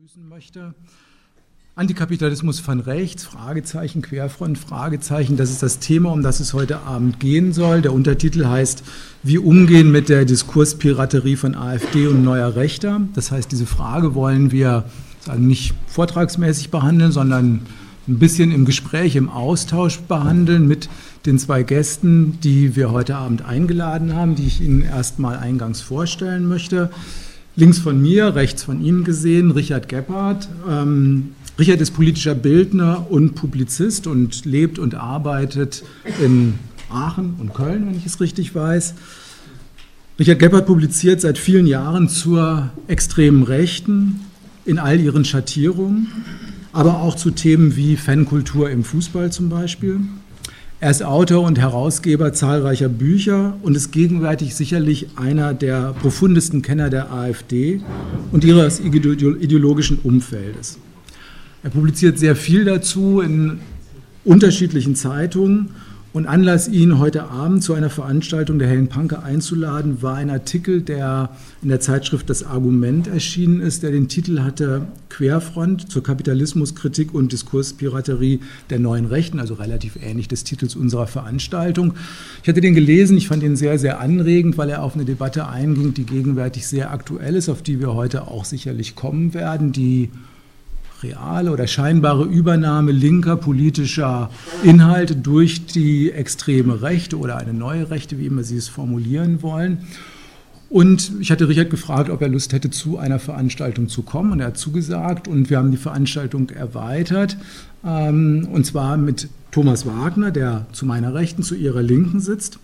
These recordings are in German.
begrüßen möchte. Antikapitalismus von rechts, Fragezeichen, Querfront, Fragezeichen. Das ist das Thema, um das es heute Abend gehen soll. Der Untertitel heißt, wie umgehen mit der Diskurspiraterie von AfD und neuer Rechter. Das heißt, diese Frage wollen wir sagen, nicht vortragsmäßig behandeln, sondern ein bisschen im Gespräch, im Austausch behandeln mit den zwei Gästen, die wir heute Abend eingeladen haben, die ich Ihnen erstmal eingangs vorstellen möchte. Links von mir, rechts von Ihnen gesehen, Richard Gebhardt. Ähm, Richard ist politischer Bildner und Publizist und lebt und arbeitet in Aachen und Köln, wenn ich es richtig weiß. Richard Gebhardt publiziert seit vielen Jahren zur extremen Rechten in all ihren Schattierungen, aber auch zu Themen wie Fankultur im Fußball zum Beispiel. Er ist Autor und Herausgeber zahlreicher Bücher und ist gegenwärtig sicherlich einer der profundesten Kenner der AfD und ihres ideologischen Umfeldes. Er publiziert sehr viel dazu in unterschiedlichen Zeitungen und Anlass, ihn heute Abend zu einer Veranstaltung der Hellen Panke einzuladen, war ein Artikel, der in der Zeitschrift Das Argument erschienen ist, der den Titel hatte Querfront zur Kapitalismuskritik und Diskurspiraterie der neuen Rechten, also relativ ähnlich des Titels unserer Veranstaltung. Ich hatte den gelesen, ich fand ihn sehr, sehr anregend, weil er auf eine Debatte einging, die gegenwärtig sehr aktuell ist, auf die wir heute auch sicherlich kommen werden, die reale oder scheinbare Übernahme linker politischer Inhalte durch die extreme Rechte oder eine neue Rechte, wie immer Sie es formulieren wollen. Und ich hatte Richard gefragt, ob er Lust hätte, zu einer Veranstaltung zu kommen. Und er hat zugesagt. Und wir haben die Veranstaltung erweitert. Ähm, und zwar mit Thomas Wagner, der zu meiner Rechten, zu ihrer Linken sitzt.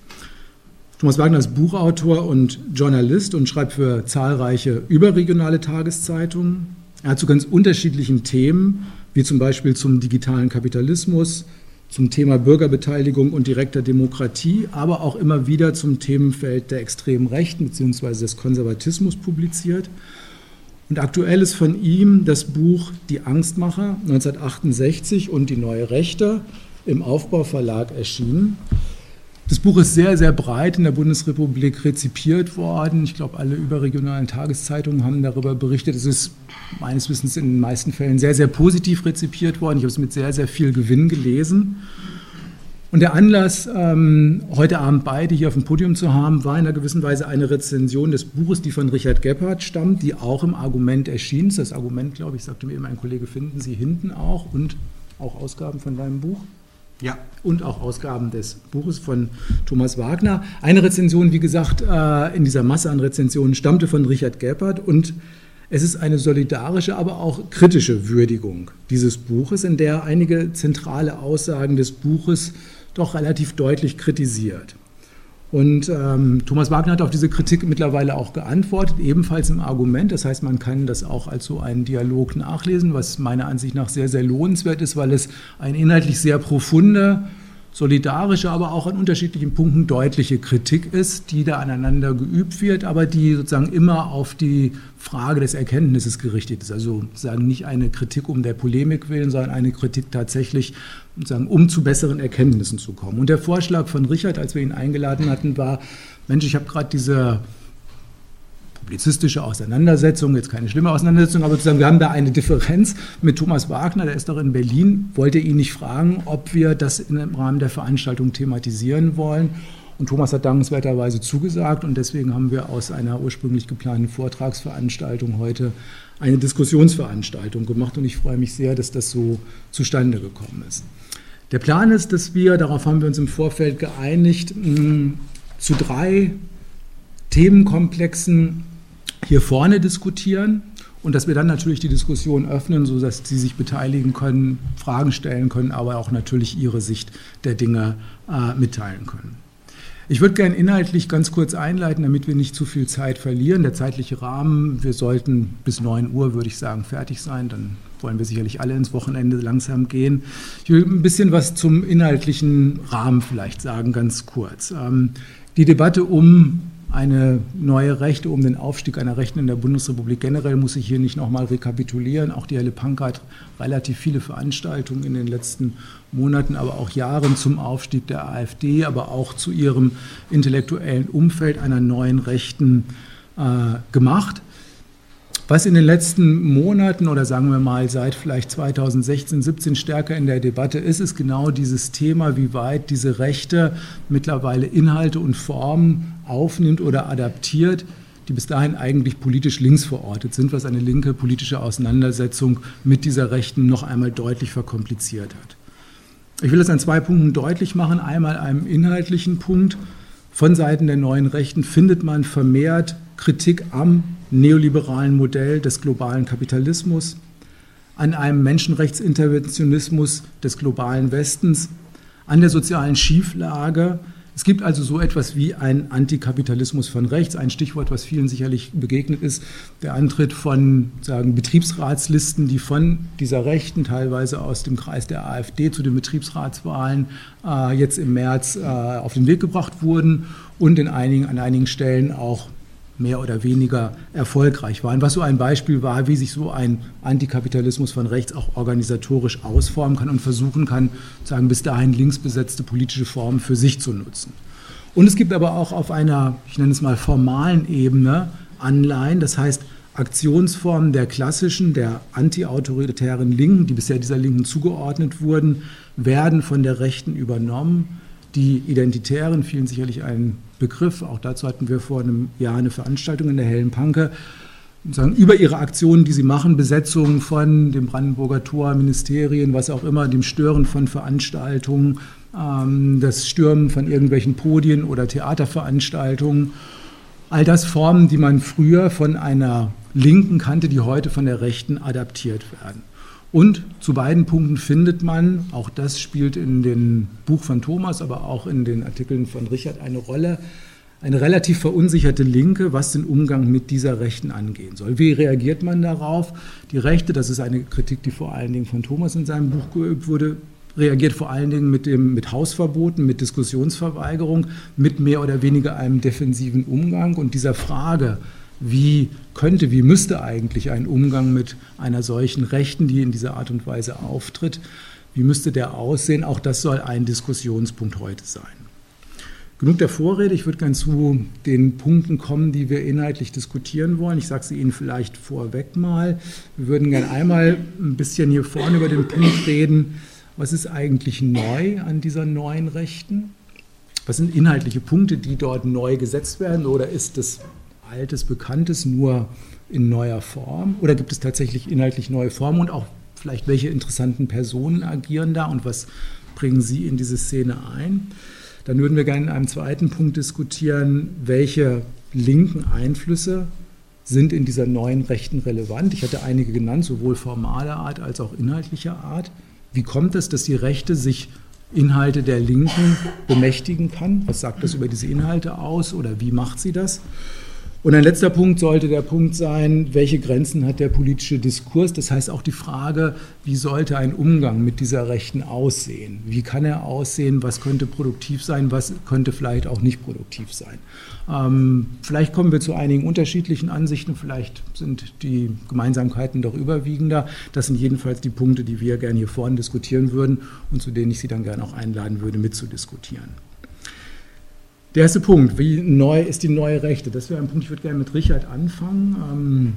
Thomas Wagner ist Buchautor und Journalist und schreibt für zahlreiche überregionale Tageszeitungen. Er hat zu ganz unterschiedlichen Themen, wie zum Beispiel zum digitalen Kapitalismus, zum Thema Bürgerbeteiligung und direkter Demokratie, aber auch immer wieder zum Themenfeld der extremen Rechten bzw. des Konservatismus publiziert. Und aktuell ist von ihm das Buch Die Angstmacher 1968 und die neue Rechte im Aufbauverlag erschienen. Das Buch ist sehr, sehr breit in der Bundesrepublik rezipiert worden. Ich glaube, alle überregionalen Tageszeitungen haben darüber berichtet. Es ist meines Wissens in den meisten Fällen sehr, sehr positiv rezipiert worden. Ich habe es mit sehr, sehr viel Gewinn gelesen. Und der Anlass, ähm, heute Abend beide hier auf dem Podium zu haben, war in einer gewissen Weise eine Rezension des Buches, die von Richard Gebhardt stammt, die auch im Argument erschien. Das Argument, glaube ich, sagte mir eben ein Kollege, finden Sie hinten auch und auch Ausgaben von deinem Buch. Ja. Und auch Ausgaben des Buches von Thomas Wagner. Eine Rezension, wie gesagt, äh, in dieser Masse an Rezensionen stammte von Richard Gebhardt und es ist eine solidarische, aber auch kritische Würdigung dieses Buches, in der einige zentrale Aussagen des Buches doch relativ deutlich kritisiert. Und ähm, Thomas Wagner hat auf diese Kritik mittlerweile auch geantwortet, ebenfalls im Argument. Das heißt, man kann das auch als so einen Dialog nachlesen, was meiner Ansicht nach sehr, sehr lohnenswert ist, weil es ein inhaltlich sehr profunder solidarische, aber auch an unterschiedlichen Punkten deutliche Kritik ist, die da aneinander geübt wird, aber die sozusagen immer auf die Frage des Erkenntnisses gerichtet ist. Also sozusagen nicht eine Kritik um der Polemik willen, sondern eine Kritik tatsächlich, sozusagen, um zu besseren Erkenntnissen zu kommen. Und der Vorschlag von Richard, als wir ihn eingeladen hatten, war, Mensch, ich habe gerade diese publizistische Auseinandersetzung, jetzt keine schlimme Auseinandersetzung, aber sozusagen, wir haben da eine Differenz mit Thomas Wagner, der ist doch in Berlin, wollte ihn nicht fragen, ob wir das im Rahmen der Veranstaltung thematisieren wollen. Und Thomas hat dankenswerterweise zugesagt und deswegen haben wir aus einer ursprünglich geplanten Vortragsveranstaltung heute eine Diskussionsveranstaltung gemacht und ich freue mich sehr, dass das so zustande gekommen ist. Der Plan ist, dass wir, darauf haben wir uns im Vorfeld geeinigt, zu drei Themenkomplexen hier vorne diskutieren und dass wir dann natürlich die Diskussion öffnen, sodass Sie sich beteiligen können, Fragen stellen können, aber auch natürlich Ihre Sicht der Dinge äh, mitteilen können. Ich würde gerne inhaltlich ganz kurz einleiten, damit wir nicht zu viel Zeit verlieren. Der zeitliche Rahmen, wir sollten bis 9 Uhr, würde ich sagen, fertig sein. Dann wollen wir sicherlich alle ins Wochenende langsam gehen. Ich will ein bisschen was zum inhaltlichen Rahmen vielleicht sagen, ganz kurz. Ähm, die Debatte um eine neue Rechte um den Aufstieg einer Rechten in der Bundesrepublik. Generell muss ich hier nicht nochmal rekapitulieren. Auch die Helle Panke hat relativ viele Veranstaltungen in den letzten Monaten, aber auch Jahren zum Aufstieg der AfD, aber auch zu ihrem intellektuellen Umfeld einer neuen Rechten äh, gemacht. Was in den letzten Monaten oder sagen wir mal seit vielleicht 2016, 17 stärker in der Debatte ist, ist genau dieses Thema, wie weit diese Rechte mittlerweile Inhalte und Formen aufnimmt oder adaptiert, die bis dahin eigentlich politisch links verortet sind, was eine linke politische Auseinandersetzung mit dieser Rechten noch einmal deutlich verkompliziert hat. Ich will es an zwei Punkten deutlich machen. Einmal einem inhaltlichen Punkt. Von Seiten der neuen Rechten findet man vermehrt Kritik am neoliberalen Modell des globalen Kapitalismus, an einem Menschenrechtsinterventionismus des globalen Westens, an der sozialen Schieflage. Es gibt also so etwas wie ein Antikapitalismus von rechts, ein Stichwort, was vielen sicherlich begegnet ist, der Antritt von sagen, Betriebsratslisten, die von dieser Rechten, teilweise aus dem Kreis der AfD zu den Betriebsratswahlen äh, jetzt im März äh, auf den Weg gebracht wurden und in einigen, an einigen Stellen auch mehr oder weniger erfolgreich waren. Was so ein Beispiel war, wie sich so ein Antikapitalismus von rechts auch organisatorisch ausformen kann und versuchen kann, sagen bis dahin linksbesetzte politische Formen für sich zu nutzen. Und es gibt aber auch auf einer, ich nenne es mal formalen Ebene Anleihen, das heißt Aktionsformen der klassischen, der antiautoritären Linken, die bisher dieser Linken zugeordnet wurden, werden von der Rechten übernommen. Die Identitären, vielen sicherlich ein Begriff. Auch dazu hatten wir vor einem Jahr eine Veranstaltung in der Hellen Panke. Über ihre Aktionen, die sie machen, Besetzungen von dem Brandenburger Tor, Ministerien, was auch immer, dem Stören von Veranstaltungen, ähm, das Stürmen von irgendwelchen Podien oder Theaterveranstaltungen. All das Formen, die man früher von einer Linken kannte, die heute von der Rechten adaptiert werden. Und zu beiden Punkten findet man, auch das spielt in dem Buch von Thomas, aber auch in den Artikeln von Richard eine Rolle, eine relativ verunsicherte Linke, was den Umgang mit dieser Rechten angehen soll. Wie reagiert man darauf? Die Rechte, das ist eine Kritik, die vor allen Dingen von Thomas in seinem Buch geübt wurde, reagiert vor allen Dingen mit, dem, mit Hausverboten, mit Diskussionsverweigerung, mit mehr oder weniger einem defensiven Umgang und dieser Frage, wie könnte, wie müsste eigentlich ein Umgang mit einer solchen Rechten, die in dieser Art und Weise auftritt, wie müsste der aussehen? Auch das soll ein Diskussionspunkt heute sein. Genug der Vorrede, ich würde gerne zu den Punkten kommen, die wir inhaltlich diskutieren wollen. Ich sage sie Ihnen vielleicht vorweg mal. Wir würden gerne einmal ein bisschen hier vorne über den Punkt reden, was ist eigentlich neu an dieser neuen Rechten? Was sind inhaltliche Punkte, die dort neu gesetzt werden oder ist das Altes, Bekanntes nur in neuer Form? Oder gibt es tatsächlich inhaltlich neue Formen und auch vielleicht welche interessanten Personen agieren da und was bringen Sie in diese Szene ein? Dann würden wir gerne in einem zweiten Punkt diskutieren, welche linken Einflüsse sind in dieser neuen Rechten relevant. Ich hatte einige genannt, sowohl formaler Art als auch inhaltlicher Art. Wie kommt es, dass die Rechte sich Inhalte der Linken bemächtigen kann? Was sagt das über diese Inhalte aus oder wie macht sie das? Und ein letzter Punkt sollte der Punkt sein, welche Grenzen hat der politische Diskurs? Das heißt auch die Frage, wie sollte ein Umgang mit dieser Rechten aussehen? Wie kann er aussehen? Was könnte produktiv sein? Was könnte vielleicht auch nicht produktiv sein? Ähm, vielleicht kommen wir zu einigen unterschiedlichen Ansichten. Vielleicht sind die Gemeinsamkeiten doch überwiegender. Das sind jedenfalls die Punkte, die wir gerne hier vorne diskutieren würden und zu denen ich Sie dann gerne auch einladen würde, mitzudiskutieren. Der erste Punkt, wie neu ist die neue Rechte? Das wäre ein Punkt, ich würde gerne mit Richard anfangen. Ähm,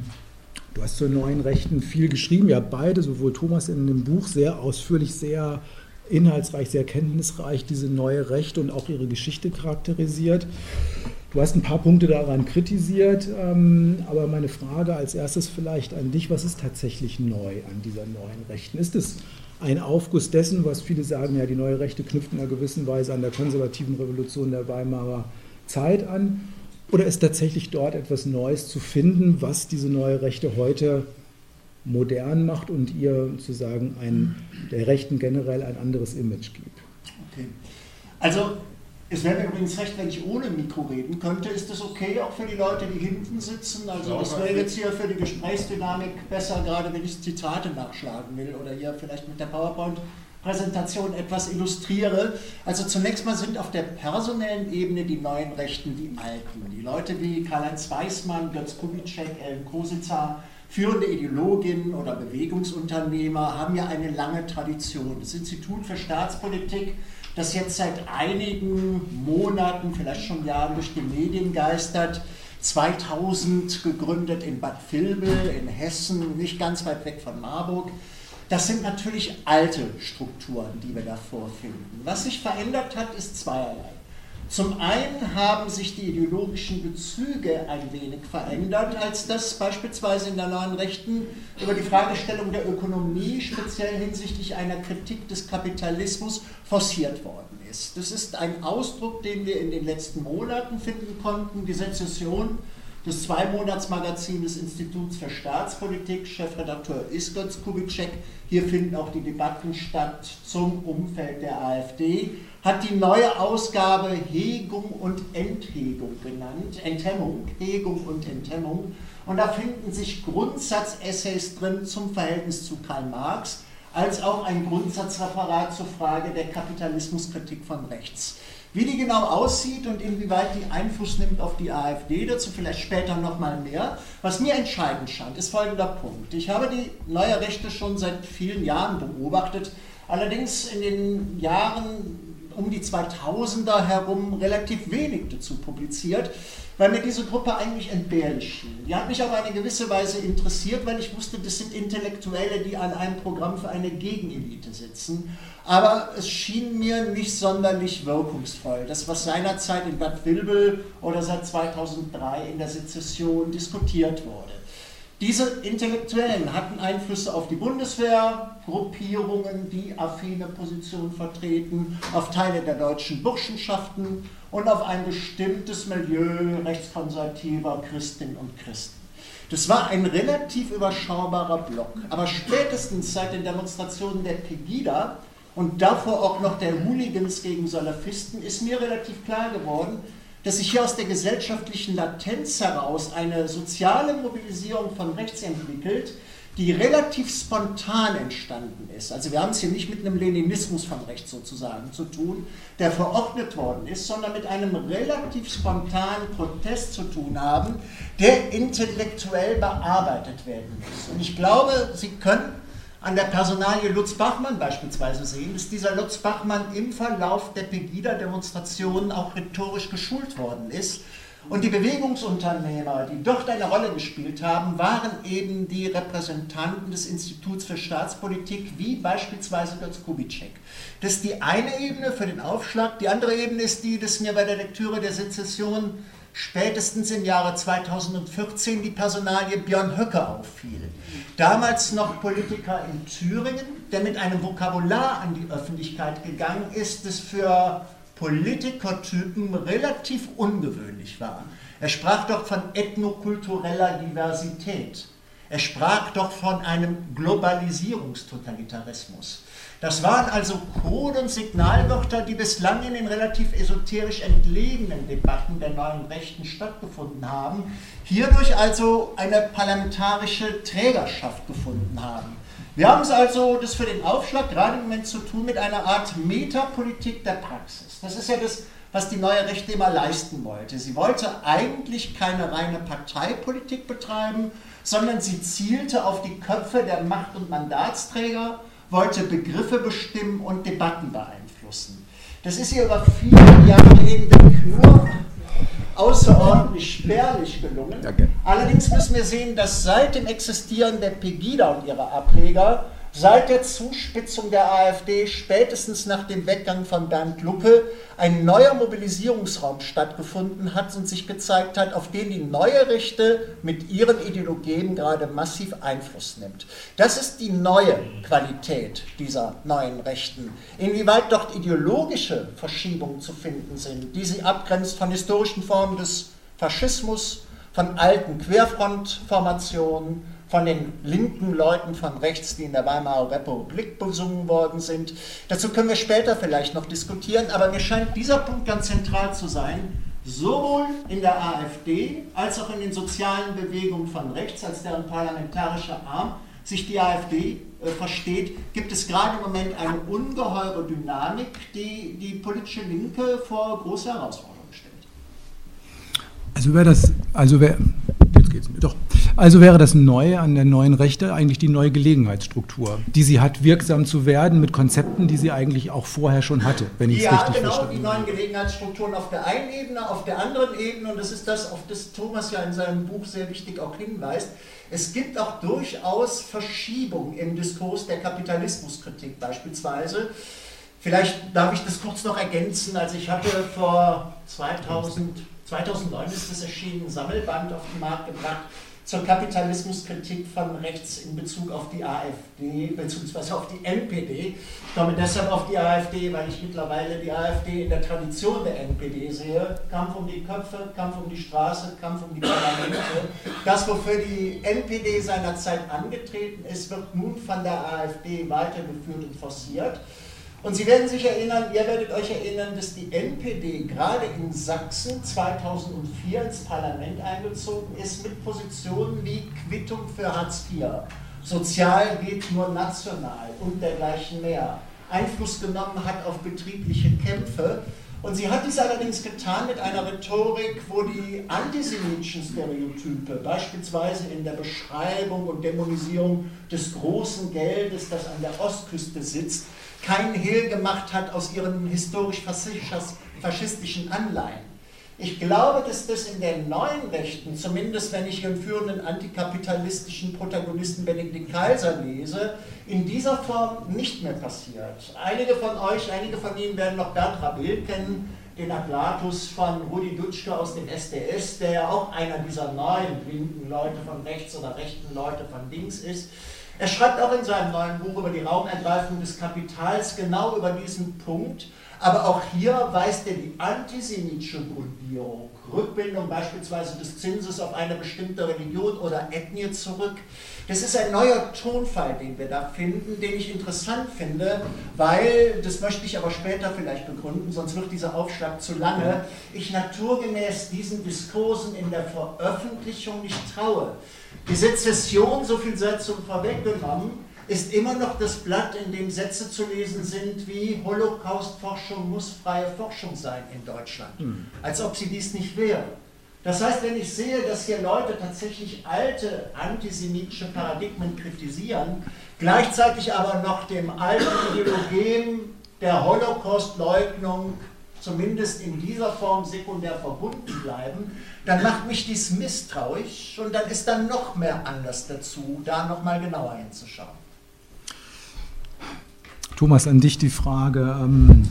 du hast zur neuen Rechten viel geschrieben, ja beide, sowohl Thomas in dem Buch sehr ausführlich, sehr inhaltsreich, sehr kenntnisreich diese neue Rechte und auch ihre Geschichte charakterisiert. Du hast ein paar Punkte daran kritisiert, ähm, aber meine Frage als erstes vielleicht an dich, was ist tatsächlich neu an dieser neuen Rechten? Ist es ein Aufguss dessen, was viele sagen, ja, die neue Rechte knüpft in einer gewissen Weise an der konservativen Revolution der Weimarer Zeit an? Oder ist tatsächlich dort etwas Neues zu finden, was diese neue Rechte heute modern macht und ihr sozusagen ein, der Rechten generell ein anderes Image gibt? Okay. Also es wäre mir übrigens recht, wenn ich ohne Mikro reden könnte. Ist das okay auch für die Leute, die hinten sitzen? Also das wäre jetzt hier für die Gesprächsdynamik besser, gerade wenn ich Zitate nachschlagen will oder hier vielleicht mit der PowerPoint-Präsentation etwas illustriere. Also zunächst mal sind auf der personellen Ebene die neuen Rechten die alten. Die Leute wie Karl-Heinz Weismann, Götz Kubitschek, Ellen Kositzer, führende Ideologinnen oder Bewegungsunternehmer haben ja eine lange Tradition. Das Institut für Staatspolitik das jetzt seit einigen Monaten, vielleicht schon Jahren durch die Medien geistert, 2000 gegründet in Bad Vilbel in Hessen, nicht ganz weit weg von Marburg. Das sind natürlich alte Strukturen, die wir da vorfinden. Was sich verändert hat, ist zweierlei. Zum einen haben sich die ideologischen Bezüge ein wenig verändert, als das beispielsweise in der neuen Rechten über die Fragestellung der Ökonomie, speziell hinsichtlich einer Kritik des Kapitalismus, forciert worden ist. Das ist ein Ausdruck, den wir in den letzten Monaten finden konnten. Die Sezession des Zweimonatsmagazins des Instituts für Staatspolitik, Chefredakteur ist Götz Kubitschek. Hier finden auch die Debatten statt zum Umfeld der AfD hat die neue Ausgabe Hegung und Enthegung genannt. Enthemmung, Hegung und Enthemmung. Und da finden sich Grundsatzessays drin zum Verhältnis zu Karl Marx, als auch ein Grundsatzreferat zur Frage der Kapitalismuskritik von rechts. Wie die genau aussieht und inwieweit die Einfluss nimmt auf die AfD, dazu vielleicht später nochmal mehr. Was mir entscheidend scheint, ist folgender Punkt. Ich habe die neue Rechte schon seit vielen Jahren beobachtet, allerdings in den Jahren um die 2000er herum relativ wenig dazu publiziert, weil mir diese Gruppe eigentlich entbehrlich schien. Die hat mich auf eine gewisse Weise interessiert, weil ich wusste, das sind Intellektuelle, die an einem Programm für eine Gegenelite sitzen. Aber es schien mir nicht sonderlich wirkungsvoll. Das, was seinerzeit in Bad Vilbel oder seit 2003 in der Sezession diskutiert wurde. Diese Intellektuellen hatten Einflüsse auf die Bundeswehrgruppierungen, die affine Positionen vertreten, auf Teile der deutschen Burschenschaften und auf ein bestimmtes Milieu rechtskonservativer Christinnen und Christen. Das war ein relativ überschaubarer Block, aber spätestens seit den Demonstrationen der Pegida und davor auch noch der Hooligans gegen Salafisten ist mir relativ klar geworden, dass sich hier aus der gesellschaftlichen Latenz heraus eine soziale Mobilisierung von rechts entwickelt, die relativ spontan entstanden ist. Also wir haben es hier nicht mit einem Leninismus von rechts sozusagen zu tun, der verordnet worden ist, sondern mit einem relativ spontanen Protest zu tun haben, der intellektuell bearbeitet werden muss. Und ich glaube, Sie können an der Personalie Lutz Bachmann beispielsweise sehen, dass dieser Lutz Bachmann im Verlauf der Pegida-Demonstrationen auch rhetorisch geschult worden ist. Und die Bewegungsunternehmer, die dort eine Rolle gespielt haben, waren eben die Repräsentanten des Instituts für Staatspolitik, wie beispielsweise Götz Kubitschek. Das ist die eine Ebene für den Aufschlag. Die andere Ebene ist die, dass mir bei der Lektüre der Sezession spätestens im Jahre 2014 die Personalie Björn Höcke auffiel. Damals noch Politiker in Thüringen, der mit einem Vokabular an die Öffentlichkeit gegangen ist, das für Politikertypen relativ ungewöhnlich war. Er sprach doch von ethnokultureller Diversität. Er sprach doch von einem Globalisierungstotalitarismus. Das waren also Code- und Signalwörter, die bislang in den relativ esoterisch entlegenen Debatten der neuen Rechten stattgefunden haben, hierdurch also eine parlamentarische Trägerschaft gefunden haben. Wir haben es also, das für den Aufschlag gerade im Moment zu tun mit einer Art Metapolitik der Praxis. Das ist ja das, was die neue Rechte immer leisten wollte. Sie wollte eigentlich keine reine Parteipolitik betreiben, sondern sie zielte auf die Köpfe der Macht- und Mandatsträger wollte Begriffe bestimmen und Debatten beeinflussen. Das ist ihr über viele Jahre hinweg nur außerordentlich spärlich gelungen. Allerdings müssen wir sehen, dass seit dem Existieren der Pegida und ihrer Ableger seit der Zuspitzung der AfD, spätestens nach dem Weggang von Bernd Lucke, ein neuer Mobilisierungsraum stattgefunden hat und sich gezeigt hat, auf den die neue Rechte mit ihren Ideologien gerade massiv Einfluss nimmt. Das ist die neue Qualität dieser neuen Rechten. Inwieweit dort ideologische Verschiebungen zu finden sind, die sie abgrenzt von historischen Formen des Faschismus, von alten Querfrontformationen, von den linken Leuten von rechts, die in der Weimarer Republik besungen worden sind. Dazu können wir später vielleicht noch diskutieren, aber mir scheint dieser Punkt ganz zentral zu sein, sowohl in der AfD als auch in den sozialen Bewegungen von rechts, als deren parlamentarischer Arm sich die AfD äh, versteht, gibt es gerade im Moment eine ungeheure Dynamik, die die politische Linke vor große Herausforderungen stellt. Also wer das, also wer, jetzt geht's mir doch. Also wäre das Neue an der neuen Rechte eigentlich die neue Gelegenheitsstruktur, die sie hat, wirksam zu werden mit Konzepten, die sie eigentlich auch vorher schon hatte, wenn ich es ja, richtig genau, verstanden habe. Ja, genau, die neuen Gelegenheitsstrukturen auf der einen Ebene, auf der anderen Ebene, und das ist das, auf das Thomas ja in seinem Buch sehr wichtig auch hinweist. Es gibt auch durchaus Verschiebungen im Diskurs der Kapitalismuskritik beispielsweise. Vielleicht darf ich das kurz noch ergänzen. Also ich hatte vor 2000, 2009 ist es erschienen, ein Sammelband auf den Markt gebracht zur Kapitalismuskritik von rechts in Bezug auf die AfD bzw. auf die NPD. Ich komme deshalb auf die AfD, weil ich mittlerweile die AfD in der Tradition der NPD sehe. Kampf um die Köpfe, Kampf um die Straße, Kampf um die Parlamente. Das, wofür die NPD seinerzeit angetreten ist, wird nun von der AfD weitergeführt und forciert. Und Sie werden sich erinnern, ihr werdet euch erinnern, dass die NPD gerade in Sachsen 2004 ins Parlament eingezogen ist mit Positionen wie Quittung für Hartz IV. Sozial geht nur national und dergleichen mehr. Einfluss genommen hat auf betriebliche Kämpfe. Und sie hat dies allerdings getan mit einer Rhetorik, wo die antisemitischen Stereotype, beispielsweise in der Beschreibung und Dämonisierung des großen Geldes, das an der Ostküste sitzt, keinen Hehl gemacht hat aus ihren historisch-faschistischen Anleihen. Ich glaube, dass das in der neuen Rechten, zumindest wenn ich ihren führenden antikapitalistischen Protagonisten Benedikt Kaiser lese, in dieser Form nicht mehr passiert. Einige von euch, einige von Ihnen werden noch Bertrand Bill kennen, den Atlatus von Rudi Dutschke aus dem SDS, der ja auch einer dieser neuen linken Leute von rechts oder rechten Leute von links ist. Er schreibt auch in seinem neuen Buch über die Raumergreifung des Kapitals genau über diesen Punkt. Aber auch hier weist er die antisemitische Grundierung, Rückbindung beispielsweise des Zinses auf eine bestimmte Religion oder Ethnie zurück. Das ist ein neuer Tonfall, den wir da finden, den ich interessant finde, weil, das möchte ich aber später vielleicht begründen, sonst wird dieser Aufschlag zu lange, ich naturgemäß diesen Diskursen in der Veröffentlichung nicht traue. Die Sezession, so viel sei zum vorweggenommen, ist immer noch das Blatt, in dem Sätze zu lesen sind wie Holocaustforschung muss freie Forschung sein in Deutschland. Mhm. Als ob sie dies nicht wäre. Das heißt, wenn ich sehe, dass hier Leute tatsächlich alte antisemitische Paradigmen kritisieren, gleichzeitig aber noch dem alten Ideologem der Holocaustleugnung zumindest in dieser Form sekundär verbunden bleiben, dann macht mich dies misstrauisch und dann ist dann noch mehr Anlass dazu, da nochmal genauer hinzuschauen. Thomas, an dich die Frage, ähm,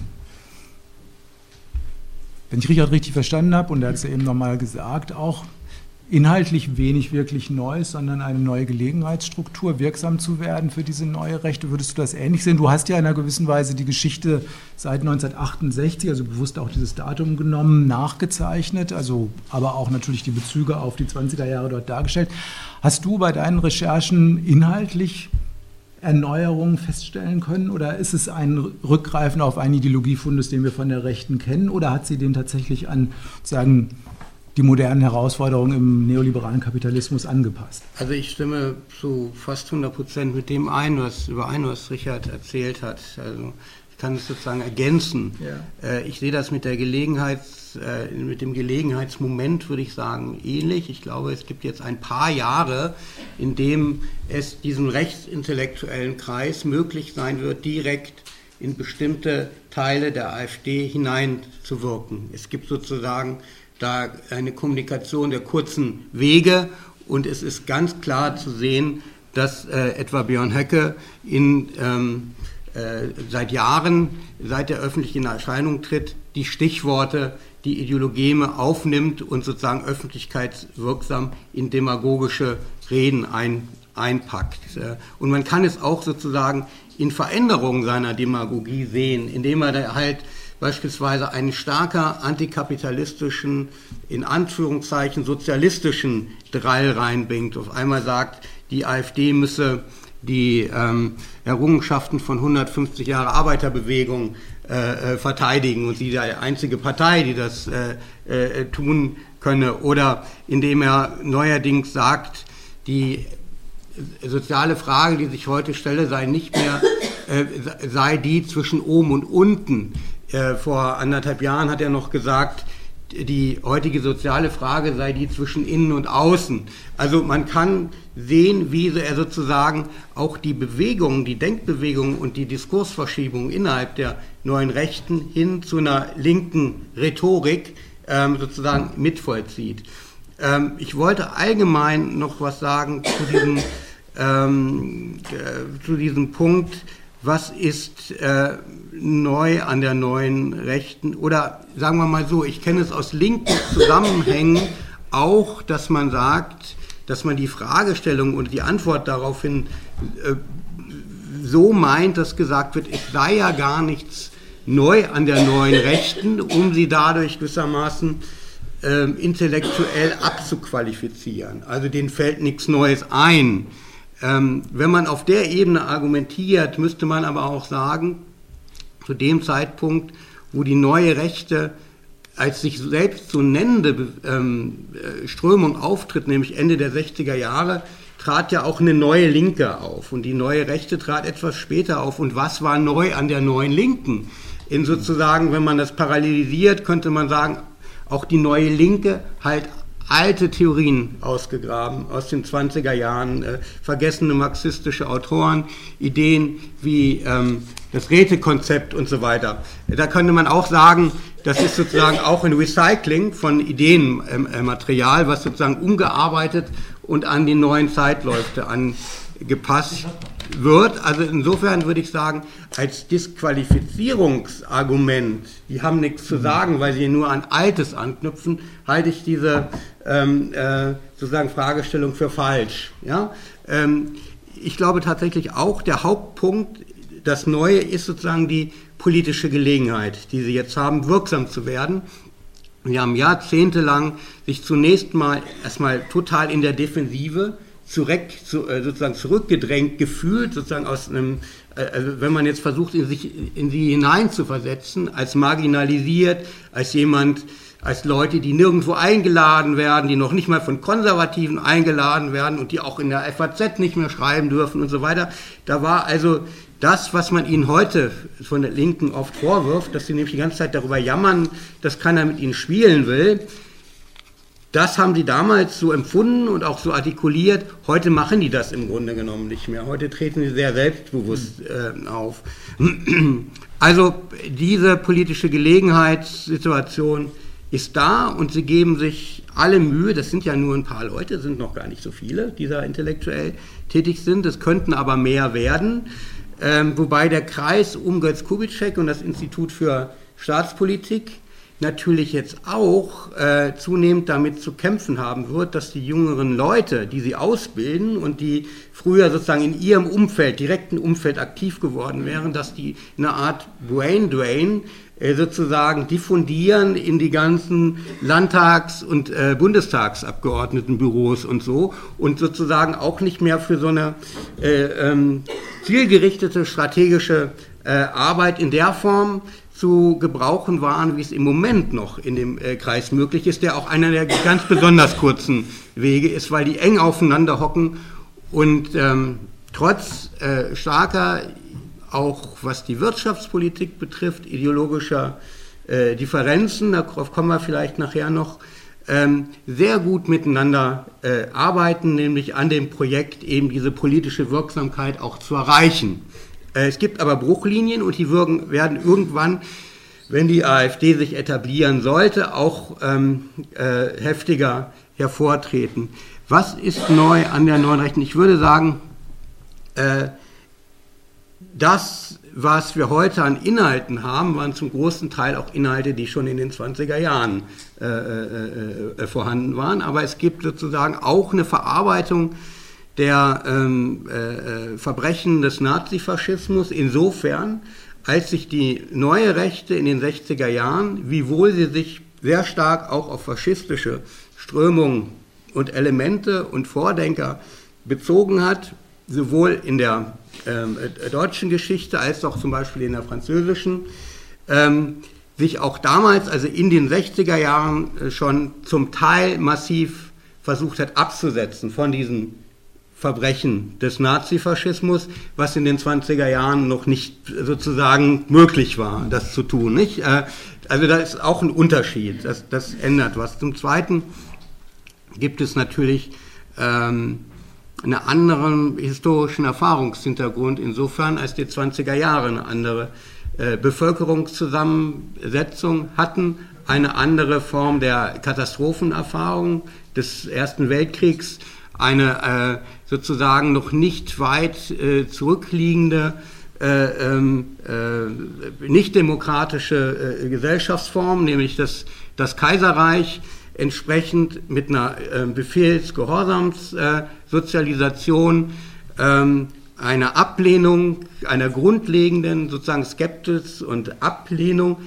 wenn ich Richard richtig verstanden habe, und er hat es ja eben nochmal gesagt, auch inhaltlich wenig wirklich Neues, sondern eine neue Gelegenheitsstruktur, wirksam zu werden für diese neue Rechte. Würdest du das ähnlich sehen? Du hast ja in einer gewissen Weise die Geschichte seit 1968, also bewusst auch dieses Datum genommen, nachgezeichnet, also aber auch natürlich die Bezüge auf die 20er Jahre dort dargestellt. Hast du bei deinen Recherchen inhaltlich Erneuerungen feststellen können? Oder ist es ein Rückgreifen auf einen Ideologiefundus, den wir von der Rechten kennen? Oder hat sie den tatsächlich an sagen, die modernen Herausforderungen im neoliberalen Kapitalismus angepasst. Also ich stimme zu fast 100 Prozent mit dem ein, was überein, was Richard erzählt hat. Also kann es sozusagen ergänzen. Ja. Äh, ich sehe das mit der Gelegenheits, äh, mit dem Gelegenheitsmoment, würde ich sagen, ähnlich. Ich glaube, es gibt jetzt ein paar Jahre, in dem es diesem rechtsintellektuellen Kreis möglich sein wird, direkt in bestimmte Teile der AfD hineinzuwirken. Es gibt sozusagen da eine Kommunikation der kurzen Wege und es ist ganz klar zu sehen, dass äh, etwa Björn Höcke in, ähm, äh, seit Jahren, seit der öffentlichen Erscheinung tritt, die Stichworte, die Ideologeme aufnimmt und sozusagen öffentlichkeitswirksam in demagogische Reden ein, einpackt. Äh, und man kann es auch sozusagen in Veränderungen seiner Demagogie sehen, indem er halt beispielsweise einen stärker antikapitalistischen, in Anführungszeichen sozialistischen Drall reinbringt. Auf einmal sagt, die AfD müsse die ähm, Errungenschaften von 150 Jahre Arbeiterbewegung äh, äh, verteidigen und sie die einzige Partei, die das äh, äh, tun könne. Oder indem er neuerdings sagt, die soziale Frage, die sich heute stelle, sei nicht mehr, äh, sei die zwischen oben und unten, äh, vor anderthalb Jahren hat er noch gesagt, die heutige soziale Frage sei die zwischen innen und außen. Also man kann sehen, wie er sozusagen auch die Bewegungen, die Denkbewegungen und die Diskursverschiebungen innerhalb der neuen Rechten hin zu einer linken Rhetorik ähm, sozusagen mitvollzieht. Ähm, ich wollte allgemein noch was sagen zu diesem, ähm, äh, zu diesem Punkt, was ist äh, neu an der neuen Rechten? Oder sagen wir mal so, ich kenne es aus linken Zusammenhängen auch, dass man sagt, dass man die Fragestellung und die Antwort daraufhin äh, so meint, dass gesagt wird, es sei ja gar nichts neu an der neuen Rechten, um sie dadurch gewissermaßen äh, intellektuell abzuqualifizieren. Also denen fällt nichts Neues ein. Ähm, wenn man auf der Ebene argumentiert, müsste man aber auch sagen, zu dem Zeitpunkt, wo die neue Rechte als sich selbst so nennende ähm, äh, Strömung auftritt, nämlich Ende der 60er Jahre, trat ja auch eine neue Linke auf. Und die neue Rechte trat etwas später auf. Und was war neu an der neuen Linken? In sozusagen, wenn man das parallelisiert, könnte man sagen, auch die neue Linke halt alte Theorien ausgegraben aus den 20er Jahren, äh, vergessene marxistische Autoren, Ideen wie ähm, das Rätekonzept und so weiter. Da könnte man auch sagen, das ist sozusagen auch ein Recycling von Ideenmaterial, was sozusagen umgearbeitet und an die neuen Zeitläufe angepasst wird. Also insofern würde ich sagen, als Disqualifizierungsargument, die haben nichts zu sagen, weil sie nur an Altes anknüpfen, halte ich diese ähm, äh, sozusagen Fragestellung für falsch. Ja? Ähm, ich glaube tatsächlich auch, der Hauptpunkt, das Neue ist sozusagen die politische Gelegenheit, die sie jetzt haben, wirksam zu werden. Sie haben jahrzehntelang sich zunächst mal erstmal total in der Defensive zurück, zu, äh, sozusagen zurückgedrängt gefühlt, sozusagen aus einem, äh, also wenn man jetzt versucht, in, sich, in sie hineinzuversetzen, als marginalisiert, als jemand, als Leute, die nirgendwo eingeladen werden, die noch nicht mal von Konservativen eingeladen werden und die auch in der FAZ nicht mehr schreiben dürfen und so weiter. Da war also das, was man ihnen heute von der Linken oft vorwirft, dass sie nämlich die ganze Zeit darüber jammern, dass keiner mit ihnen spielen will, das haben sie damals so empfunden und auch so artikuliert. Heute machen die das im Grunde genommen nicht mehr. Heute treten sie sehr selbstbewusst äh, auf. Also diese politische Gelegenheitssituation ist da und sie geben sich alle Mühe. Das sind ja nur ein paar Leute, sind noch gar nicht so viele, die da intellektuell tätig sind. Es könnten aber mehr werden. Ähm, wobei der Kreis um Götz Kubitschek und das Institut für Staatspolitik natürlich jetzt auch äh, zunehmend damit zu kämpfen haben wird, dass die jüngeren Leute, die sie ausbilden und die früher sozusagen in ihrem Umfeld, direkten Umfeld aktiv geworden wären, dass die eine Art Brain Drain sozusagen diffundieren in die ganzen Landtags- und äh, Bundestagsabgeordnetenbüros und so und sozusagen auch nicht mehr für so eine äh, ähm, zielgerichtete strategische äh, Arbeit in der Form zu gebrauchen waren, wie es im Moment noch in dem äh, Kreis möglich ist, der auch einer der ganz besonders kurzen Wege ist, weil die eng aufeinander hocken und ähm, trotz äh, starker, auch was die Wirtschaftspolitik betrifft, ideologischer äh, Differenzen, darauf kommen wir vielleicht nachher noch, ähm, sehr gut miteinander äh, arbeiten, nämlich an dem Projekt eben diese politische Wirksamkeit auch zu erreichen. Äh, es gibt aber Bruchlinien und die würden, werden irgendwann, wenn die AfD sich etablieren sollte, auch ähm, äh, heftiger hervortreten. Was ist neu an der neuen Rechten? Ich würde sagen, äh, das, was wir heute an Inhalten haben, waren zum großen Teil auch Inhalte, die schon in den 20er Jahren äh, äh, äh, vorhanden waren. Aber es gibt sozusagen auch eine Verarbeitung der ähm, äh, Verbrechen des Nazifaschismus insofern, als sich die neue Rechte in den 60er Jahren, wiewohl sie sich sehr stark auch auf faschistische Strömungen und Elemente und Vordenker bezogen hat, sowohl in der äh, deutschen Geschichte als auch zum Beispiel in der französischen, ähm, sich auch damals, also in den 60er Jahren, äh, schon zum Teil massiv versucht hat abzusetzen von diesen Verbrechen des Nazifaschismus, was in den 20er Jahren noch nicht sozusagen möglich war, das zu tun. Nicht? Äh, also da ist auch ein Unterschied, das, das ändert was. Zum Zweiten gibt es natürlich ähm, einen anderen historischen Erfahrungshintergrund insofern, als die 20er Jahre eine andere äh, Bevölkerungszusammensetzung hatten, eine andere Form der Katastrophenerfahrung des Ersten Weltkriegs, eine äh, sozusagen noch nicht weit äh, zurückliegende, äh, ähm, äh, nicht demokratische äh, Gesellschaftsform, nämlich das, das Kaiserreich, entsprechend mit einer äh, Befehlsgehorsamssozialisation, ähm, einer Ablehnung, einer grundlegenden sozusagen Skepsis und Ablehnung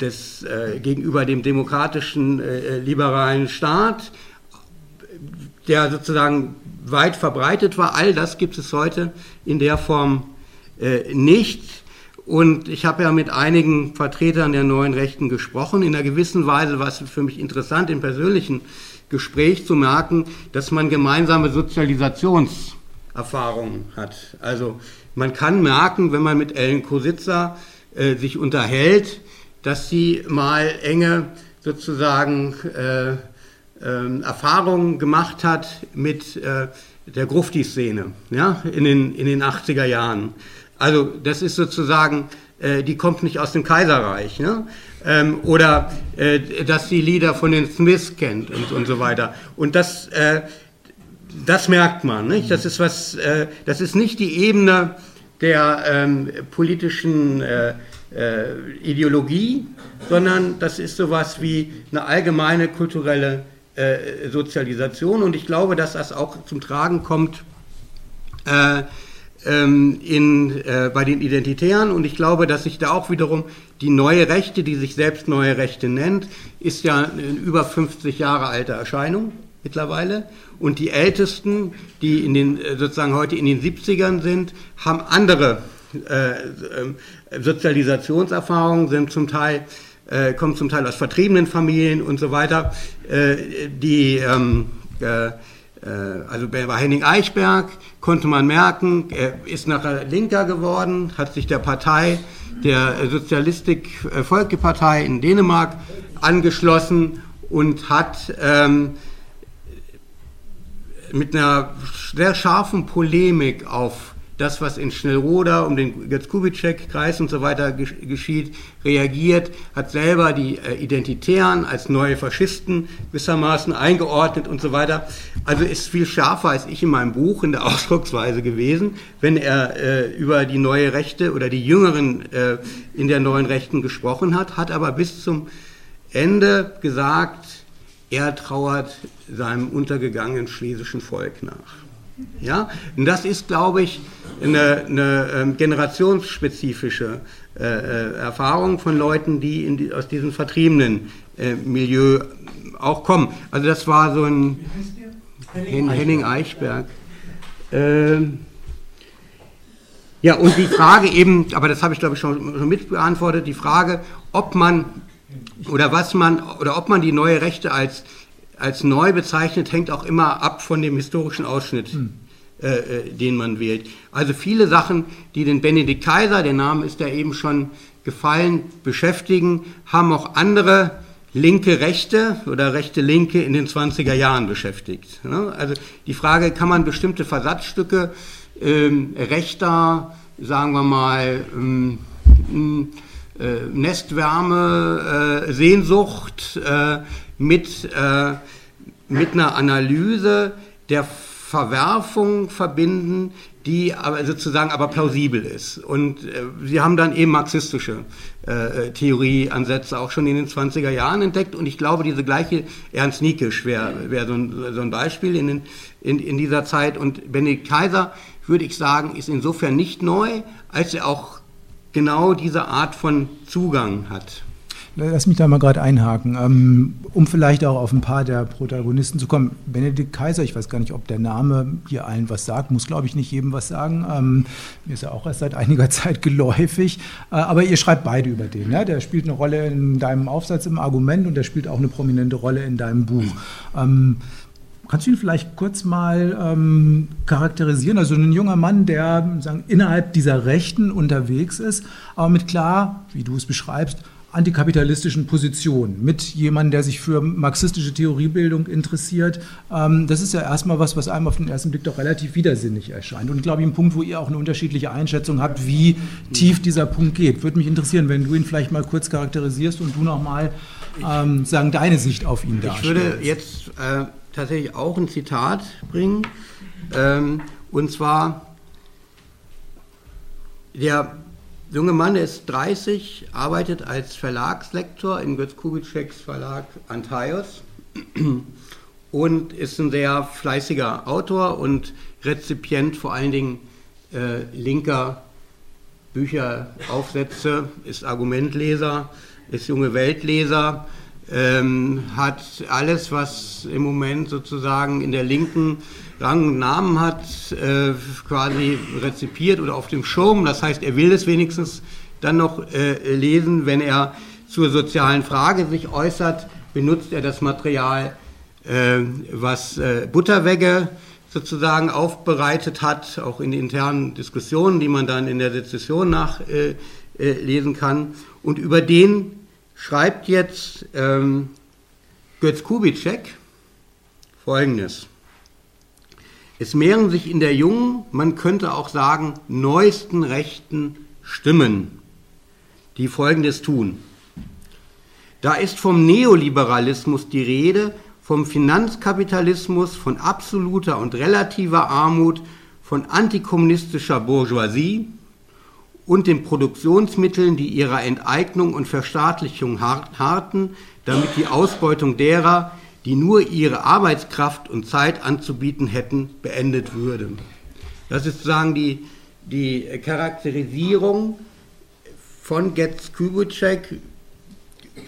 des, äh, gegenüber dem demokratischen äh, liberalen Staat, der sozusagen weit verbreitet war. All das gibt es heute in der Form äh, nicht. Und ich habe ja mit einigen Vertretern der neuen Rechten gesprochen. In einer gewissen Weise war es für mich interessant, im persönlichen Gespräch zu merken, dass man gemeinsame Sozialisationserfahrungen hat. Also man kann merken, wenn man mit Ellen Kositzer äh, sich unterhält, dass sie mal enge sozusagen äh, äh, Erfahrungen gemacht hat mit äh, der Grufti-Szene ja, in, den, in den 80er Jahren. Also das ist sozusagen, äh, die kommt nicht aus dem Kaiserreich. Ne? Ähm, oder äh, dass sie Lieder von den Smiths kennt und, und so weiter. Und das, äh, das merkt man. Nicht? Das, ist was, äh, das ist nicht die Ebene der ähm, politischen äh, äh, Ideologie, sondern das ist sowas wie eine allgemeine kulturelle Sozialisation. Und ich glaube, dass das auch zum Tragen kommt ähm, in, äh, bei den Identitären. Und ich glaube, dass sich da auch wiederum die neue Rechte, die sich selbst neue Rechte nennt, ist ja eine über 50 Jahre alte Erscheinung mittlerweile. Und die Ältesten, die in den, äh, sozusagen heute in den 70ern sind, haben andere äh, ähm, Sozialisationserfahrungen, sind zum Teil äh, kommen zum Teil aus vertriebenen Familien und so weiter. Äh, die, ähm, äh, also bei Henning Eichberg konnte man merken, er ist nachher Linker geworden, hat sich der Partei, der Sozialistik äh, Volkepartei in Dänemark angeschlossen und hat ähm, mit einer sehr scharfen Polemik auf das, was in Schnellroda um den Götz-Kubitschek-Kreis und so weiter geschieht, reagiert, hat selber die äh, Identitären als neue Faschisten gewissermaßen eingeordnet und so weiter. Also ist viel schärfer als ich in meinem Buch in der Ausdrucksweise gewesen, wenn er äh, über die neue Rechte oder die Jüngeren äh, in der neuen Rechten gesprochen hat, hat aber bis zum Ende gesagt, er trauert seinem untergegangenen schlesischen Volk nach. Ja? Und das ist, glaube ich, eine, eine ähm, generationsspezifische äh, äh, Erfahrung von Leuten, die, die aus diesem vertriebenen äh, Milieu auch kommen. Also das war so ein Henning, Henning Eichberg. Ähm, ja, und die Frage eben, aber das habe ich glaube ich schon, schon mit beantwortet, die Frage, ob man oder was man oder ob man die neue Rechte als als neu bezeichnet, hängt auch immer ab von dem historischen Ausschnitt, hm. äh, äh, den man wählt. Also viele Sachen, die den Benedikt Kaiser, der Name ist ja eben schon gefallen, beschäftigen, haben auch andere linke Rechte oder rechte Linke in den 20er Jahren beschäftigt. Ne? Also die Frage, kann man bestimmte Versatzstücke ähm, rechter, sagen wir mal, ähm, äh, Nestwärme, äh, Sehnsucht, äh, mit, äh, mit einer Analyse der Verwerfung verbinden, die aber sozusagen aber plausibel ist. Und äh, sie haben dann eben marxistische äh, Theorieansätze auch schon in den 20er Jahren entdeckt. Und ich glaube, diese gleiche Ernst Niekisch wäre wär so, so ein Beispiel in, den, in, in dieser Zeit. Und Benedikt Kaiser, würde ich sagen, ist insofern nicht neu, als er auch genau diese Art von Zugang hat. Lass mich da mal gerade einhaken, ähm, um vielleicht auch auf ein paar der Protagonisten zu kommen. Benedikt Kaiser, ich weiß gar nicht, ob der Name hier allen was sagt, muss glaube ich nicht jedem was sagen. Ähm, mir ist ja auch erst seit einiger Zeit geläufig. Äh, aber ihr schreibt beide über den. Ja? Der spielt eine Rolle in deinem Aufsatz im Argument und der spielt auch eine prominente Rolle in deinem Buch. Ähm, Kannst du ihn vielleicht kurz mal ähm, charakterisieren? Also ein junger Mann, der sagen, innerhalb dieser Rechten unterwegs ist, aber mit klar, wie du es beschreibst, antikapitalistischen Positionen, mit jemandem, der sich für marxistische Theoriebildung interessiert. Ähm, das ist ja erstmal was, was einem auf den ersten Blick doch relativ widersinnig erscheint. Und glaube ich, ein Punkt, wo ihr auch eine unterschiedliche Einschätzung habt, wie tief dieser Punkt geht. Würde mich interessieren, wenn du ihn vielleicht mal kurz charakterisierst und du nochmal ähm, sagen, deine Sicht auf ihn darstellst. Ich würde jetzt äh, tatsächlich auch ein Zitat bringen. Ähm, und zwar, der junge Mann ist 30, arbeitet als Verlagslektor in Götz Kubitscheks Verlag Antaios und ist ein sehr fleißiger Autor und Rezipient vor allen Dingen äh, linker Bücheraufsätze, ist Argumentleser, ist junge Weltleser ähm, hat alles, was im Moment sozusagen in der Linken Rang und Namen hat, äh, quasi rezipiert oder auf dem Schirm. Das heißt, er will es wenigstens dann noch äh, lesen, wenn er zur sozialen Frage sich äußert, benutzt er das Material, äh, was äh, Butterwegge sozusagen aufbereitet hat, auch in internen Diskussionen, die man dann in der Sezession nachlesen äh, äh, kann. Und über den schreibt jetzt ähm, Götz Kubitschek folgendes. Es mehren sich in der jungen, man könnte auch sagen, neuesten rechten Stimmen, die Folgendes tun. Da ist vom Neoliberalismus die Rede, vom Finanzkapitalismus, von absoluter und relativer Armut, von antikommunistischer Bourgeoisie, und den Produktionsmitteln, die ihrer Enteignung und Verstaatlichung harten, damit die Ausbeutung derer, die nur ihre Arbeitskraft und Zeit anzubieten hätten, beendet würde. Das ist sozusagen die, die Charakterisierung von Götz Kubitschek,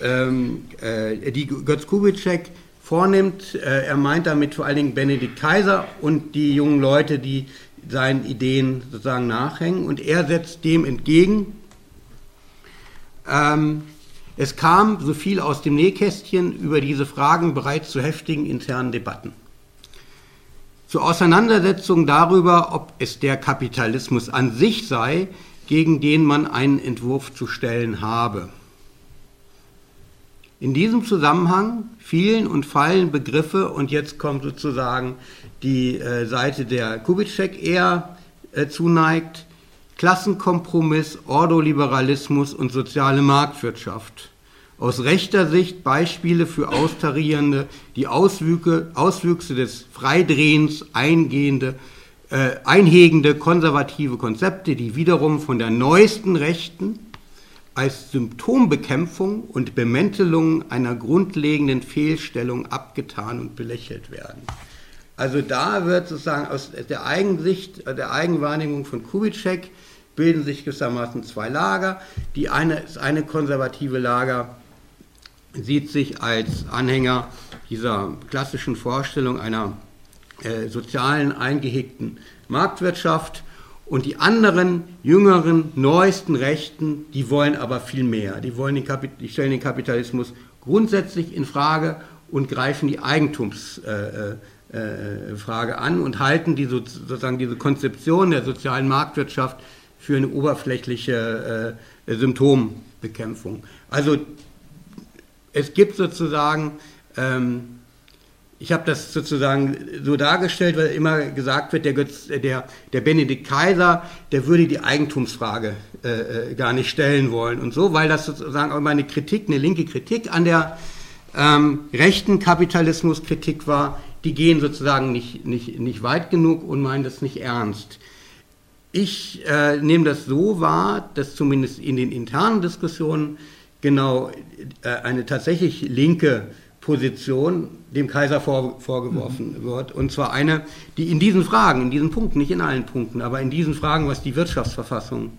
ähm, äh, die Götz Kubitschek vornimmt. Äh, er meint damit vor allen Dingen Benedikt Kaiser und die jungen Leute, die seinen Ideen sozusagen nachhängen. Und er setzt dem entgegen, ähm, es kam so viel aus dem Nähkästchen über diese Fragen bereits zu heftigen internen Debatten. Zur Auseinandersetzung darüber, ob es der Kapitalismus an sich sei, gegen den man einen Entwurf zu stellen habe. In diesem Zusammenhang fielen und fallen Begriffe und jetzt kommt sozusagen die äh, Seite der Kubitschek eher äh, zuneigt, Klassenkompromiss, Ordoliberalismus und soziale Marktwirtschaft. Aus rechter Sicht Beispiele für austarierende, die Auswüchse, Auswüchse des Freidrehens eingehende, äh, einhegende konservative Konzepte, die wiederum von der neuesten Rechten als Symptombekämpfung und Bemäntelung einer grundlegenden Fehlstellung abgetan und belächelt werden. Also da wird sozusagen aus der Eigensicht, der Eigenwahrnehmung von Kubitschek bilden sich gewissermaßen zwei Lager. Die eine, das eine konservative Lager sieht sich als Anhänger dieser klassischen Vorstellung einer äh, sozialen, eingehegten Marktwirtschaft und die anderen, jüngeren, neuesten Rechten, die wollen aber viel mehr. Die, wollen den die stellen den Kapitalismus grundsätzlich in Frage und greifen die Eigentums- äh, äh äh, an und halten die sozusagen diese Konzeption der sozialen Marktwirtschaft für eine oberflächliche äh, Symptombekämpfung. Also es gibt sozusagen, ähm, ich habe das sozusagen so dargestellt, weil immer gesagt wird, der, Götz, der, der Benedikt Kaiser, der würde die Eigentumsfrage äh, äh gar nicht stellen wollen und so, weil das sozusagen auch immer eine Kritik, eine linke Kritik an der ähm, rechten Kapitalismuskritik war, die gehen sozusagen nicht, nicht, nicht weit genug und meinen das nicht ernst. Ich äh, nehme das so wahr, dass zumindest in den internen Diskussionen genau äh, eine tatsächlich linke Position dem Kaiser vor, vorgeworfen mhm. wird. Und zwar eine, die in diesen Fragen, in diesen Punkten, nicht in allen Punkten, aber in diesen Fragen, was die Wirtschaftsverfassung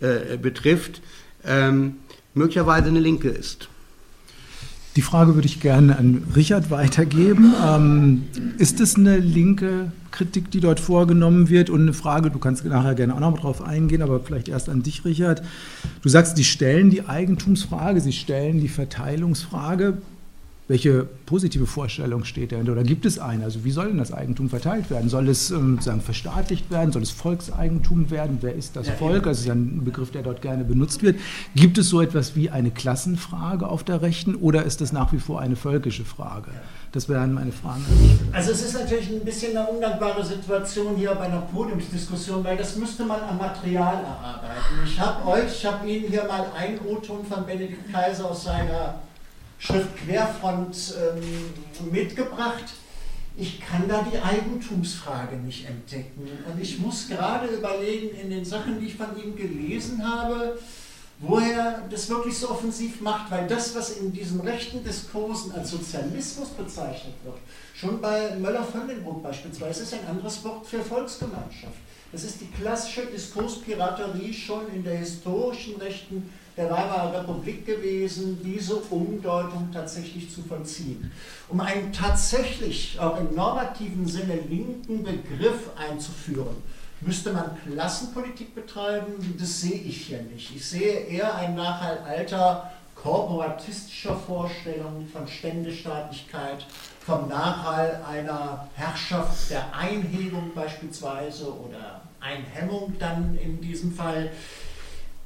äh, betrifft, ähm, möglicherweise eine linke ist. Die Frage würde ich gerne an Richard weitergeben. Ähm, ist es eine linke Kritik, die dort vorgenommen wird? Und eine Frage, du kannst nachher gerne auch noch drauf eingehen, aber vielleicht erst an dich, Richard. Du sagst, die stellen die Eigentumsfrage, sie stellen die Verteilungsfrage. Welche positive Vorstellung steht dahinter oder gibt es eine? Also wie soll denn das Eigentum verteilt werden? Soll es ähm, sagen, verstaatlicht werden? Soll es Volkseigentum werden? Wer ist das ja, Volk? Das ist ja ein Begriff, der dort gerne benutzt wird. Gibt es so etwas wie eine Klassenfrage auf der Rechten oder ist das nach wie vor eine völkische Frage? Das wären meine Fragen. Also es ist natürlich ein bisschen eine undankbare Situation hier bei einer Podiumsdiskussion, weil das müsste man am Material erarbeiten. Ich habe euch, ich habe Ihnen hier mal ein O-Ton von Benedikt Kaiser aus seiner Schrift Querfront ähm, mitgebracht. Ich kann da die Eigentumsfrage nicht entdecken. Und ich muss gerade überlegen, in den Sachen, die ich von ihm gelesen habe, wo er das wirklich so offensiv macht, weil das, was in diesen rechten Diskursen als Sozialismus bezeichnet wird, schon bei Möller-Völlenbruck beispielsweise, ist ein anderes Wort für Volksgemeinschaft. Das ist die klassische Diskurspiraterie schon in der historischen Rechten der Weimarer Republik gewesen, diese Umdeutung tatsächlich zu vollziehen. Um einen tatsächlich auch im normativen Sinne linken Begriff einzuführen, müsste man Klassenpolitik betreiben. Das sehe ich hier nicht. Ich sehe eher ein Nachhalt alter korporatistischer Vorstellungen von Ständestaatlichkeit, vom Nachhall einer Herrschaft der Einhebung beispielsweise oder Einhemmung dann in diesem Fall.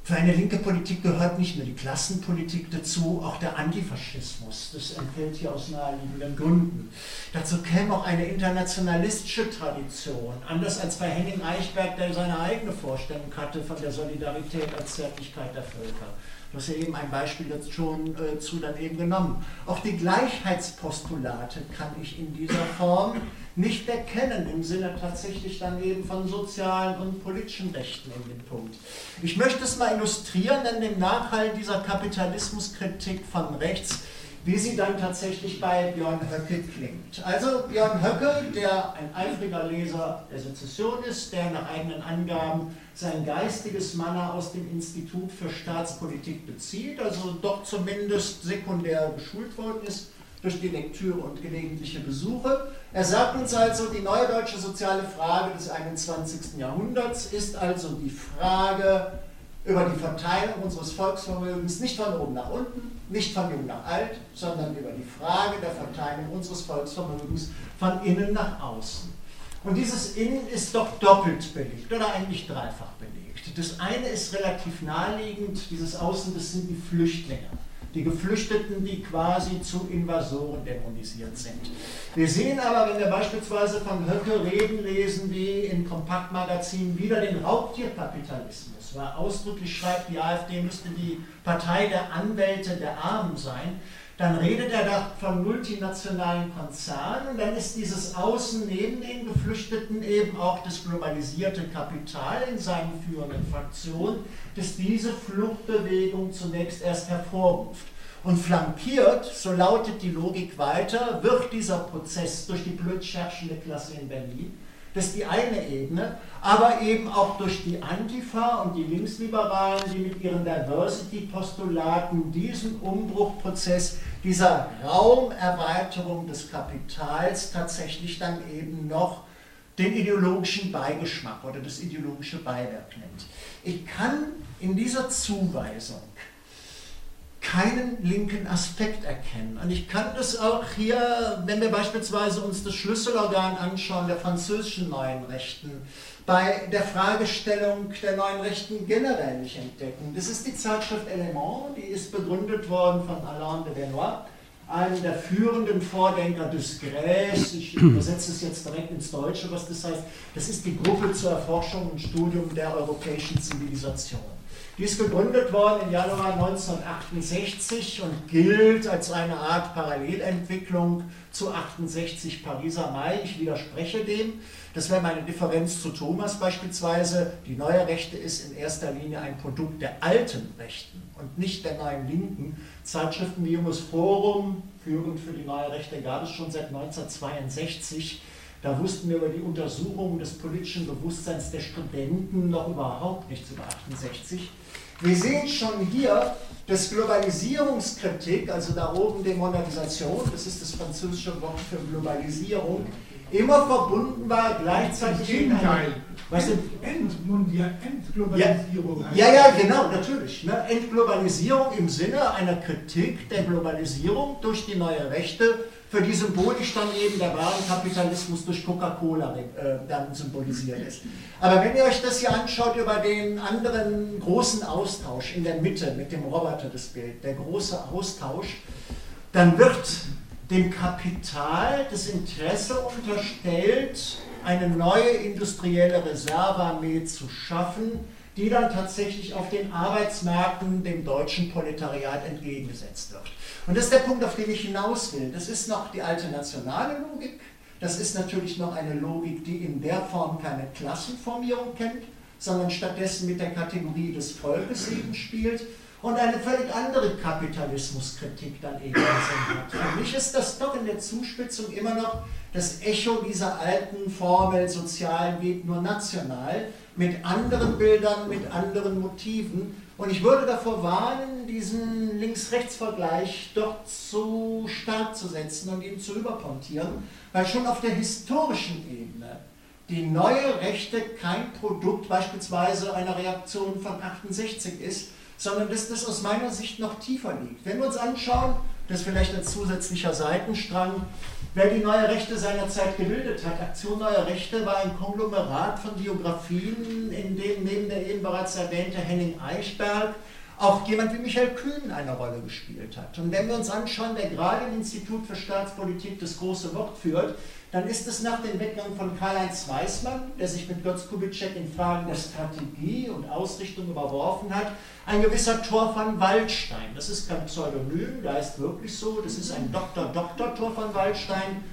Für eine linke Politik gehört nicht nur die Klassenpolitik dazu, auch der Antifaschismus. Das entfällt hier aus naheliegenden Gründen. Dazu käme auch eine internationalistische Tradition, anders als bei Henning Eichberg, der seine eigene Vorstellung hatte von der Solidarität als Zärtlichkeit der Völker. Du hast ja eben ein Beispiel jetzt schon äh, zu dann eben genommen. Auch die Gleichheitspostulate kann ich in dieser Form nicht erkennen, im Sinne tatsächlich dann eben von sozialen und politischen Rechten in dem Punkt. Ich möchte es mal illustrieren an dem Nachhalt dieser Kapitalismuskritik von rechts, wie sie dann tatsächlich bei Björn Höcke klingt. Also Björn Höcke, der ein eifriger Leser der Sezession ist, der nach eigenen Angaben sein geistiges Manner aus dem Institut für Staatspolitik bezieht, also doch zumindest sekundär geschult worden ist durch die Lektüre und gelegentliche Besuche. Er sagt uns also, die neue deutsche soziale Frage des 21. Jahrhunderts ist also die Frage über die Verteilung unseres Volksvermögens nicht von oben nach unten, nicht von jung nach alt, sondern über die Frage der Verteilung unseres Volksvermögens von innen nach außen. Und dieses Innen ist doch doppelt belegt oder eigentlich dreifach belegt. Das eine ist relativ naheliegend, dieses Außen, das sind die Flüchtlinge die Geflüchteten, die quasi zu Invasoren dämonisiert sind. Wir sehen aber, wenn wir beispielsweise von Höcke reden, lesen wie in Kompaktmagazinen wieder den Raubtierkapitalismus, weil ausdrücklich schreibt, die AfD müsste die Partei der Anwälte der Armen sein dann redet er da von multinationalen Konzernen dann ist dieses Außen neben den Geflüchteten eben auch das globalisierte Kapital in seinen führenden Fraktionen, das diese Fluchtbewegung zunächst erst hervorruft. Und flankiert, so lautet die Logik weiter, wird dieser Prozess durch die blöd Klasse in Berlin das ist die eine Ebene, aber eben auch durch die Antifa und die Linksliberalen, die mit ihren Diversity-Postulaten diesen Umbruchprozess dieser Raumerweiterung des Kapitals tatsächlich dann eben noch den ideologischen Beigeschmack oder das ideologische Beiwerk nennt. Ich kann in dieser Zuweisung keinen linken Aspekt erkennen. Und ich kann das auch hier, wenn wir beispielsweise uns das Schlüsselorgan anschauen der französischen neuen Rechten, bei der Fragestellung der neuen Rechten generell nicht entdecken. Das ist die Zeitschrift Element, die ist begründet worden von Alain de Benoit, einem der führenden Vordenker des Grès. Ich übersetze es jetzt direkt ins Deutsche, was das heißt. Das ist die Gruppe zur Erforschung und Studium der europäischen Zivilisation. Die ist gegründet worden im Januar 1968 und gilt als eine Art Parallelentwicklung zu 68 Pariser Mai. Ich widerspreche dem. Das wäre meine Differenz zu Thomas beispielsweise. Die neue Rechte ist in erster Linie ein Produkt der alten Rechten und nicht der neuen Linken. Zeitschriften wie Junges Forum, führend für die neue Rechte, gab es schon seit 1962. Da wussten wir über die Untersuchungen des politischen Bewusstseins der Studenten noch überhaupt nichts über 68. Wir sehen schon hier, dass Globalisierungskritik, also da oben Demonetisation, das ist das französische Wort für Globalisierung, immer verbunden war gleichzeitig Gegenteil. Was End, Endmundial, Endglobalisierung. Ja, ja, genau, natürlich. Ne? Entglobalisierung im Sinne einer Kritik der Globalisierung durch die neue Rechte, für die symbolisch dann eben der Warenkapitalismus durch Coca-Cola äh, dann symbolisiert ist. Aber wenn ihr euch das hier anschaut über den anderen großen Austausch in der Mitte mit dem Roboter das Bild, der große Austausch, dann wird dem Kapital das Interesse unterstellt, eine neue industrielle Reservearmee zu schaffen, die dann tatsächlich auf den Arbeitsmärkten dem deutschen Proletariat entgegengesetzt wird. Und das ist der Punkt, auf den ich hinaus will. Das ist noch die alte nationale Logik. Das ist natürlich noch eine Logik, die in der Form keine Klassenformierung kennt, sondern stattdessen mit der Kategorie des Volkes eben spielt und eine völlig andere Kapitalismuskritik dann eben hat. Für mich ist das doch in der Zuspitzung immer noch das Echo dieser alten Formel, sozial geht nur national, mit anderen Bildern, mit anderen Motiven. Und ich würde davor warnen, diesen Links-Rechts-Vergleich dort zu stark zu setzen und ihn zu überpontieren, weil schon auf der historischen Ebene die neue Rechte kein Produkt beispielsweise einer Reaktion von 68 ist, sondern dass das aus meiner Sicht noch tiefer liegt. Wenn wir uns anschauen, das vielleicht als zusätzlicher Seitenstrang, wer die neue Rechte seinerzeit gebildet hat. Aktion Neue Rechte war ein Konglomerat von Biografien, in dem neben der eben bereits erwähnte Henning Eichberg auch jemand wie Michael Kühn eine Rolle gespielt hat. Und wenn wir uns anschauen, wer gerade im Institut für Staatspolitik das große Wort führt, dann ist es nach dem Weggang von Karl-Heinz Weismann, der sich mit Götz Kubitschek in Fragen der Strategie und Ausrichtung überworfen hat, ein gewisser Thor van Waldstein. Das ist kein Pseudonym, der heißt wirklich so, das ist ein Dr. Dr. Thor van Waldstein,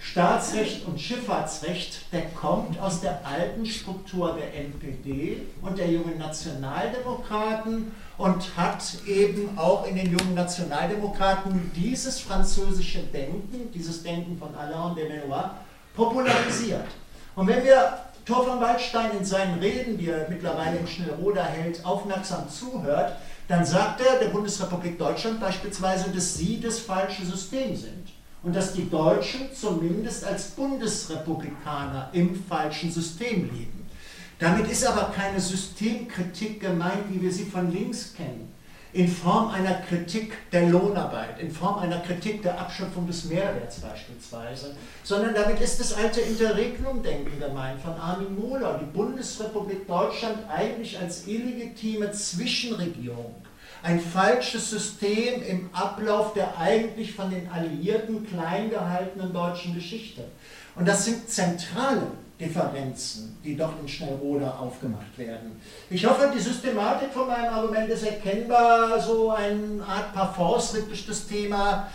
Staatsrecht und Schifffahrtsrecht, der kommt aus der alten Struktur der NPD und der jungen Nationaldemokraten und hat eben auch in den jungen Nationaldemokraten dieses französische Denken, dieses Denken von Alain de Benoit, popularisiert. Und wenn wir Thor von Waldstein in seinen Reden, die er mittlerweile in Schnellroda hält, aufmerksam zuhört, dann sagt er der Bundesrepublik Deutschland beispielsweise, dass sie das falsche System sind und dass die Deutschen zumindest als Bundesrepublikaner im falschen System leben. Damit ist aber keine Systemkritik gemeint, wie wir sie von links kennen, in Form einer Kritik der Lohnarbeit, in Form einer Kritik der Abschöpfung des Mehrwerts beispielsweise, sondern damit ist das alte Interregnum-Denken gemeint von Armin Mohler, die Bundesrepublik Deutschland eigentlich als illegitime Zwischenregierung ein falsches System im Ablauf der eigentlich von den Alliierten klein gehaltenen deutschen Geschichte. Und das sind zentrale Differenzen, die dort in Schnellroda aufgemacht werden. Ich hoffe, die Systematik von meinem Argument ist erkennbar, so eine Art Parforce durch das Thema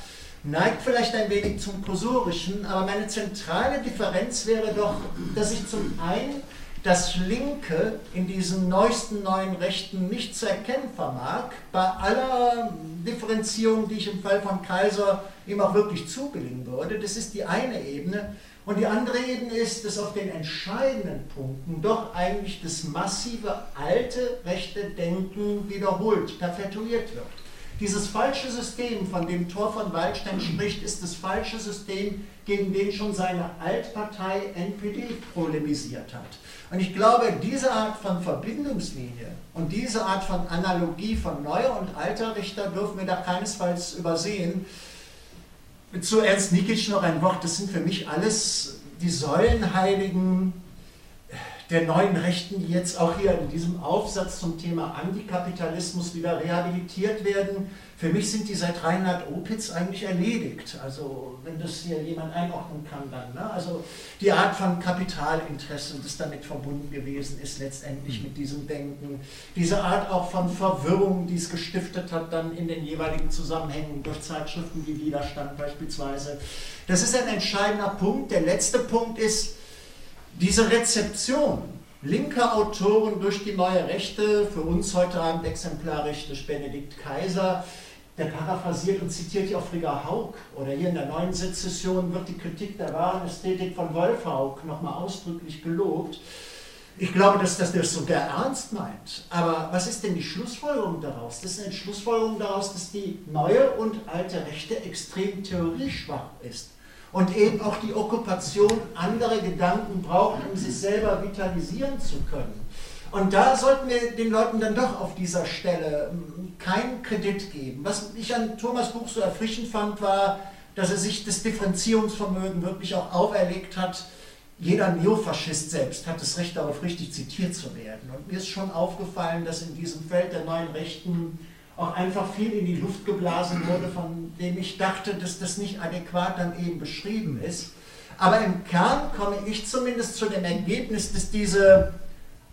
neigt vielleicht ein wenig zum Prosorischen, aber meine zentrale Differenz wäre doch, dass ich zum einen das Linke in diesen neuesten neuen Rechten nicht zu erkennen vermag, bei aller Differenzierung, die ich im Fall von Kaiser ihm auch wirklich zubilligen würde. Das ist die eine Ebene. Und die andere Ebene ist, dass auf den entscheidenden Punkten doch eigentlich das massive alte rechte Denken wiederholt, perpetuiert wird. Dieses falsche System, von dem Thor von Waldstein spricht, ist das falsche System, gegen den schon seine Altpartei NPD polemisiert hat. Und ich glaube, diese Art von Verbindungslinie und diese Art von Analogie von neuer und alter Richter dürfen wir da keinesfalls übersehen. Zu Ernst Nikic noch ein Wort, das sind für mich alles die Säulenheiligen der neuen Rechten, die jetzt auch hier in diesem Aufsatz zum Thema Antikapitalismus wieder rehabilitiert werden. Für mich sind die seit Reinhard Opitz eigentlich erledigt. Also wenn das hier jemand einordnen kann dann. Ne? Also die Art von Kapitalinteresse, das damit verbunden gewesen ist letztendlich mit diesem Denken. Diese Art auch von Verwirrung, die es gestiftet hat dann in den jeweiligen Zusammenhängen durch Zeitschriften wie Widerstand beispielsweise. Das ist ein entscheidender Punkt. Der letzte Punkt ist, diese Rezeption linker Autoren durch die neue Rechte, für uns heute Abend exemplarisch durch Benedikt Kaiser, der paraphrasiert und zitiert hier auch Frigga Haug oder hier in der neuen Sezession wird die Kritik der wahren Ästhetik von Wolf Haug nochmal ausdrücklich gelobt. Ich glaube, dass das das sogar ernst meint. Aber was ist denn die Schlussfolgerung daraus? Das ist eine Schlussfolgerung daraus, dass die neue und alte Rechte extrem theorieschwach ist und eben auch die Okkupation andere Gedanken braucht, um sich selber vitalisieren zu können. Und da sollten wir den Leuten dann doch auf dieser Stelle hm, keinen Kredit geben. Was ich an Thomas Buch so erfrischend fand, war, dass er sich das Differenzierungsvermögen wirklich auch auferlegt hat. Jeder Neofaschist selbst hat das Recht darauf, richtig zitiert zu werden. Und mir ist schon aufgefallen, dass in diesem Feld der neuen Rechten auch einfach viel in die Luft geblasen wurde, von dem ich dachte, dass das nicht adäquat dann eben beschrieben ist. Aber im Kern komme ich zumindest zu dem Ergebnis, dass diese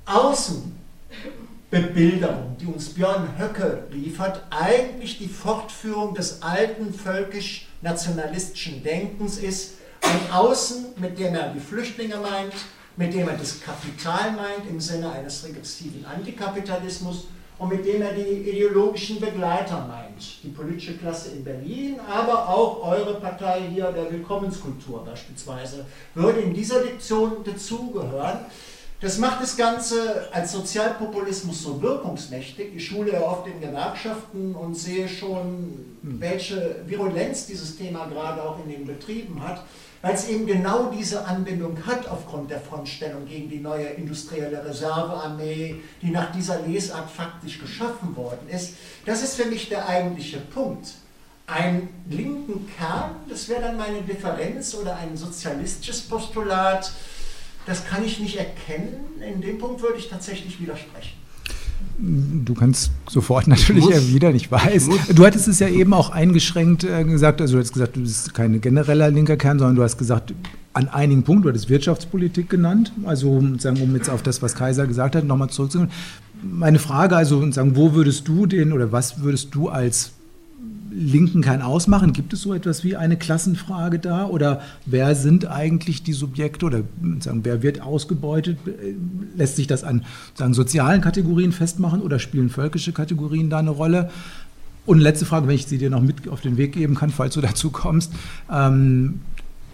Außenbebilderung, die uns Björn Höcke liefert, eigentlich die Fortführung des alten völkisch-nationalistischen Denkens ist. Ein Außen, mit dem er die Flüchtlinge meint, mit dem er das Kapital meint im Sinne eines regressiven Antikapitalismus und mit dem er die ideologischen Begleiter meint. Die politische Klasse in Berlin, aber auch eure Partei hier der Willkommenskultur beispielsweise, würde in dieser Diktion dazugehören. Das macht das Ganze als Sozialpopulismus so wirkungsmächtig. Ich schule ja oft in Gewerkschaften und sehe schon, hm. welche Virulenz dieses Thema gerade auch in den Betrieben hat, weil es eben genau diese Anbindung hat aufgrund der Frontstellung gegen die neue industrielle Reservearmee, die nach dieser Lesart faktisch geschaffen worden ist. Das ist für mich der eigentliche Punkt. Ein linken Kern, das wäre dann meine Differenz oder ein sozialistisches Postulat, das kann ich nicht erkennen. In dem Punkt würde ich tatsächlich widersprechen. Du kannst sofort natürlich muss, erwidern, ich weiß. Ich du hattest es ja eben auch eingeschränkt äh, gesagt, also du hast gesagt, du bist kein genereller linker Kern, sondern du hast gesagt, an einigen Punkten, du hattest Wirtschaftspolitik genannt, also sagen, um jetzt auf das, was Kaiser gesagt hat, nochmal zurückzukommen. Meine Frage also, sagen, wo würdest du den oder was würdest du als Linken kein Ausmachen? Gibt es so etwas wie eine Klassenfrage da? Oder wer sind eigentlich die Subjekte oder sagen, wer wird ausgebeutet? Lässt sich das an sagen, sozialen Kategorien festmachen oder spielen völkische Kategorien da eine Rolle? Und letzte Frage, wenn ich sie dir noch mit auf den Weg geben kann, falls du dazu kommst. Ähm,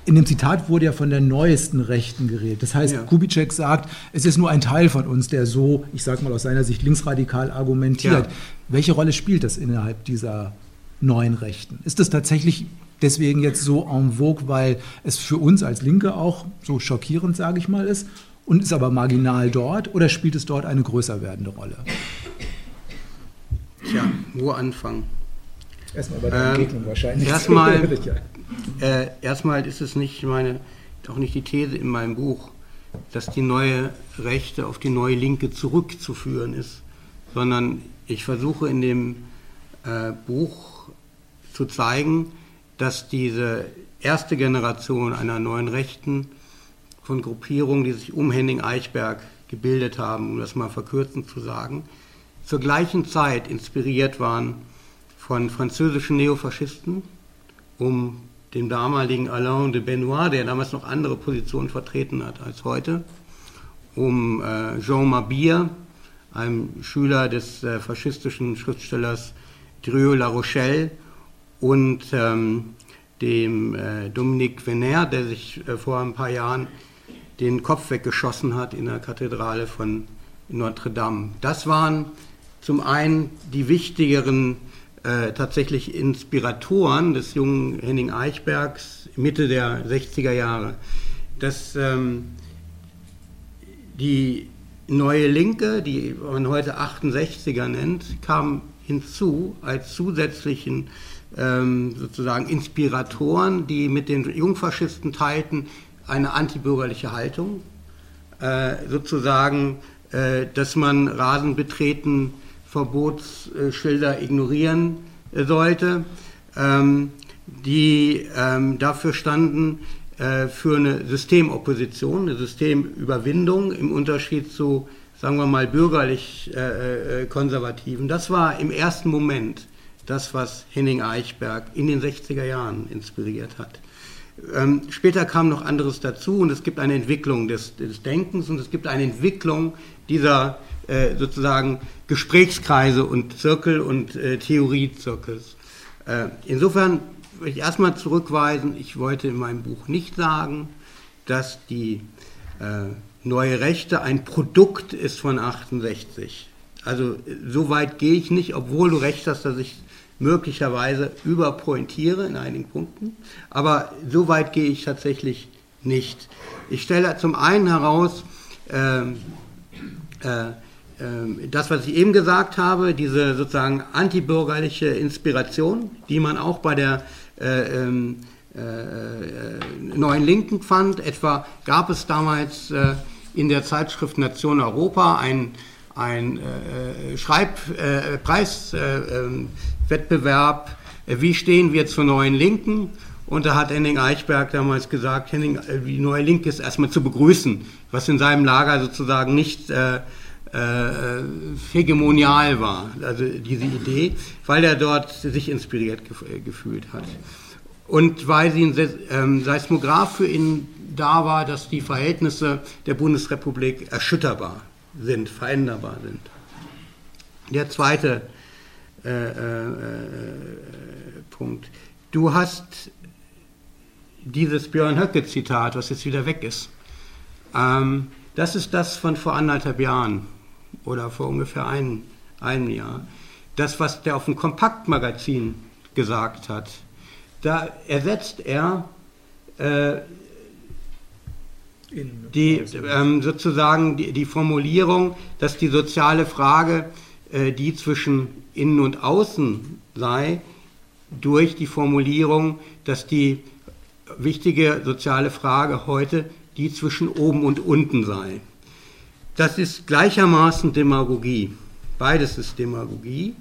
in dem Zitat wurde ja von der neuesten Rechten geredet. Das heißt, ja. Kubitschek sagt, es ist nur ein Teil von uns, der so, ich sage mal aus seiner Sicht, linksradikal argumentiert. Ja. Welche Rolle spielt das innerhalb dieser neuen Rechten. Ist das tatsächlich deswegen jetzt so en vogue, weil es für uns als Linke auch so schockierend, sage ich mal, ist und ist aber marginal dort oder spielt es dort eine größer werdende Rolle? Tja, wo anfangen? Erstmal bei der ähm, wahrscheinlich. Erstmal, äh, erstmal ist es nicht meine, auch nicht die These in meinem Buch, dass die neue Rechte auf die neue Linke zurückzuführen ist, sondern ich versuche in dem äh, Buch zu zeigen, dass diese erste Generation einer neuen Rechten von Gruppierungen, die sich um Henning Eichberg gebildet haben, um das mal verkürzend zu sagen, zur gleichen Zeit inspiriert waren von französischen Neofaschisten, um den damaligen Alain de Benoit, der damals noch andere Positionen vertreten hat als heute, um äh, Jean Mabir, einem Schüler des äh, faschistischen Schriftstellers Drieux La Rochelle, und ähm, dem äh, Dominique Venner, der sich äh, vor ein paar Jahren den Kopf weggeschossen hat in der Kathedrale von Notre Dame. Das waren zum einen die wichtigeren äh, tatsächlich Inspiratoren des jungen Henning Eichbergs Mitte der 60er Jahre. Das, ähm, die neue Linke, die man heute 68er nennt, kam hinzu als zusätzlichen ähm, sozusagen Inspiratoren, die mit den Jungfaschisten teilten eine antibürgerliche Haltung, äh, sozusagen, äh, dass man Rasen betreten, Verbotsschilder ignorieren äh, sollte, ähm, die ähm, dafür standen, äh, für eine Systemopposition, eine Systemüberwindung im Unterschied zu, sagen wir mal, bürgerlich-konservativen. Äh, äh, das war im ersten Moment das, was Henning Eichberg in den 60er Jahren inspiriert hat. Ähm, später kam noch anderes dazu und es gibt eine Entwicklung des, des Denkens und es gibt eine Entwicklung dieser äh, sozusagen Gesprächskreise und Zirkel und äh, Theoriezirkels. Äh, insofern würde ich erstmal zurückweisen, ich wollte in meinem Buch nicht sagen, dass die äh, neue Rechte ein Produkt ist von 68. Also so weit gehe ich nicht, obwohl du recht hast, dass ich möglicherweise überpointiere in einigen Punkten. Aber so weit gehe ich tatsächlich nicht. Ich stelle zum einen heraus, äh, äh, das, was ich eben gesagt habe, diese sozusagen antibürgerliche Inspiration, die man auch bei der äh, ähm, äh, Neuen Linken fand. Etwa gab es damals äh, in der Zeitschrift Nation Europa ein, ein äh, Schreibpreiswettbewerb, äh, wie stehen wir zur Neuen Linken? Und da hat Henning Eichberg damals gesagt, Henning, die Neue Linke ist erstmal zu begrüßen, was in seinem Lager sozusagen nicht äh, äh, hegemonial war, also diese Idee, weil er dort sich inspiriert gef gefühlt hat. Und weil sie ein ähm, Seismograph für ihn da war, dass die Verhältnisse der Bundesrepublik erschütterbar sind, veränderbar sind. Der zweite äh, äh, äh Punkt. Du hast dieses Björn Höcke-Zitat, was jetzt wieder weg ist. Ähm, das ist das von vor anderthalb Jahren oder vor ungefähr ein, einem Jahr, das, was der auf dem Kompaktmagazin gesagt hat, da ersetzt er äh, die, ähm, sozusagen die, die, Formulierung, dass die soziale Frage, äh, die zwischen Innen und Außen sei, durch die Formulierung, dass die wichtige soziale Frage heute die zwischen oben und unten sei. Das ist gleichermaßen Demagogie. Beides ist Demagogie.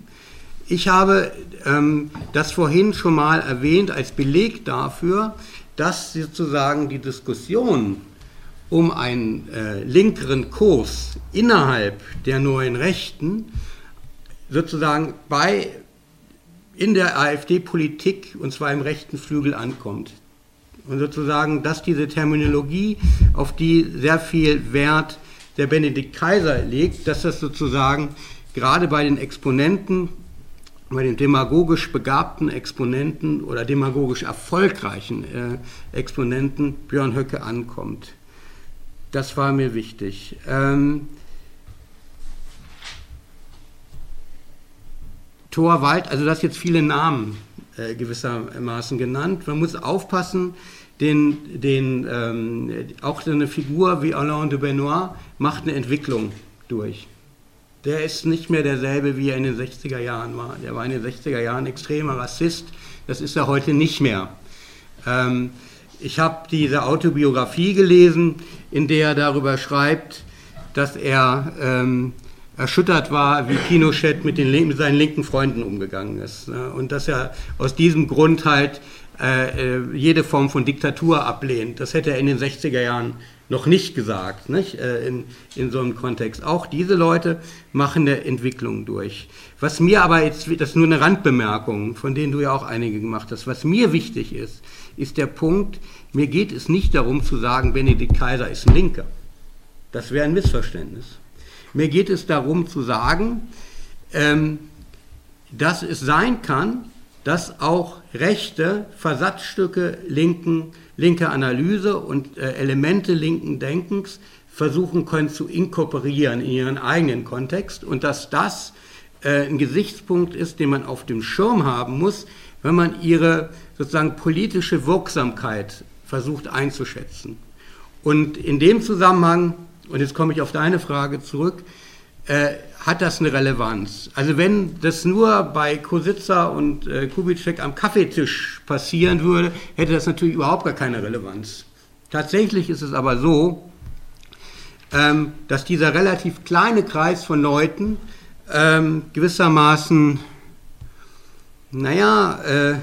Ich habe ähm, das vorhin schon mal erwähnt als Beleg dafür, dass sozusagen die Diskussion um einen äh, linkeren Kurs innerhalb der neuen Rechten sozusagen bei in der AfD-Politik und zwar im rechten Flügel ankommt. Und sozusagen, dass diese Terminologie, auf die sehr viel Wert der Benedikt Kaiser legt, dass das sozusagen gerade bei den Exponenten, bei den demagogisch begabten Exponenten oder demagogisch erfolgreichen äh, Exponenten Björn Höcke ankommt. Das war mir wichtig. Ähm, Torwald, also das jetzt viele Namen äh, gewissermaßen genannt. Man muss aufpassen, den, den, ähm, auch eine Figur wie Alain de Benoit macht eine Entwicklung durch. Der ist nicht mehr derselbe, wie er in den 60er Jahren war. Der war in den 60er Jahren extremer Rassist. Das ist er heute nicht mehr. Ähm, ich habe diese Autobiografie gelesen, in der er darüber schreibt, dass er ähm, erschüttert war, wie Pinochet mit, den, mit seinen linken Freunden umgegangen ist. Ne? Und dass er aus diesem Grund halt äh, äh, jede Form von Diktatur ablehnt. Das hätte er in den 60er Jahren noch nicht gesagt, nicht? Äh, in, in so einem Kontext. Auch diese Leute machen eine Entwicklung durch. Was mir aber jetzt, das ist nur eine Randbemerkung, von denen du ja auch einige gemacht hast, was mir wichtig ist, ist der Punkt, mir geht es nicht darum zu sagen, Benedikt Kaiser ist ein Linker. Das wäre ein Missverständnis. Mir geht es darum zu sagen, ähm, dass es sein kann, dass auch rechte Versatzstücke linken, linke Analyse und äh, Elemente linken Denkens versuchen können zu inkorporieren in ihren eigenen Kontext und dass das äh, ein Gesichtspunkt ist, den man auf dem Schirm haben muss, wenn man ihre sozusagen politische Wirksamkeit versucht einzuschätzen. Und in dem Zusammenhang, und jetzt komme ich auf deine Frage zurück, äh, hat das eine Relevanz. Also wenn das nur bei Kositza und äh, Kubitschek am Kaffeetisch passieren würde, hätte das natürlich überhaupt gar keine Relevanz. Tatsächlich ist es aber so, ähm, dass dieser relativ kleine Kreis von Leuten ähm, gewissermaßen, naja, äh,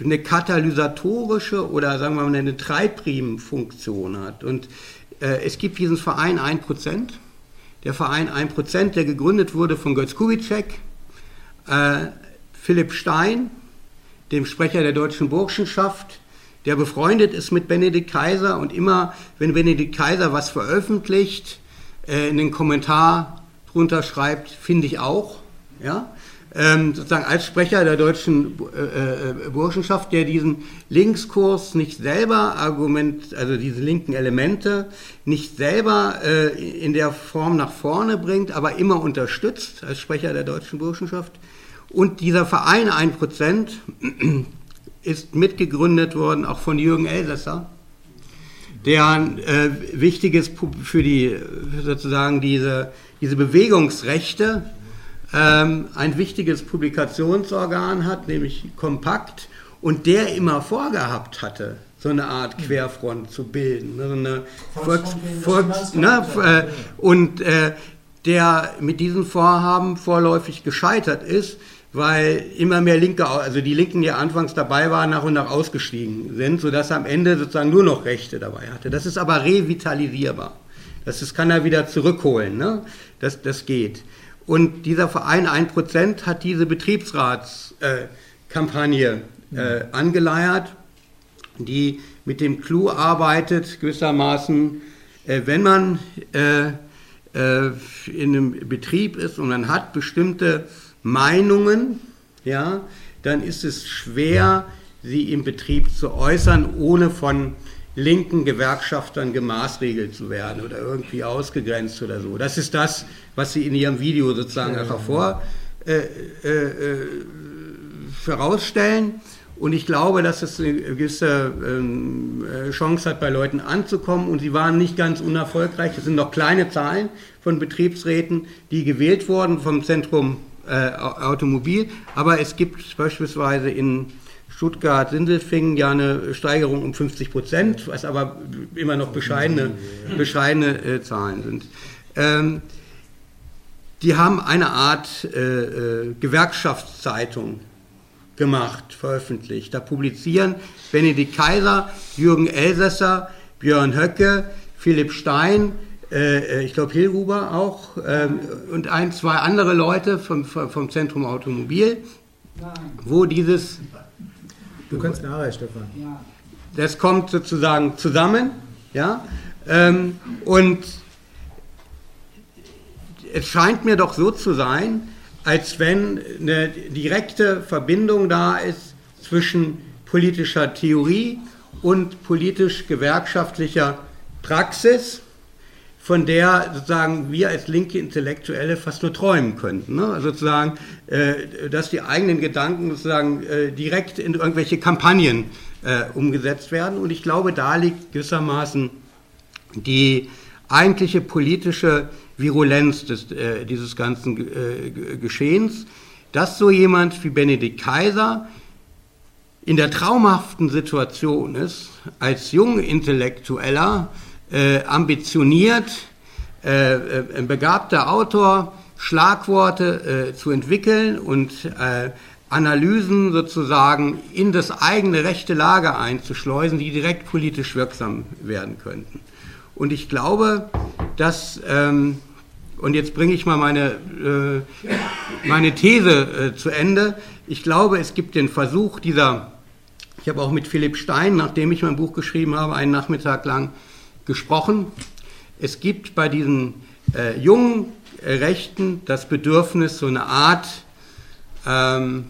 eine katalysatorische oder sagen wir mal eine Treibriemenfunktion hat. Und äh, es gibt diesen Verein 1%, der Verein 1%, der gegründet wurde von Götz Kubitschek, äh, Philipp Stein, dem Sprecher der deutschen Burschenschaft, der befreundet ist mit Benedikt Kaiser und immer, wenn Benedikt Kaiser was veröffentlicht, äh, in den Kommentar drunter schreibt, finde ich auch. Ja? Ähm, sozusagen als Sprecher der deutschen äh, äh, Burschenschaft, der diesen Linkskurs nicht selber argument, also diese linken Elemente nicht selber äh, in der Form nach vorne bringt, aber immer unterstützt als Sprecher der deutschen Burschenschaft. Und dieser Verein 1% ist mitgegründet worden, auch von Jürgen Elsässer, der äh, wichtiges für die sozusagen diese, diese Bewegungsrechte ähm, ein wichtiges Publikationsorgan hat, nämlich Kompakt, und der immer vorgehabt hatte, so eine Art Querfront zu bilden. Ne, so eine Volks, Volks, ne, äh, und äh, der mit diesem Vorhaben vorläufig gescheitert ist, weil immer mehr Linke, also die Linken, die anfangs dabei waren, nach und nach ausgestiegen sind, sodass er am Ende sozusagen nur noch Rechte dabei hatte. Das ist aber revitalisierbar. Das ist, kann er wieder zurückholen. Ne? Das, das geht. Und dieser Verein 1% hat diese Betriebsratskampagne äh, angeleiert, die mit dem Clou arbeitet, gewissermaßen, äh, wenn man äh, äh, in einem Betrieb ist und man hat bestimmte Meinungen, ja, dann ist es schwer, sie im Betrieb zu äußern, ohne von linken Gewerkschaftern gemaßregelt zu werden oder irgendwie ausgegrenzt oder so. Das ist das, was Sie in Ihrem Video sozusagen ja, hervor äh, äh, äh, vorausstellen. Und ich glaube, dass es eine gewisse ähm, äh, Chance hat, bei Leuten anzukommen. Und sie waren nicht ganz unerfolgreich. Es sind noch kleine Zahlen von Betriebsräten, die gewählt wurden vom Zentrum äh, Automobil. Aber es gibt beispielsweise in Stuttgart-Sindelfingen ja eine Steigerung um 50 Prozent, was aber immer noch bescheidene, bescheidene äh, Zahlen sind. Ähm, die haben eine Art äh, äh, Gewerkschaftszeitung gemacht, veröffentlicht. Da publizieren Benedikt Kaiser, Jürgen Elsässer, Björn Höcke, Philipp Stein, äh, äh ich glaube Hilhuber auch ähm, und ein, zwei andere Leute vom, vom Zentrum Automobil, wo dieses Du kannst nachher, Stefan. Das kommt sozusagen zusammen, ja. Ähm, und es scheint mir doch so zu sein, als wenn eine direkte Verbindung da ist zwischen politischer Theorie und politisch-gewerkschaftlicher Praxis von der sozusagen wir als linke Intellektuelle fast nur träumen könnten. Ne? Also sozusagen, äh, dass die eigenen Gedanken sozusagen äh, direkt in irgendwelche Kampagnen äh, umgesetzt werden. Und ich glaube, da liegt gewissermaßen die eigentliche politische Virulenz des, äh, dieses ganzen äh, Geschehens, dass so jemand wie Benedikt Kaiser in der traumhaften Situation ist, als Jungintellektueller, äh, ambitioniert, äh, äh, ein begabter Autor, Schlagworte äh, zu entwickeln und äh, Analysen sozusagen in das eigene rechte Lager einzuschleusen, die direkt politisch wirksam werden könnten. Und ich glaube, dass, ähm, und jetzt bringe ich mal meine, äh, meine These zu Ende, ich glaube, es gibt den Versuch dieser, ich habe auch mit Philipp Stein, nachdem ich mein Buch geschrieben habe, einen Nachmittag lang gesprochen. Es gibt bei diesen äh, jungen äh, Rechten das Bedürfnis, so eine Art ähm,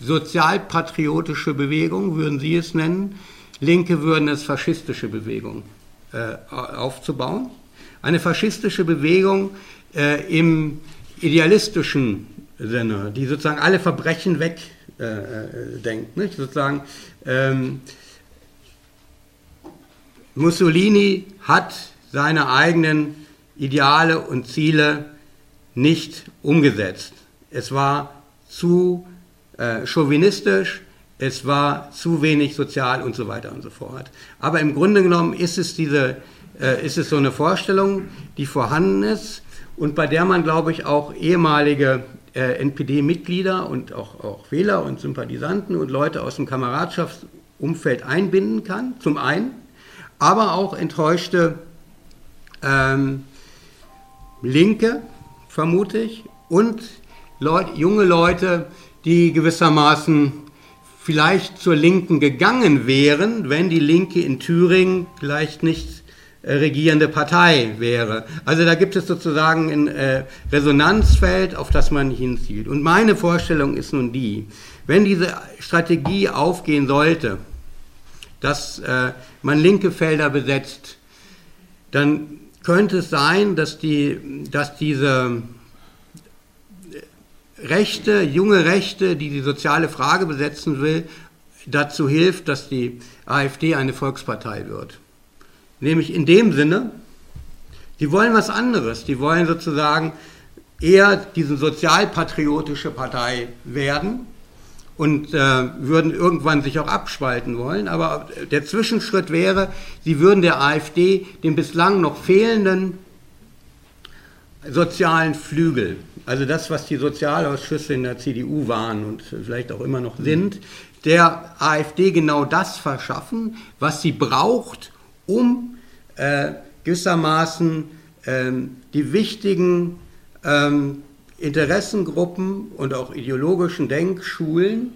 sozialpatriotische Bewegung, würden Sie es nennen. Linke würden es faschistische Bewegung äh, aufzubauen. Eine faschistische Bewegung äh, im idealistischen Sinne, die sozusagen alle Verbrechen wegdenkt. Äh, äh sozusagen ähm, Mussolini hat seine eigenen Ideale und Ziele nicht umgesetzt. Es war zu äh, chauvinistisch, es war zu wenig sozial und so weiter und so fort. Aber im Grunde genommen ist es, diese, äh, ist es so eine Vorstellung, die vorhanden ist und bei der man, glaube ich, auch ehemalige äh, NPD-Mitglieder und auch, auch Wähler und Sympathisanten und Leute aus dem Kameradschaftsumfeld einbinden kann, zum einen aber auch enttäuschte ähm, Linke, vermute ich, und Leut, junge Leute, die gewissermaßen vielleicht zur Linken gegangen wären, wenn die Linke in Thüringen vielleicht nicht äh, regierende Partei wäre. Also da gibt es sozusagen ein äh, Resonanzfeld, auf das man hinzielt. Und meine Vorstellung ist nun die, wenn diese Strategie aufgehen sollte, dass äh, man linke Felder besetzt, dann könnte es sein, dass, die, dass diese Rechte, junge Rechte, die die soziale Frage besetzen will, dazu hilft, dass die AfD eine Volkspartei wird. Nämlich in dem Sinne, die wollen was anderes. Die wollen sozusagen eher diese sozialpatriotische Partei werden und äh, würden irgendwann sich auch abspalten wollen. Aber der Zwischenschritt wäre, sie würden der AfD den bislang noch fehlenden sozialen Flügel, also das, was die Sozialausschüsse in der CDU waren und vielleicht auch immer noch sind, der AfD genau das verschaffen, was sie braucht, um äh, gewissermaßen ähm, die wichtigen ähm, Interessengruppen und auch ideologischen Denkschulen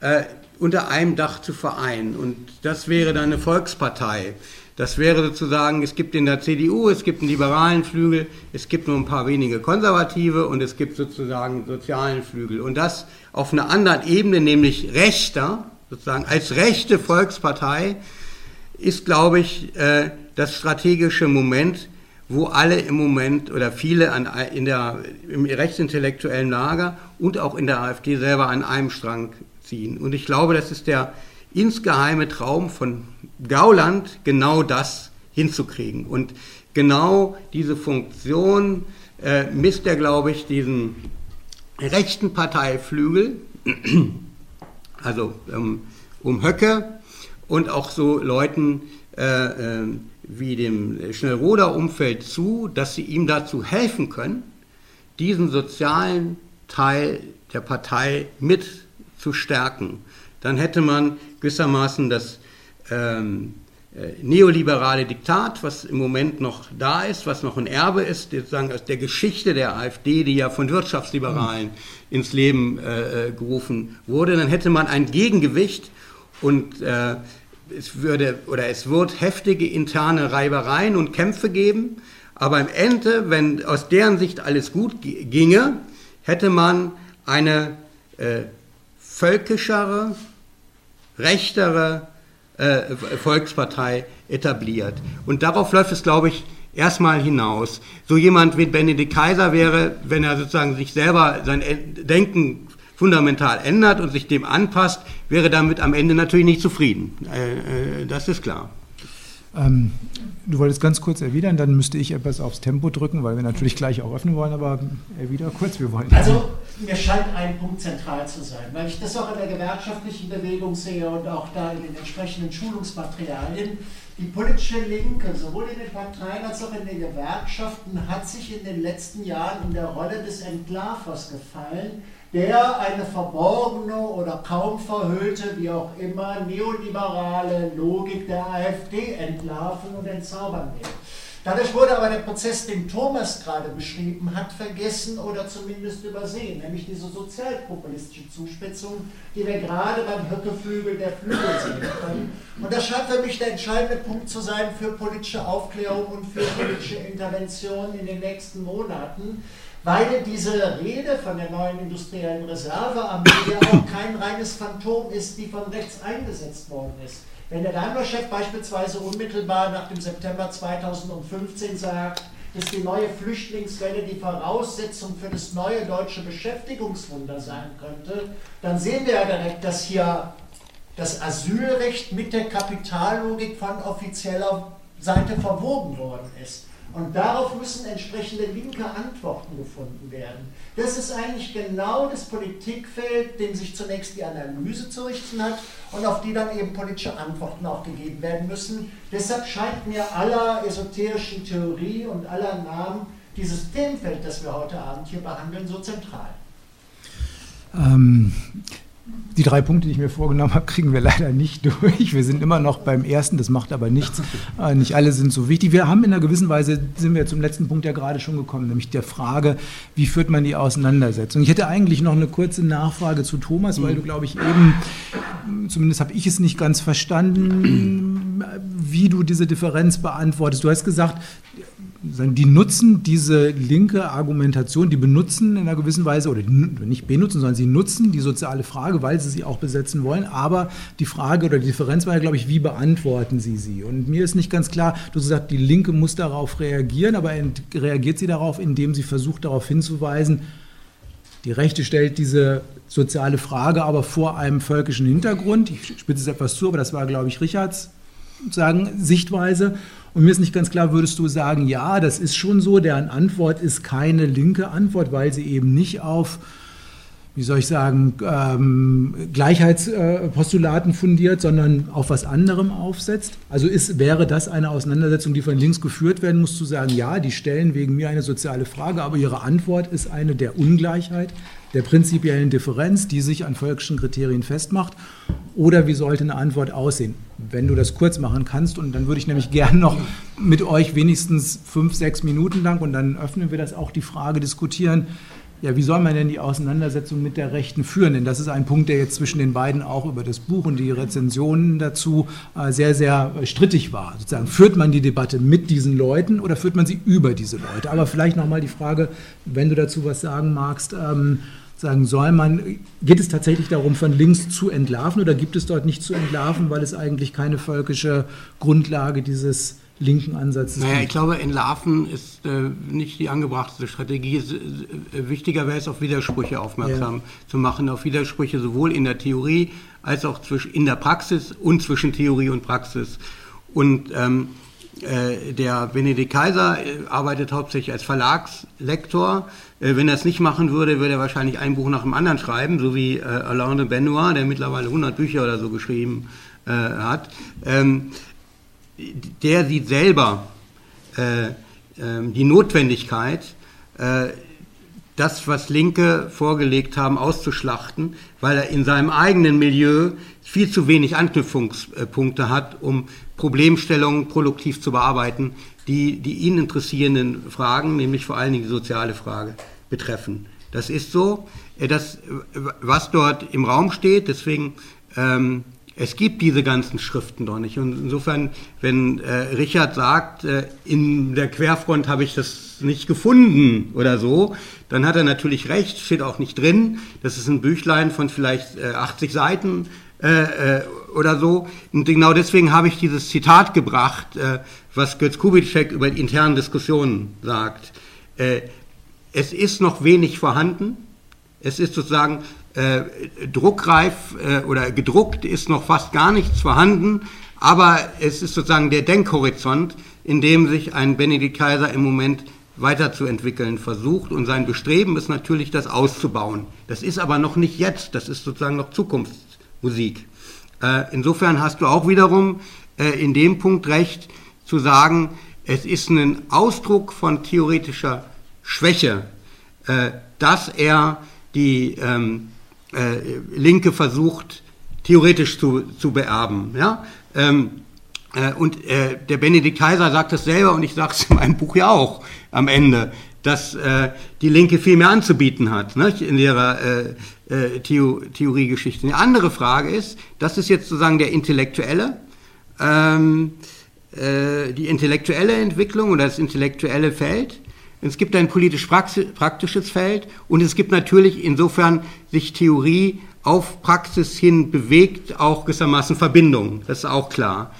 äh, unter einem Dach zu vereinen. Und das wäre dann eine Volkspartei. Das wäre sozusagen, es gibt in der CDU, es gibt einen liberalen Flügel, es gibt nur ein paar wenige Konservative und es gibt sozusagen einen sozialen Flügel. Und das auf einer anderen Ebene, nämlich rechter, sozusagen als rechte Volkspartei, ist, glaube ich, äh, das strategische Moment, wo alle im Moment oder viele an, in der, im rechtsintellektuellen Lager und auch in der AfD selber an einem Strang ziehen. Und ich glaube, das ist der insgeheime Traum von Gauland, genau das hinzukriegen. Und genau diese Funktion äh, misst er, glaube ich, diesen rechten Parteiflügel, also ähm, um Höcke und auch so Leuten äh, äh, wie dem Schnellroder-Umfeld zu, dass sie ihm dazu helfen können, diesen sozialen Teil der Partei mit zu stärken. Dann hätte man gewissermaßen das ähm, äh, neoliberale Diktat, was im Moment noch da ist, was noch ein Erbe ist, sozusagen aus der Geschichte der AfD, die ja von Wirtschaftsliberalen ins Leben äh, äh, gerufen wurde, dann hätte man ein Gegengewicht und äh, es würde oder es wird heftige interne Reibereien und Kämpfe geben, aber im Ende, wenn aus deren Sicht alles gut ginge, hätte man eine äh, völkischere, rechtere äh, Volkspartei etabliert. Und darauf läuft es, glaube ich, erstmal hinaus. So jemand wie Benedikt Kaiser wäre, wenn er sozusagen sich selber sein Denken fundamental ändert und sich dem anpasst, wäre damit am Ende natürlich nicht zufrieden. Äh, äh, das ist klar. Ähm, du wolltest ganz kurz erwidern, dann müsste ich etwas aufs Tempo drücken, weil wir natürlich gleich auch öffnen wollen, aber erwider kurz, wir wollen. Also, mir scheint ein Punkt zentral zu sein, weil ich das auch in der gewerkschaftlichen Bewegung sehe und auch da in den entsprechenden Schulungsmaterialien. Die politische Linke, sowohl in den Parteien als auch in den Gewerkschaften, hat sich in den letzten Jahren in der Rolle des Entlarvers gefallen der eine verborgene oder kaum verhüllte, wie auch immer, neoliberale Logik der AfD entlarven und entzaubern will. Dadurch wurde aber der Prozess, den Thomas gerade beschrieben hat, vergessen oder zumindest übersehen, nämlich diese sozialpopulistische Zuspitzung, die wir gerade beim Höckeflügel der Flügel sehen können. Und das scheint für mich der entscheidende Punkt zu sein für politische Aufklärung und für politische Intervention in den nächsten Monaten weil diese Rede von der neuen industriellen Reservearmee ja auch kein reines Phantom ist, die von rechts eingesetzt worden ist. Wenn der Daimler-Chef beispielsweise unmittelbar nach dem September 2015 sagt, dass die neue Flüchtlingswelle die Voraussetzung für das neue deutsche Beschäftigungswunder sein könnte, dann sehen wir ja direkt, dass hier das Asylrecht mit der Kapitallogik von offizieller Seite verwoben worden ist. Und darauf müssen entsprechende linke Antworten gefunden werden. Das ist eigentlich genau das Politikfeld, dem sich zunächst die Analyse zu richten hat und auf die dann eben politische Antworten auch gegeben werden müssen. Deshalb scheint mir aller esoterischen Theorie und aller Namen dieses Themenfeld, das wir heute Abend hier behandeln, so zentral. Ähm, die drei Punkte, die ich mir vorgenommen habe, kriegen wir leider nicht durch. Wir sind immer noch beim ersten, das macht aber nichts. Äh, nicht alle sind so wichtig. Wir haben in einer gewissen Weise, sind wir zum letzten Punkt ja gerade schon gekommen, nämlich der Frage, wie führt man die Auseinandersetzung. Ich hätte eigentlich noch eine kurze Nachfrage zu Thomas, weil du, glaube ich, eben, zumindest habe ich es nicht ganz verstanden, wie du diese Differenz beantwortest. Du hast gesagt, die nutzen diese linke Argumentation, die benutzen in einer gewissen Weise, oder nicht benutzen, sondern sie nutzen die soziale Frage, weil sie sie auch besetzen wollen. Aber die Frage oder die Differenz war ja, glaube ich, wie beantworten sie sie? Und mir ist nicht ganz klar, du hast gesagt, die Linke muss darauf reagieren, aber reagiert sie darauf, indem sie versucht, darauf hinzuweisen, die Rechte stellt diese soziale Frage aber vor einem völkischen Hintergrund. Ich spitze es etwas zu, aber das war, glaube ich, Richards sagen, Sichtweise. Und mir ist nicht ganz klar, würdest du sagen, ja, das ist schon so, deren Antwort ist keine linke Antwort, weil sie eben nicht auf, wie soll ich sagen, ähm, Gleichheitspostulaten fundiert, sondern auf was anderem aufsetzt? Also ist, wäre das eine Auseinandersetzung, die von links geführt werden muss, zu sagen, ja, die stellen wegen mir eine soziale Frage, aber ihre Antwort ist eine der Ungleichheit, der prinzipiellen Differenz, die sich an völkischen Kriterien festmacht? Oder wie sollte eine Antwort aussehen? Wenn du das kurz machen kannst, und dann würde ich nämlich gern noch mit euch wenigstens fünf, sechs Minuten lang, und dann öffnen wir das auch, die Frage diskutieren, ja, wie soll man denn die Auseinandersetzung mit der Rechten führen? Denn das ist ein Punkt, der jetzt zwischen den beiden auch über das Buch und die Rezensionen dazu äh, sehr, sehr strittig war. Sozusagen, führt man die Debatte mit diesen Leuten oder führt man sie über diese Leute? Aber vielleicht nochmal die Frage, wenn du dazu was sagen magst, ähm, sagen, soll man, geht es tatsächlich darum, von links zu entlarven oder gibt es dort nicht zu entlarven, weil es eigentlich keine völkische Grundlage dieses linken Ansatzes naja? Ich glaube, entlarven ist äh, nicht die angebrachte Strategie. Äh, wichtiger wäre es, auf Widersprüche aufmerksam ja. zu machen, auf Widersprüche sowohl in der Theorie als auch in der Praxis und zwischen Theorie und Praxis. Und ähm, äh, der Benedikt Kaiser äh, arbeitet hauptsächlich als Verlagslektor. Äh, wenn er es nicht machen würde, würde er wahrscheinlich ein Buch nach dem anderen schreiben, so wie Alain de Benoit, der mittlerweile 100 Bücher oder so geschrieben hat. Ähm, der sieht selber ähm, die Notwendigkeit, das, was Linke vorgelegt haben, auszuschlachten, weil er in seinem eigenen Milieu viel zu wenig Anknüpfungspunkte hat, um Problemstellungen produktiv zu bearbeiten, die die ihn interessierenden Fragen, nämlich vor allen Dingen die soziale Frage, betreffen. Das ist so. Äh, das, was dort im Raum steht, deswegen, ähm, es gibt diese ganzen Schriften doch nicht. Und insofern, wenn äh, Richard sagt, äh, in der Querfront habe ich das nicht gefunden oder so, dann hat er natürlich recht, steht auch nicht drin. Das ist ein Büchlein von vielleicht äh, 80 Seiten äh, äh, oder so. Und genau deswegen habe ich dieses Zitat gebracht, äh, was Götz Kubitschek über die internen Diskussionen sagt. Es ist noch wenig vorhanden. Es ist sozusagen äh, druckreif äh, oder gedruckt ist noch fast gar nichts vorhanden. Aber es ist sozusagen der Denkhorizont, in dem sich ein Benedikt Kaiser im Moment weiterzuentwickeln versucht. Und sein Bestreben ist natürlich, das auszubauen. Das ist aber noch nicht jetzt, das ist sozusagen noch Zukunftsmusik. Äh, insofern hast du auch wiederum äh, in dem Punkt recht zu sagen, es ist ein Ausdruck von theoretischer Schwäche, äh, dass er die ähm, äh, Linke versucht, theoretisch zu, zu beerben. Ja? Ähm, äh, und äh, der Benedikt Kaiser sagt das selber und ich sage es in meinem Buch ja auch am Ende, dass äh, die Linke viel mehr anzubieten hat ne, in ihrer äh, äh, Theo Theoriegeschichte. Eine andere Frage ist, das ist jetzt sozusagen der intellektuelle, ähm, äh, die intellektuelle Entwicklung oder das intellektuelle Feld. Es gibt ein politisch-praktisches Feld und es gibt natürlich insofern sich Theorie auf Praxis hin bewegt, auch gewissermaßen Verbindungen, das ist auch klar.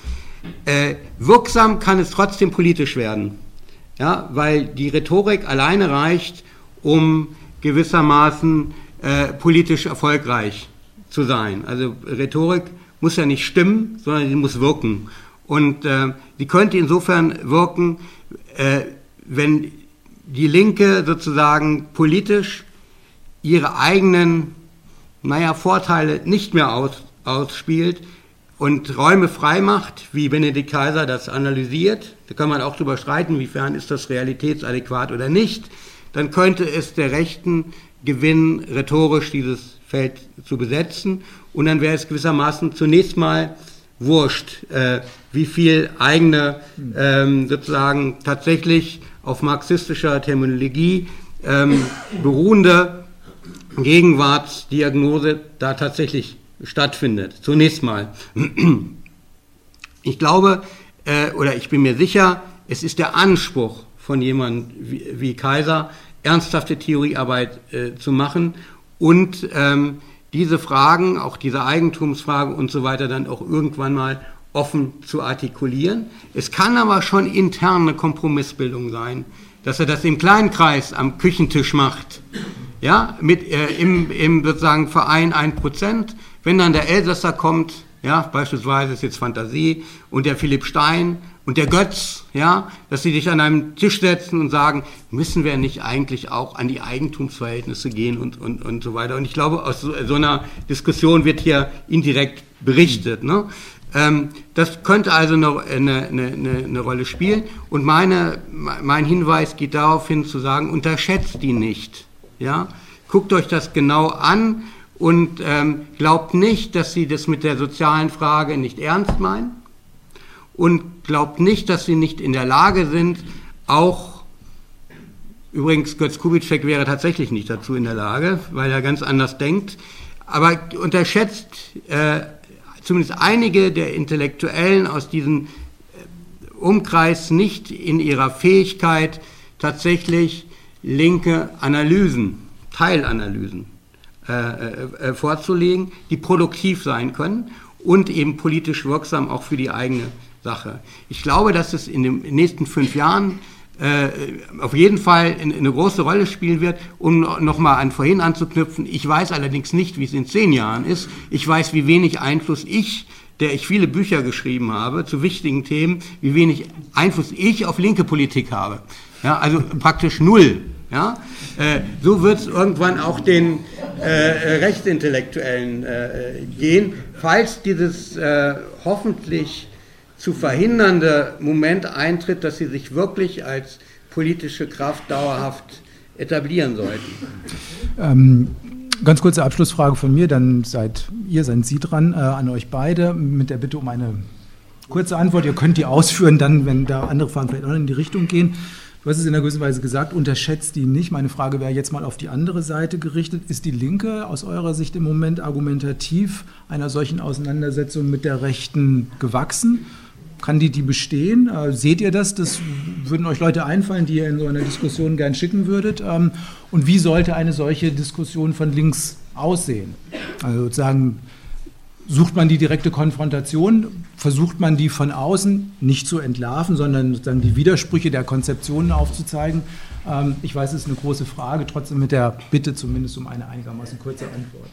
Äh, wirksam kann es trotzdem politisch werden, ja, weil die Rhetorik alleine reicht, um gewissermaßen äh, politisch erfolgreich zu sein. Also Rhetorik muss ja nicht stimmen, sondern sie muss wirken. Und äh, sie könnte insofern wirken, äh, wenn die Linke sozusagen politisch ihre eigenen, naja, Vorteile nicht mehr aus, ausspielt und Räume frei macht, wie Benedikt Kaiser das analysiert. Da kann man auch darüber streiten, inwiefern ist das realitätsadäquat oder nicht. Dann könnte es der Rechten gewinnen, rhetorisch dieses Feld zu besetzen. Und dann wäre es gewissermaßen zunächst mal wurscht, äh, wie viel eigene ähm, sozusagen tatsächlich auf marxistischer Terminologie ähm, beruhende Gegenwartsdiagnose da tatsächlich stattfindet. Zunächst mal. Ich glaube, äh, oder ich bin mir sicher, es ist der Anspruch von jemandem wie, wie Kaiser, ernsthafte Theoriearbeit äh, zu machen und ähm, diese Fragen, auch diese Eigentumsfrage und so weiter, dann auch irgendwann mal offen zu artikulieren. Es kann aber schon intern eine Kompromissbildung sein, dass er das im kleinen Kreis am Küchentisch macht, ja, mit äh, im, im sozusagen Verein 1%. Wenn dann der Elsässer kommt, ja, beispielsweise ist jetzt Fantasie, und der Philipp Stein und der Götz, ja, dass sie sich an einem Tisch setzen und sagen, müssen wir nicht eigentlich auch an die Eigentumsverhältnisse gehen und, und, und so weiter. Und ich glaube, aus so, so einer Diskussion wird hier indirekt berichtet. Ne? Ähm, das könnte also eine, eine, eine, eine, Rolle spielen. Und meine, mein Hinweis geht darauf hin zu sagen, unterschätzt die nicht. Ja? Guckt euch das genau an und ähm, glaubt nicht, dass sie das mit der sozialen Frage nicht ernst meinen und glaubt nicht, dass sie nicht in der Lage sind, auch übrigens Götz Kubitschek wäre tatsächlich nicht dazu in der Lage, weil er ganz anders denkt, aber unterschätzt äh, zumindest einige der Intellektuellen aus diesem äh, Umkreis nicht in ihrer Fähigkeit, tatsächlich linke Analysen, Teilanalysen äh, äh, vorzulegen, die produktiv sein können und eben politisch wirksam auch für die eigene Sache. Ich glaube, dass es in den nächsten fünf Jahren äh, auf jeden Fall eine große Rolle spielen wird, um nochmal an vorhin anzuknüpfen. Ich weiß allerdings nicht, wie es in zehn Jahren ist. Ich weiß, wie wenig Einfluss ich, der ich viele Bücher geschrieben habe zu wichtigen Themen, wie wenig Einfluss ich auf linke Politik habe. Ja, also praktisch null. Ja? Äh, so wird es irgendwann auch den äh, Rechtsintellektuellen äh, gehen, falls dieses äh, hoffentlich zu verhindernde Moment eintritt, dass sie sich wirklich als politische Kraft dauerhaft etablieren sollten. Ähm, ganz kurze Abschlussfrage von mir, dann seid ihr, seid Sie dran, äh, an euch beide, mit der Bitte um eine kurze Antwort. Ihr könnt die ausführen, dann, wenn da andere Fragen vielleicht auch in die Richtung gehen. Du hast es in einer gewissen Weise gesagt, unterschätzt die nicht. Meine Frage wäre jetzt mal auf die andere Seite gerichtet. Ist die Linke aus eurer Sicht im Moment argumentativ einer solchen Auseinandersetzung mit der Rechten gewachsen? Kann die die bestehen? Äh, seht ihr das? Das würden euch Leute einfallen, die ihr in so einer Diskussion gern schicken würdet. Ähm, und wie sollte eine solche Diskussion von links aussehen? Also sozusagen, sucht man die direkte Konfrontation? Versucht man die von außen nicht zu entlarven, sondern sozusagen die Widersprüche der Konzeptionen aufzuzeigen? Ähm, ich weiß, es ist eine große Frage, trotzdem mit der Bitte zumindest um eine einigermaßen kurze Antwort.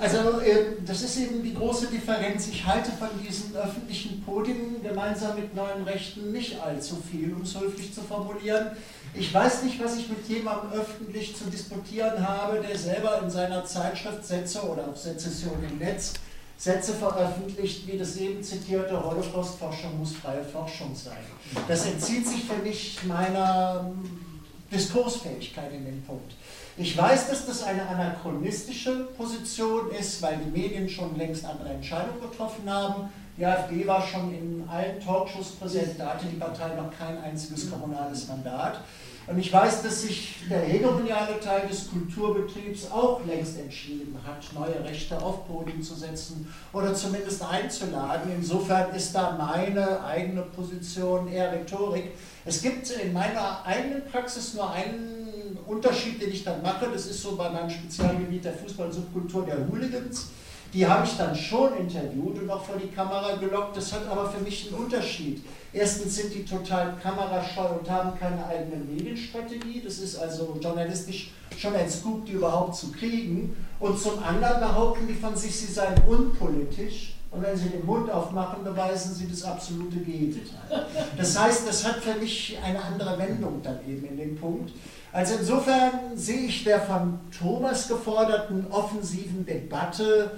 Also äh, das ist eben die große Differenz. Ich halte von diesen öffentlichen Podien gemeinsam mit neuen Rechten nicht allzu viel, um es höflich zu formulieren. Ich weiß nicht, was ich mit jemandem öffentlich zu disputieren habe, der selber in seiner Zeitschrift Sätze oder auf Sezession im Netz Sätze veröffentlicht, wie das eben zitierte, Holocaust-Forschung muss freie Forschung sein. Das entzieht sich für mich meiner Diskursfähigkeit in dem Punkt. Ich weiß, dass das eine anachronistische Position ist, weil die Medien schon längst andere Entscheidungen getroffen haben. Die AfD war schon in allen Talkshows präsent, da hatte die Partei noch kein einziges kommunales Mandat. Und ich weiß, dass sich der hegemoniale Teil des Kulturbetriebs auch längst entschieden hat, neue Rechte auf Boden zu setzen oder zumindest einzuladen. Insofern ist da meine eigene Position eher Rhetorik. Es gibt in meiner eigenen Praxis nur einen Unterschied, den ich dann mache. Das ist so bei meinem Spezialgebiet der Fußballsubkultur der Hooligans. Die habe ich dann schon interviewt und auch vor die Kamera gelockt. Das hat aber für mich einen Unterschied. Erstens sind die total kamerascheu und haben keine eigene Medienstrategie. Das ist also journalistisch schon ein Scoop, die überhaupt zu kriegen. Und zum anderen behaupten die von sich, sie seien unpolitisch und wenn Sie den Mund aufmachen, beweisen Sie das absolute Gegenteil. Das heißt, das hat für mich eine andere Wendung dann eben in dem Punkt. Also insofern sehe ich der von Thomas geforderten offensiven Debatte,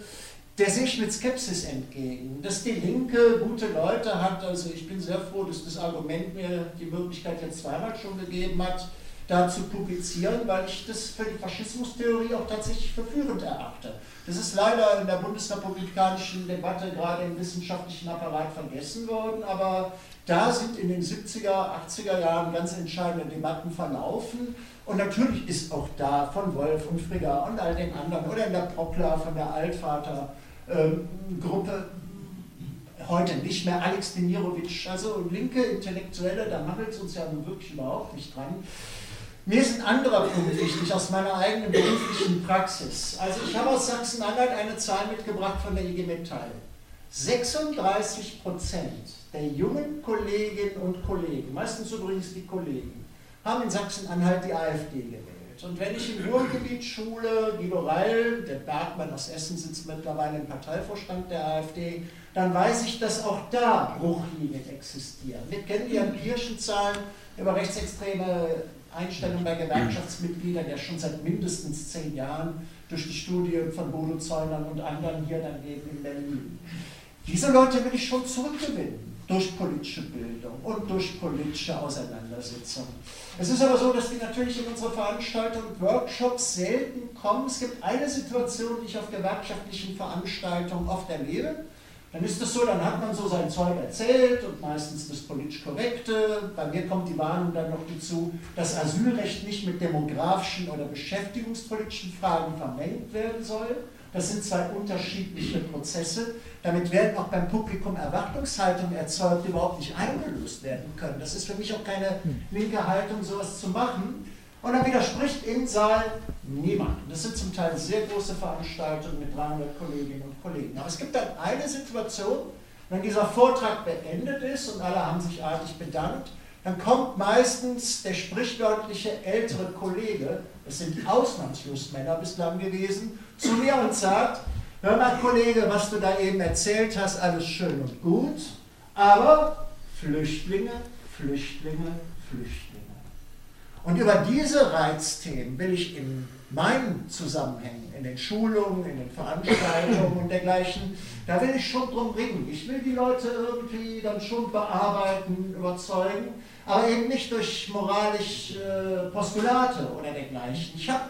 der sehe ich mit Skepsis entgegen. Dass die Linke gute Leute hat, also ich bin sehr froh, dass das Argument mir die Möglichkeit jetzt zweimal schon gegeben hat, da zu publizieren, weil ich das für die Faschismustheorie auch tatsächlich verführend erachte. Das ist leider in der bundesrepublikanischen Debatte gerade im wissenschaftlichen Apparat vergessen worden, aber da sind in den 70er, 80er Jahren ganz entscheidende Debatten verlaufen. Und natürlich ist auch da von Wolf und Frigga und all den anderen oder in der Prokla von der Altvater-Gruppe heute nicht mehr Alex Demirovic, also linke Intellektuelle, da mangelt es uns ja nun wirklich überhaupt nicht dran. Mir ist ein anderer Punkt wichtig aus meiner eigenen beruflichen Praxis. Also ich habe aus Sachsen-Anhalt eine Zahl mitgebracht von der IG Metall. 36 Prozent der jungen Kolleginnen und Kollegen, meistens übrigens die Kollegen, haben in Sachsen-Anhalt die AfD gewählt. Und wenn ich im Ruhrgebiet schule, Guido Reil, der Bergmann aus Essen sitzt mittlerweile im Parteivorstand der AfD, dann weiß ich, dass auch da Bruchlinien existieren. Wir kennen die empirischen Zahlen über rechtsextreme Einstellungen bei Gewerkschaftsmitgliedern, der schon seit mindestens zehn Jahren durch die Studien von Bodo Zeunern und anderen hier dann eben in Berlin. Diese Leute will ich schon zurückgewinnen durch politische Bildung und durch politische Auseinandersetzung. Es ist aber so, dass die natürlich in unsere Veranstaltungen Workshops selten kommen. Es gibt eine Situation, die ich auf gewerkschaftlichen Veranstaltungen oft erlebe. Dann ist es so, dann hat man so sein Zeug erzählt und meistens das politisch Korrekte. Bei mir kommt die Warnung dann noch dazu, dass Asylrecht nicht mit demografischen oder beschäftigungspolitischen Fragen vermengt werden soll. Das sind zwei unterschiedliche Prozesse. Damit werden auch beim Publikum Erwartungshaltungen erzeugt, die überhaupt nicht eingelöst werden können. Das ist für mich auch keine linke Haltung, sowas zu machen. Und dann widerspricht im Saal niemand. Das sind zum Teil sehr große Veranstaltungen mit 300 Kolleginnen und Kollegen. Aber es gibt dann eine Situation, wenn dieser Vortrag beendet ist und alle haben sich artig bedankt, dann kommt meistens der sprichwörtliche ältere Kollege, es sind ausnahmslos Männer bislang gewesen, zu mir und sagt, hör mal Kollege, was du da eben erzählt hast, alles schön und gut, aber Flüchtlinge, Flüchtlinge, Flüchtlinge. Und über diese Reizthemen will ich in meinen Zusammenhängen, in den Schulungen, in den Veranstaltungen und dergleichen, da will ich schon drum ringen. Ich will die Leute irgendwie dann schon bearbeiten, überzeugen, aber eben nicht durch moralische äh, Postulate oder dergleichen. Ich habe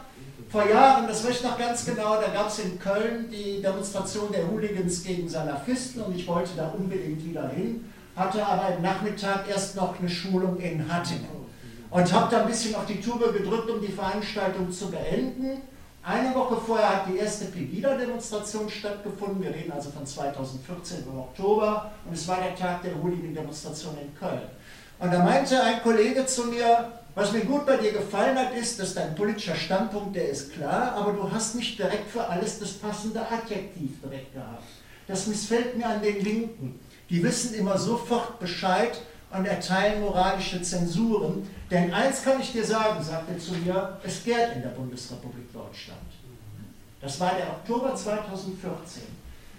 vor Jahren, das weiß ich noch ganz genau, da gab es in Köln die Demonstration der Hooligans gegen Salafisten und ich wollte da unbedingt wieder hin, hatte aber am Nachmittag erst noch eine Schulung in Hattingen und habe da ein bisschen auf die Tube gedrückt, um die Veranstaltung zu beenden. Eine Woche vorher hat die erste Pegida-Demonstration stattgefunden. Wir reden also von 2014 im Oktober. Und es war der Tag der Hooligan-Demonstration in Köln. Und da meinte ein Kollege zu mir, was mir gut bei dir gefallen hat, ist, dass dein politischer Standpunkt, der ist klar, aber du hast nicht direkt für alles das passende Adjektiv direkt gehabt. Das missfällt mir an den Linken. Die wissen immer sofort Bescheid und erteilen moralische Zensuren. Denn eins kann ich dir sagen, sagte er zu mir, es gärt in der Bundesrepublik Deutschland. Das war der Oktober 2014.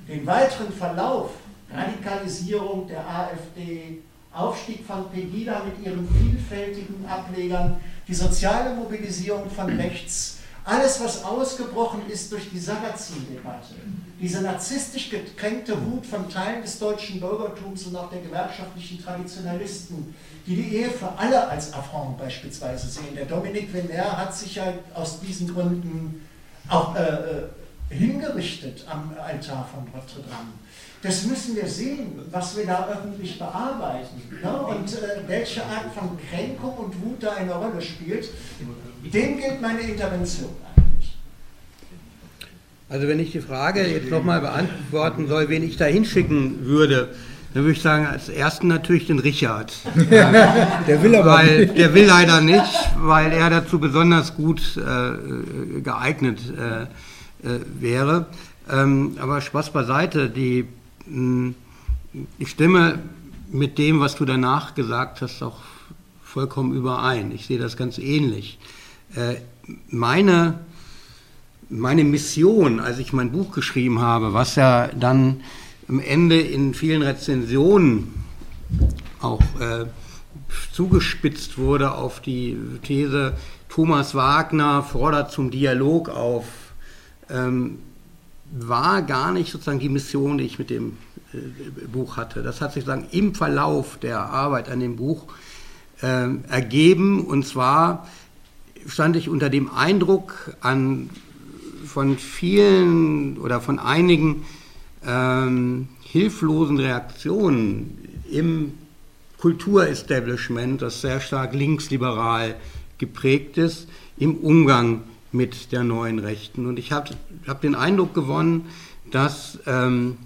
Den weiteren Verlauf, Radikalisierung der AfD, Aufstieg von Pegida mit ihren vielfältigen Ablegern, die soziale Mobilisierung von rechts, alles, was ausgebrochen ist durch die Sarrazin-Debatte, diese narzisstisch gekränkte Wut von Teilen des deutschen Bürgertums und auch der gewerkschaftlichen Traditionalisten, die die Ehe für alle als Affront beispielsweise sehen. Der Dominik Venner hat sich ja aus diesen Gründen auch äh, äh hingerichtet am Altar von Notre Dame. Das müssen wir sehen, was wir da öffentlich bearbeiten ne? und äh, welche Art von Kränkung und Wut da eine Rolle spielt. Dem gilt meine Intervention eigentlich. Also wenn ich die Frage jetzt nochmal beantworten soll, wen ich da hinschicken würde, dann würde ich sagen, als ersten natürlich den Richard. der will aber weil, nicht. Der will leider nicht, weil er dazu besonders gut äh, geeignet äh, äh, wäre. Ähm, aber Spaß beiseite, die ich stimme mit dem, was du danach gesagt hast, auch vollkommen überein. Ich sehe das ganz ähnlich. Äh, meine, meine Mission, als ich mein Buch geschrieben habe, was ja dann am Ende in vielen Rezensionen auch äh, zugespitzt wurde auf die These, Thomas Wagner fordert zum Dialog auf. Ähm, war gar nicht sozusagen die Mission, die ich mit dem äh, Buch hatte. Das hat sich sozusagen im Verlauf der Arbeit an dem Buch äh, ergeben. Und zwar stand ich unter dem Eindruck an, von vielen oder von einigen ähm, hilflosen Reaktionen im Kulturestablishment, das sehr stark linksliberal geprägt ist, im Umgang mit der neuen Rechten. Und ich habe hab den Eindruck gewonnen, dass ähm,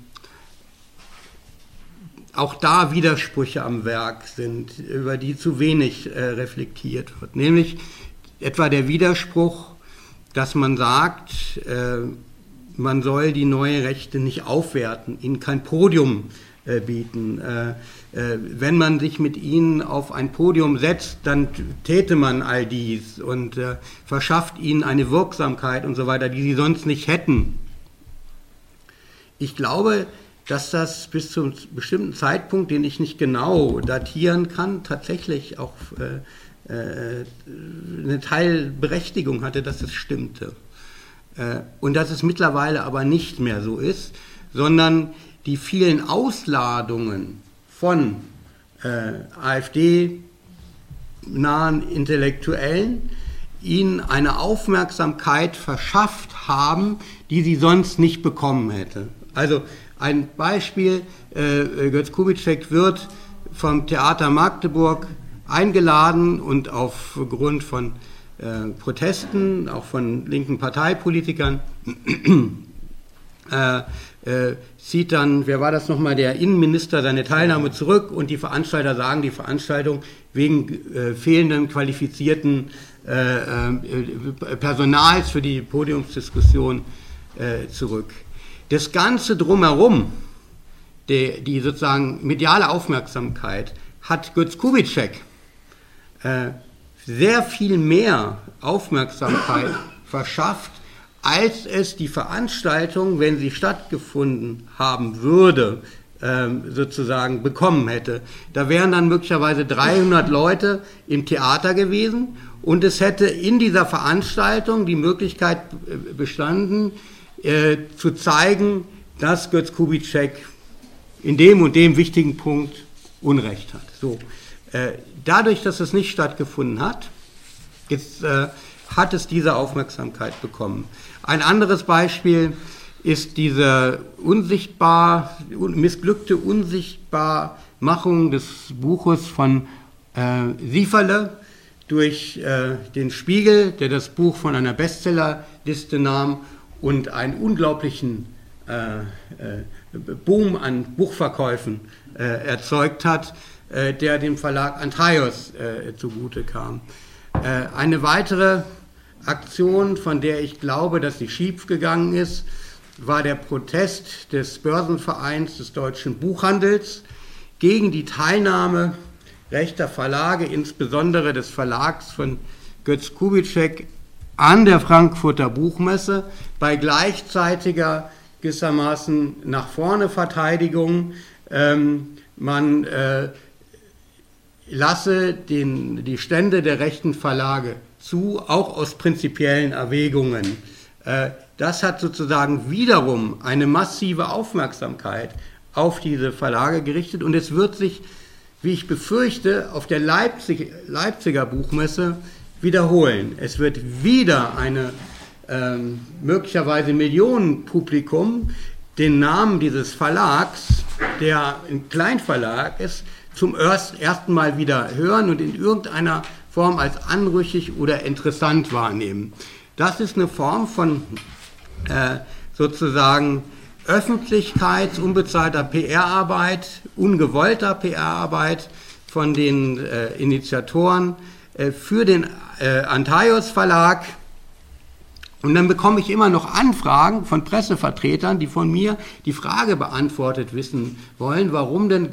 auch da Widersprüche am Werk sind, über die zu wenig äh, reflektiert wird. Nämlich etwa der Widerspruch, dass man sagt, äh, man soll die neue Rechte nicht aufwerten, ihnen kein Podium äh, bieten. Äh, wenn man sich mit ihnen auf ein Podium setzt, dann täte man all dies und äh, verschafft ihnen eine Wirksamkeit und so weiter, die sie sonst nicht hätten. Ich glaube, dass das bis zu einem bestimmten Zeitpunkt, den ich nicht genau datieren kann, tatsächlich auch äh, äh, eine Teilberechtigung hatte, dass es stimmte. Äh, und dass es mittlerweile aber nicht mehr so ist, sondern die vielen Ausladungen von äh, AfD-nahen Intellektuellen ihnen eine Aufmerksamkeit verschafft haben, die sie sonst nicht bekommen hätte. Also ein Beispiel, äh, Götz Kubitschek wird vom Theater Magdeburg eingeladen und aufgrund von äh, Protesten, auch von linken Parteipolitikern, äh, äh, zieht dann, wer war das nochmal, der Innenminister seine Teilnahme zurück und die Veranstalter sagen, die Veranstaltung wegen äh, fehlenden qualifizierten äh, äh, Personals für die Podiumsdiskussion zurück. Das Ganze drumherum, die, die sozusagen mediale Aufmerksamkeit, hat Götz Kubitschek äh, sehr viel mehr Aufmerksamkeit verschafft, als es die Veranstaltung, wenn sie stattgefunden haben würde, ähm, sozusagen bekommen hätte. Da wären dann möglicherweise 300 Leute im Theater gewesen und es hätte in dieser Veranstaltung die Möglichkeit äh, bestanden, äh, zu zeigen, dass Götz Kubitschek in dem und dem wichtigen Punkt Unrecht hat. So, äh, dadurch, dass es nicht stattgefunden hat, jetzt, äh, hat es diese Aufmerksamkeit bekommen. Ein anderes Beispiel ist diese unsichtbar, missglückte Unsichtbarmachung des Buches von äh, Sieferle durch äh, den Spiegel, der das Buch von einer Bestsellerliste nahm und einen unglaublichen äh, äh, Boom an Buchverkäufen äh, erzeugt hat, äh, der dem Verlag Antraios äh, zugute kam. Eine weitere Aktion, von der ich glaube, dass sie schief gegangen ist, war der Protest des Börsenvereins des deutschen Buchhandels gegen die Teilnahme rechter Verlage, insbesondere des Verlags von Götz Kubitschek an der Frankfurter Buchmesse bei gleichzeitiger gewissermaßen nach vorne Verteidigung. Ähm, man äh, lasse den, die Stände der rechten Verlage zu, auch aus prinzipiellen Erwägungen. Äh, das hat sozusagen wiederum eine massive Aufmerksamkeit auf diese Verlage gerichtet und es wird sich, wie ich befürchte, auf der Leipzig, Leipziger Buchmesse wiederholen. Es wird wieder eine ähm, möglicherweise Millionenpublikum den Namen dieses Verlags, der ein Kleinverlag ist, zum ersten Mal wieder hören und in irgendeiner Form als anrüchig oder interessant wahrnehmen. Das ist eine Form von äh, sozusagen Öffentlichkeits-, unbezahlter PR-Arbeit, ungewollter PR-Arbeit von den äh, Initiatoren äh, für den äh, Antaios Verlag. Und dann bekomme ich immer noch Anfragen von Pressevertretern, die von mir die Frage beantwortet wissen wollen, warum denn,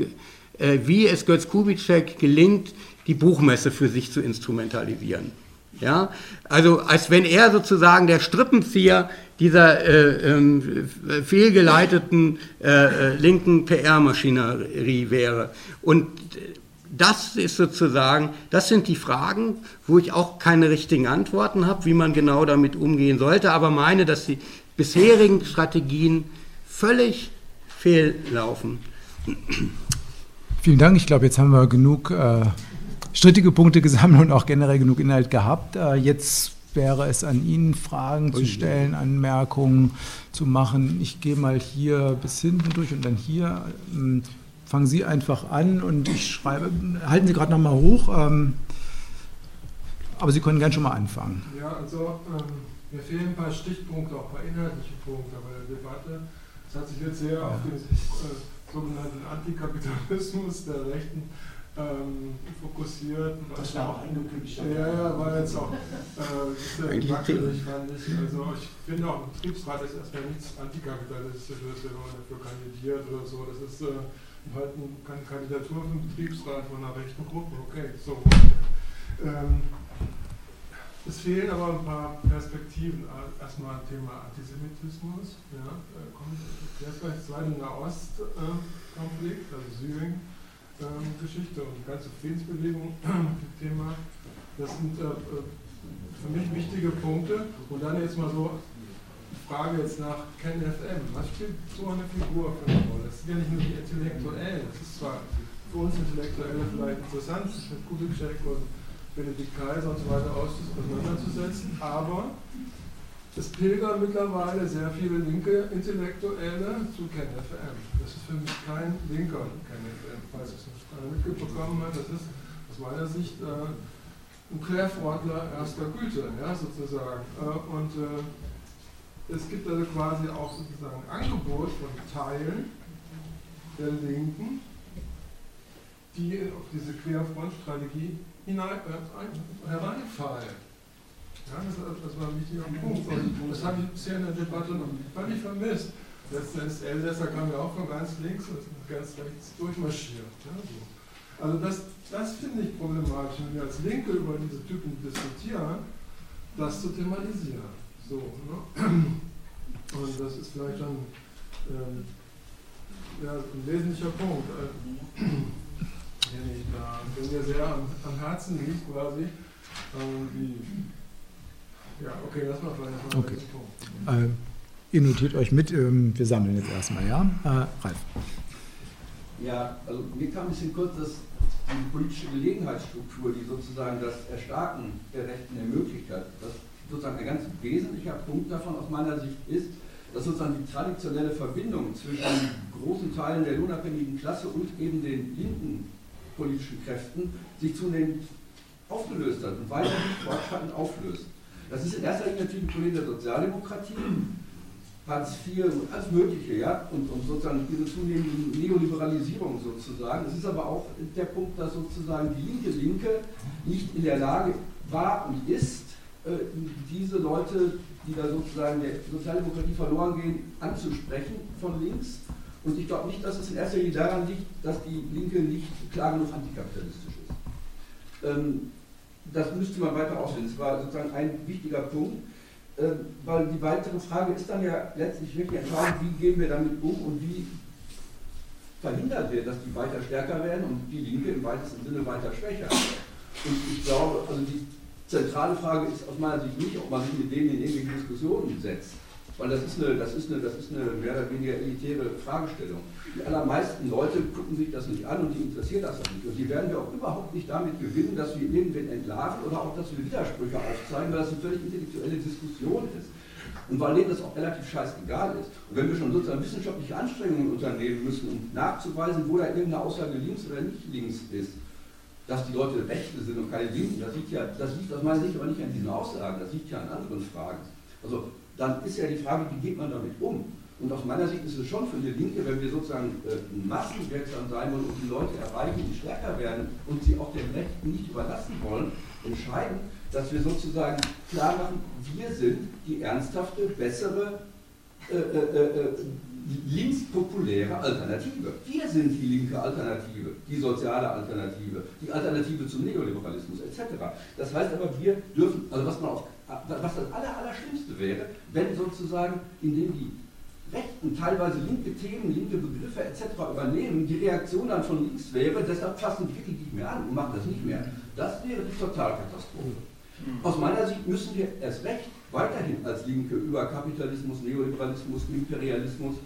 äh, wie es Götz Kubitschek gelingt, die Buchmesse für sich zu instrumentalisieren. Ja, also als wenn er sozusagen der Strippenzieher dieser äh, äh, fehlgeleiteten äh, linken PR-Maschinerie wäre. Und das ist sozusagen, das sind die Fragen, wo ich auch keine richtigen Antworten habe, wie man genau damit umgehen sollte, aber meine, dass die bisherigen Strategien völlig fehllaufen. Vielen Dank. Ich glaube, jetzt haben wir genug äh, strittige Punkte gesammelt und auch generell genug Inhalt gehabt. Äh, jetzt wäre es an Ihnen, Fragen zu stellen, Anmerkungen zu machen. Ich gehe mal hier bis hinten durch und dann hier. Ähm, fangen Sie einfach an und ich schreibe, halten Sie gerade nochmal hoch, ähm, aber Sie können gerne schon mal anfangen. Ja, also ähm, mir fehlen ein paar Stichpunkte, auch ein paar inhaltliche Punkte bei der Debatte. Es hat sich jetzt sehr auf den äh, sogenannten Antikapitalismus der Rechten ähm, fokussiert. Das war auch angekündigt. Ja, ja, war jetzt auch äh, wackelig, fand ich. Also ich finde auch, ein Betriebsrat ist erstmal nichts Antikapitalistisches, wenn man dafür kandidiert oder so. Das ist äh, halt eine Kandidatur für einen Betriebsrat von einer rechten Gruppe. Okay, so. Ähm, es fehlen aber ein paar Perspektiven. Erstmal Thema Antisemitismus. Ja, äh, kommt jetzt gleich zweite Nahostkonflikt, äh, also Syrien. Ähm, Geschichte und die ganze Friedensbewegung Thema. Das sind äh, für mich wichtige Punkte. Und dann jetzt mal so Frage jetzt nach Ken FM. Was spielt so eine Figur für eine Rolle? Das sind ja nicht nur die Intellektuellen. Das ist zwar für uns Intellektuelle vielleicht interessant, sich mit Kubitschek und Benedikt Kaiser und so weiter auseinanderzusetzen, aber es pilgern mittlerweile sehr viele linke Intellektuelle zu KenFM. Das ist für mich kein linker KenFM, falls es nicht einer mitbekommen hat. Das ist aus meiner Sicht äh, ein Klärfrontler erster Güte, ja, sozusagen. Äh, und äh, es gibt also quasi auch sozusagen ein Angebot von Teilen der Linken, die auf diese Querfrontstrategie hinein, äh, hereinfallen. Ja, das, das, war ein wichtiger Punkt. Und das habe ich bisher in der Debatte noch völlig vermisst. Letztendlich Elsässer kam ja auch von ganz links und ganz rechts durchmarschiert. Ja, so. Also das, das finde ich problematisch, wenn wir als Linke über diese Typen diskutieren, das zu thematisieren. So, ne? Und das ist vielleicht dann ähm, ja, ein wesentlicher Punkt, äh, den, ich, äh, der mir sehr am, am Herzen liegt quasi, äh, wie ja, okay, lass mal vielleicht okay. Äh, ihr notiert euch mit, ähm, wir sammeln jetzt erstmal, ja? Äh, Ralf. Ja, also mir kam ein bisschen kurz, dass die politische Gelegenheitsstruktur, die sozusagen das Erstarken der Rechten ermöglicht hat, dass sozusagen ein ganz wesentlicher Punkt davon aus meiner Sicht ist, dass sozusagen die traditionelle Verbindung zwischen großen Teilen der lohnabhängigen Klasse und eben den linken politischen Kräften sich zunehmend aufgelöst hat und weiterhin fortschreitend auflöst. Das ist in erster Linie natürlich ein Problem der Sozialdemokratie, Hartz IV und alles Mögliche, ja, und, und sozusagen diese zunehmende Neoliberalisierung sozusagen. Es ist aber auch der Punkt, dass sozusagen die linke Linke nicht in der Lage war und ist, äh, diese Leute, die da sozusagen der Sozialdemokratie verloren gehen, anzusprechen von links. Und ich glaube nicht, dass es in erster Linie daran liegt, dass die Linke nicht klar genug antikapitalistisch ist. Ähm, das müsste man weiter ausfinden. Das war sozusagen ein wichtiger Punkt, äh, weil die weitere Frage ist dann ja letztlich wirklich entscheidend, wie gehen wir damit um und wie verhindern wir, dass die weiter stärker werden und die Linke im weitesten Sinne weiter schwächer. Und ich glaube, also die zentrale Frage ist aus meiner Sicht nicht, ob man sich mit denen in irgendwelche Diskussionen setzt, weil das ist, eine, das, ist eine, das ist eine mehr oder weniger elitäre Fragestellung. Die allermeisten Leute gucken sich das nicht an und die interessiert das auch nicht. Und die werden wir auch überhaupt nicht damit gewinnen, dass wir irgendwen entlarven oder auch, dass wir Widersprüche aufzeigen, weil das eine völlig intellektuelle Diskussion ist. Und weil denen das auch relativ scheißegal ist. Und wenn wir schon sozusagen wissenschaftliche Anstrengungen unternehmen müssen, um nachzuweisen, wo da irgendeine Aussage links oder nicht links ist, dass die Leute Rechte sind und keine Linken, das liegt, ja, das liegt aus meiner Sicht aber nicht an diesen Aussagen, das liegt ja an anderen Fragen. Also dann ist ja die Frage, wie geht man damit um? Und aus meiner Sicht ist es schon für eine Linke, wenn wir sozusagen äh, massenwirksam sein wollen und die Leute erreichen, die stärker werden und sie auch dem Rechten nicht überlassen wollen, entscheidend, dass wir sozusagen klar machen, wir sind die ernsthafte, bessere, äh, äh, äh, linkspopuläre Alternative. Wir sind die linke Alternative, die soziale Alternative, die Alternative zum Neoliberalismus etc. Das heißt aber, wir dürfen, also was man auch was das aller, Allerschlimmste wäre, wenn sozusagen, indem die Rechten teilweise linke Themen, linke Begriffe etc. übernehmen, die Reaktion dann von links wäre, deshalb fassen die wirklich nicht mehr an und machen das nicht mehr. Das wäre die Totalkatastrophe. Mhm. Aus meiner Sicht müssen wir erst recht weiterhin als Linke über Kapitalismus, Neoliberalismus, Imperialismus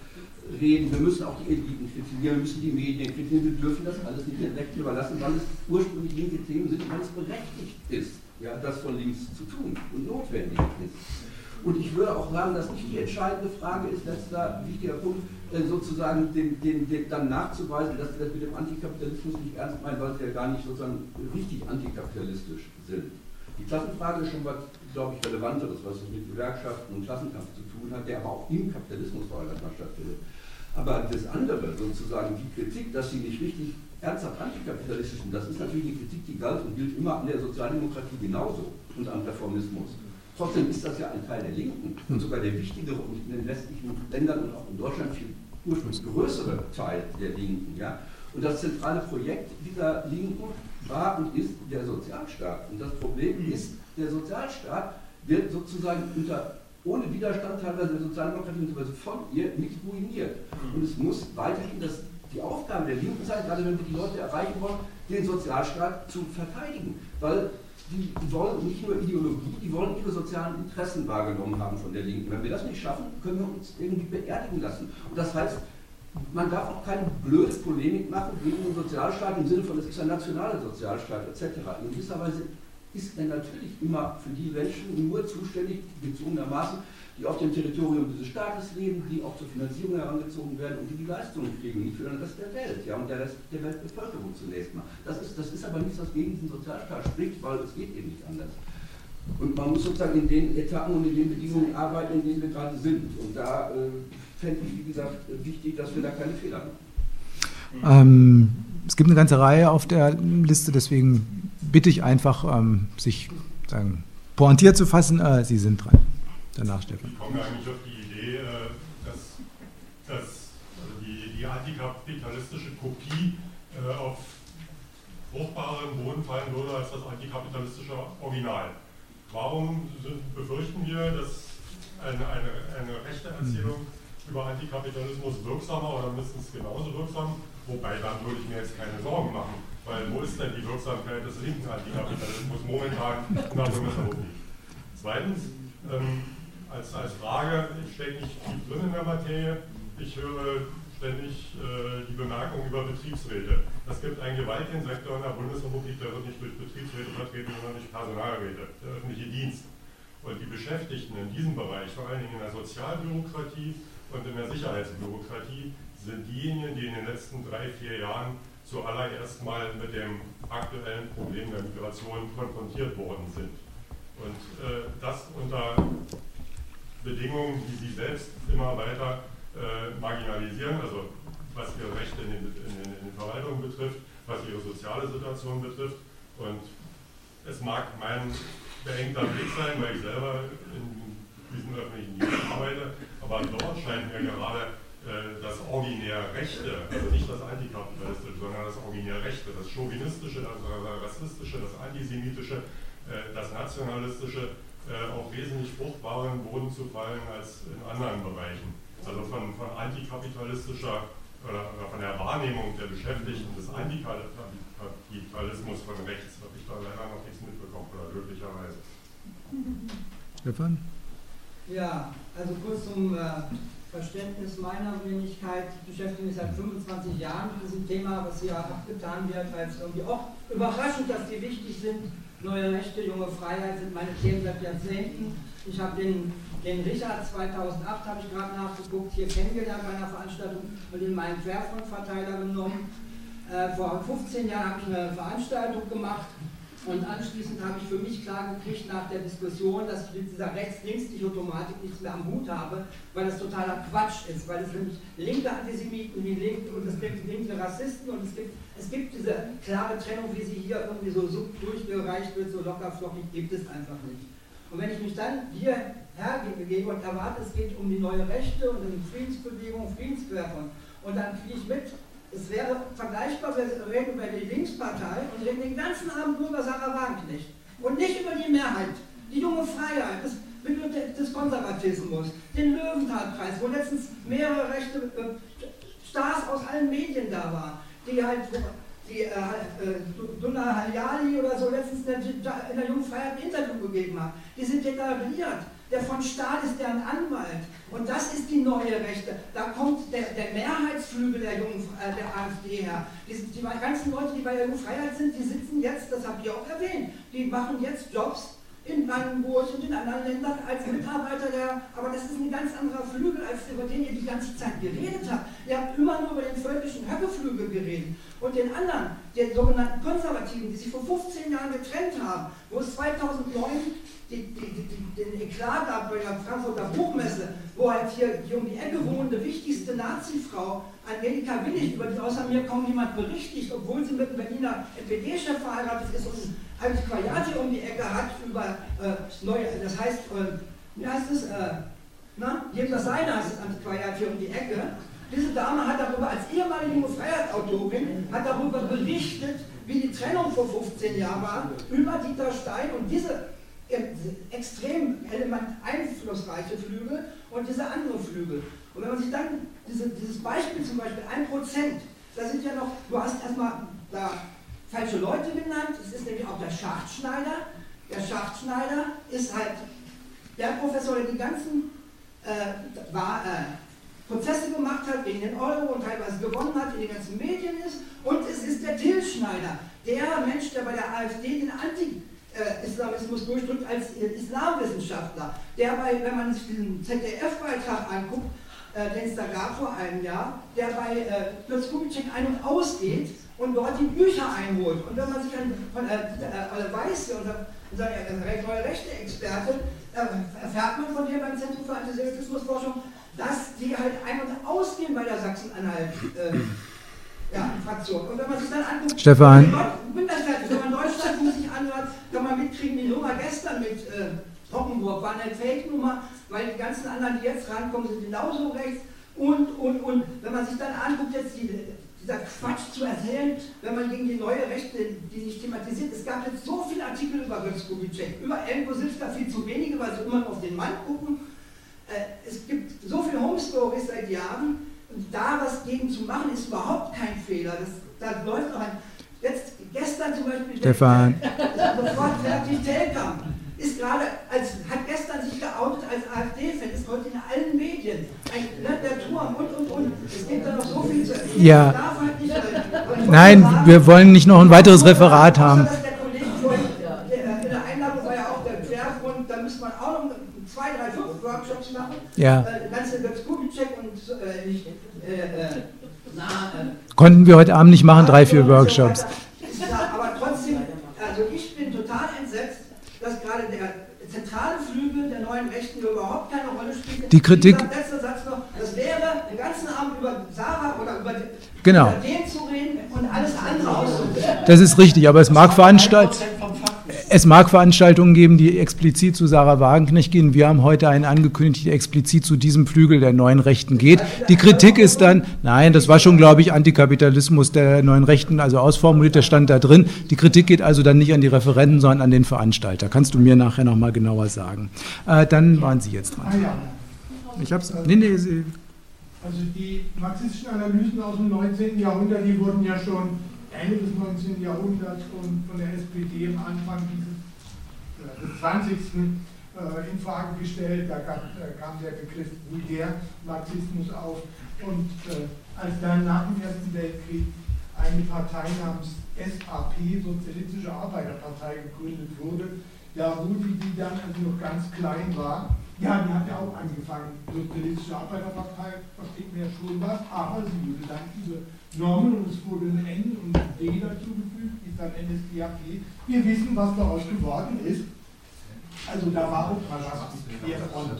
reden. Wir müssen auch die Eliten kritisieren, wir müssen die Medien kritisieren. Wir dürfen das alles nicht den Rechten überlassen, weil es ursprünglich linke Themen sind weil es berechtigt ist ja, das von links zu tun und notwendig ist. Und ich würde auch sagen, dass nicht die entscheidende Frage ist, letzter wichtiger Punkt, äh, sozusagen den, den, den, dann nachzuweisen, dass wir das mit dem Antikapitalismus nicht ernst meinen, weil sie ja gar nicht sozusagen richtig antikapitalistisch sind. Die Klassenfrage ist schon was, glaube ich, Relevanteres, was mit Gewerkschaften und Klassenkampf zu tun hat, der aber auch im Kapitalismus vor allem stattfindet. Aber das andere, sozusagen die Kritik, dass sie nicht richtig ernsthaft antikapitalistisch sind, das ist natürlich eine Kritik, die galt und gilt immer an der Sozialdemokratie genauso und am Reformismus. Trotzdem ist das ja ein Teil der Linken und sogar der wichtigere und in den westlichen Ländern und auch in Deutschland viel ursprünglich größere Teil der Linken. Ja? Und das zentrale Projekt dieser Linken war und ist der Sozialstaat. Und das Problem ist, der Sozialstaat wird sozusagen unter, ohne Widerstand teilweise der Sozialdemokratie bzw. von ihr nicht ruiniert. Und es muss weiterhin das, die Aufgabe der Linken sein, gerade wenn wir die Leute erreichen wollen, den Sozialstaat zu verteidigen. Weil die, die wollen nicht nur Ideologie, die wollen ihre sozialen Interessen wahrgenommen haben von der Linken. Wenn wir das nicht schaffen, können wir uns irgendwie beerdigen lassen. Und das heißt, man darf auch keine blöde Polemik machen gegen den Sozialstaat im Sinne von, es ist ein nationaler Sozialstaat etc. In gewisser Weise ist er natürlich immer für die Menschen nur zuständig, gezwungenermaßen, die auf dem Territorium dieses Staates leben, die auch zur Finanzierung herangezogen werden und die die Leistungen kriegen, nicht für den Rest der Welt ja, und der Rest der Weltbevölkerung zunächst mal. Das ist, das ist aber nichts, was gegen diesen Sozialstaat spricht, weil es geht eben nicht anders. Und man muss sozusagen in den Etappen und in den Bedingungen arbeiten, in denen wir gerade sind. Und da äh, fände ich, wie gesagt, wichtig, dass wir da keine Fehler machen. Ähm, es gibt eine ganze Reihe auf der Liste, deswegen bitte ich einfach, ähm, sich sagen, pointiert zu fassen. Äh, Sie sind dran. Danach, Stefan. Ich komme eigentlich auf die Idee, äh, dass, dass also die, die antikapitalistische Kopie äh, auf fruchtbaren Boden fallen würde als das antikapitalistische Original. Warum befürchten wir, dass eine, eine, eine rechte Erzählung über Antikapitalismus wirksamer oder mindestens genauso wirksam, wobei dann würde ich mir jetzt keine Sorgen machen, weil wo ist denn die Wirksamkeit des linken Antikapitalismus momentan in der Bundesrepublik? Zweitens, ähm, als, als Frage, ich stecke nicht tief drin in der Materie, ich höre ständig äh, die Bemerkung über Betriebsräte. Es gibt einen gewaltigen Sektor in der Bundesrepublik, der wird nicht durch Betriebsräte vertreten, sondern durch Personalräte, der öffentliche Dienst. Und die Beschäftigten in diesem Bereich, vor allen Dingen in der Sozialbürokratie, und in der Sicherheitsbürokratie sind diejenigen, die in den letzten drei, vier Jahren zuallererst mal mit dem aktuellen Problem der Migration konfrontiert worden sind. Und äh, das unter Bedingungen, die sie selbst immer weiter äh, marginalisieren, also was ihre Rechte in den, in, in den Verwaltungen betrifft, was ihre soziale Situation betrifft. Und es mag mein beengter Blick sein, weil ich selber in diesem öffentlichen Dienst arbeite, aber dort scheint mir gerade äh, das originär Rechte, also nicht das Antikapitalistische, sondern das originär Rechte, das Chauvinistische, das Rassistische, das Antisemitische, äh, das Nationalistische äh, auf wesentlich fruchtbaren Boden zu fallen als in anderen Bereichen. Also von, von antikapitalistischer oder, oder von der Wahrnehmung der Beschäftigten des Antikapitalismus von rechts habe ich da leider noch nichts mitbekommen, oder glücklicherweise. Stefan? Ja, also kurz zum äh, Verständnis meiner Wenigkeit. Ich beschäftige mich seit 25 Jahren mit diesem Thema, was hier abgetan wird, als irgendwie auch überraschend, dass die wichtig sind. Neue Rechte, junge Freiheit sind meine Themen seit Jahrzehnten. Ich habe den, den Richard 2008, habe ich gerade nachgeguckt, hier kennengelernt bei einer Veranstaltung und in meinen Querfrontverteiler genommen. Äh, vor 15 Jahren habe ich eine Veranstaltung gemacht und anschließend habe ich für mich klar gekriegt nach der Diskussion, dass ich mit dieser Rechts-Links-Dichotomatik nichts mehr am Hut habe, weil das totaler Quatsch ist, weil es nämlich linke Antisemiten wie linke, und es gibt linke Rassisten und es gibt, es gibt diese klare Trennung, wie sie hier irgendwie so durchgereicht wird, so locker flockig, gibt es einfach nicht. Und wenn ich mich dann hier hergebe und erwarte, es geht um die neue Rechte und um die Friedensbewegung, Friedensquerfront, und dann kriege ich mit, es wäre vergleichbar, wir reden über die Linkspartei und reden den ganzen Abend nur über Sarah Wagenknecht und nicht über die Mehrheit, die junge Freiheit, das, des Konservatismus, den Löwenthal-Preis, wo letztens mehrere rechte äh, Stars aus allen Medien da waren, die halt die äh, äh, Duna Haljali oder so letztens in der, in der Jungen Freiheit ein Interview gegeben hat. Die sind deklariert. Der von Stahl ist deren Anwalt. Und das ist die neue Rechte. Da kommt der, der Mehrheitsflügel der, Jungen, äh, der AfD her. Die, die, ganzen Leute, die bei der Jungen Freiheit sind, die sitzen jetzt, das habt ihr auch erwähnt, die machen jetzt Jobs in Brandenburg und in anderen Ländern als Mitarbeiter der aber das ist ein ganz anderer Flügel, als über den ihr die ganze Zeit geredet habt. Ihr habt immer nur über den völkischen Höckeflügel geredet und den anderen, den sogenannten Konservativen, die sich vor 15 Jahren getrennt haben, wo es 2009 die, die, den Eklat gab bei der Frankfurter Buchmesse, wo halt hier die um die Ecke wohnende wichtigste Nazifrau Angelika Willig, über die außer mir kaum jemand berichtigt, obwohl sie mit einem Berliner NPD-Chef verheiratet ist und Antiquariate um die Ecke hat über äh, neue, das heißt, äh, wie heißt es, äh, na, jedem das seine heißt das Antiquariat hier um die Ecke. Diese Dame hat darüber, als ehemalige Freiheitsautorin, hat darüber berichtet, wie die Trennung vor 15 Jahren war, über Dieter Stein und diese extrem element einflussreiche Flügel und diese andere Flügel. Und wenn man sich dann diese, dieses Beispiel zum Beispiel 1%, da sind ja noch, du hast erstmal da falsche Leute genannt. Es ist nämlich auch der Schachtschneider. Der Schachtschneider ist halt der Professor, der die ganzen äh, war, äh, Prozesse gemacht hat gegen den Euro und teilweise gewonnen hat, in den ganzen Medien ist. Und es ist der Till Schneider, der Mensch, der bei der AfD den Anti-Islamismus durchdrückt als Islamwissenschaftler, der bei, wenn man sich diesen ZDF-Beitrag anguckt, äh, den es da gab vor einem Jahr, der bei äh, Lutz Kubitschek ein- und ausgeht und dort die Bücher einholt. Und wenn man sich dann von äh, äh, Weiß, unser, unser neue Rechte-Experte, äh, erfährt man von dir beim Zentrum für Antisemitismusforschung, dass die halt ein- und ausgehen bei der Sachsen-Anhalt. Äh, ja, Fraktion. Und wenn man sich dann anguckt, Stefan. Wenn man Deutschland sich anhört, kann man mitkriegen, die Nummer gestern mit äh, Hockenburg war eine Fake-Nummer, weil die ganzen anderen, die jetzt rankommen, sind genauso rechts. Und, und, und, wenn man sich dann anguckt, jetzt die, dieser Quatsch zu erzählen, wenn man gegen die neue Rechte, die nicht thematisiert, es gab jetzt so viele Artikel über Götz Kubitschek, über Elko da viel zu wenige, weil sie immer noch auf den Mann gucken. Äh, es gibt so viele Home-Stories seit Jahren da was gegen zu machen, ist überhaupt kein Fehler. Das, da läuft noch ein. Jetzt, gestern zum Beispiel, Stefan. sofort fertig Telkam ist gerade, als, hat gestern sich geoutet als AfD-Fan, ist heute in allen Medien. Ein, ne, der Turm und und und. Es gibt da noch so viel zu erzählen. Ja. Halt Nein, sagen, wir wollen nicht noch ein weiteres Referat haben. Dass der Kollege vorhin, der, in der Einladung war ja auch der Quergrund, da müsste man auch noch zwei, drei, fünf Workshops machen. Ja. Äh, ganze Götz Kubitschek und äh, nicht, äh, äh na, äh, Konnten wir heute Abend nicht machen, drei, vier Workshops. aber trotzdem, also ich bin total entsetzt, dass gerade der zentrale Flügel der neuen Rechten überhaupt keine Rolle spielt. Die Kritik. Letzter Satz noch, das wäre den ganzen Abend über Sarah oder über, genau. über den zu reden und alles andere auszuwählen. Das ist richtig, aber es mag Veranstaltungen. Es mag Veranstaltungen geben, die explizit zu Sarah Wagenknecht gehen. Wir haben heute einen angekündigt, die explizit zu diesem Flügel der neuen Rechten geht. Die Kritik ist dann, nein, das war schon, glaube ich, Antikapitalismus der neuen Rechten, also ausformuliert, der stand da drin. Die Kritik geht also dann nicht an die Referenten, sondern an den Veranstalter. Kannst du mir nachher nochmal genauer sagen. Äh, dann waren Sie jetzt dran. Ah. Ich hab's. Nee, nee, Sie. Also die marxistischen Analysen aus dem 19. Jahrhundert, die wurden ja schon Ende des 19. Jahrhunderts und von der SPD am Anfang dieses, äh, des 20. Äh, in Frage gestellt. Da äh, kam der Begriff Vulgär-Marxismus auf. Und als dann nach dem Ersten Weltkrieg eine Partei namens SAP, Sozialistische Arbeiterpartei, gegründet wurde, ja, wo die, dann also noch ganz klein war, ja, die hat ja auch angefangen, Sozialistische Arbeiterpartei, versteht mir ja schon was, aber sie wurde dann diese Normen und es wurde ein N und ein D dazugefügt, ist dann NSDAP. Wir wissen, was daraus geworden ist. Also da war auch mal was quer von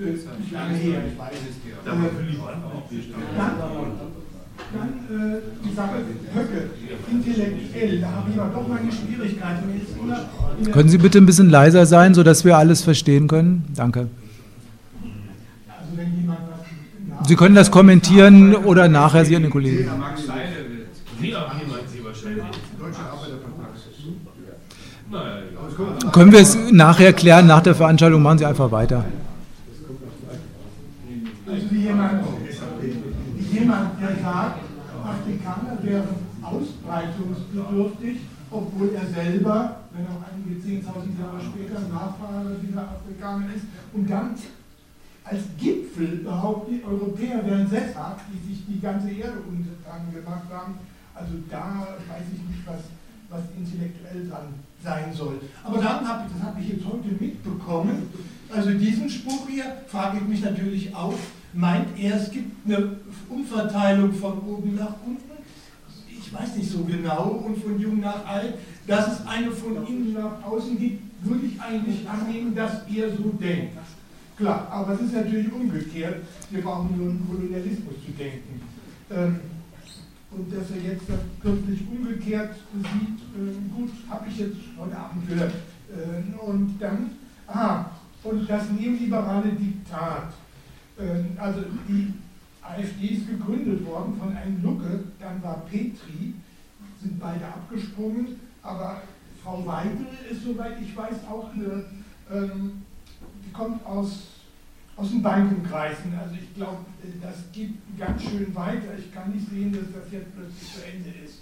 äh, lange her, ich weiß es. Äh, dann, dann äh, die Sache Höcke, intellektuell, da habe ich aber doch meine Schwierigkeiten. Können Sie bitte ein bisschen leiser sein, sodass wir alles verstehen können? Danke. Also wenn jemand Sie können das kommentieren oder nachher Sie an den Kollegen. Können wir es nachher klären, nach der Veranstaltung machen Sie einfach weiter. Also wie jemand, wie jemand der sagt, Afrikaner wären ausbreitungsbedürftig, obwohl er selber, wenn auch einige 10.000 Jahre später Nachfahre dieser Afrikaner ist, und dann als Gipfel behauptet, die Europäer wären sesshaft, die sich die ganze Erde untertan gemacht haben. Also da weiß ich nicht, was, was intellektuell dran sein soll. Aber dann habe ich, das habe ich jetzt heute mitbekommen, Also diesen Spruch hier frage ich mich natürlich auch, meint er, es gibt eine Umverteilung von oben nach unten? Ich weiß nicht so genau und von jung nach alt. Dass es eine von innen nach außen gibt, würde ich eigentlich annehmen, dass er so denkt. Klar, aber es ist natürlich umgekehrt. Wir brauchen nur einen Kolonialismus zu denken. Ähm, und dass er jetzt das plötzlich umgekehrt sieht, äh, gut, habe ich jetzt heute Abend gehört. Äh, und dann, aha, und das neoliberale Diktat. Äh, also die AfD ist gegründet worden von einem Lucke, dann war Petri, sind beide abgesprungen, aber Frau Weidel ist, soweit ich weiß, auch eine, ähm, kommt aus aus den Bankenkreisen. Also ich glaube, das geht ganz schön weiter. Ich kann nicht sehen, dass das jetzt plötzlich zu Ende ist.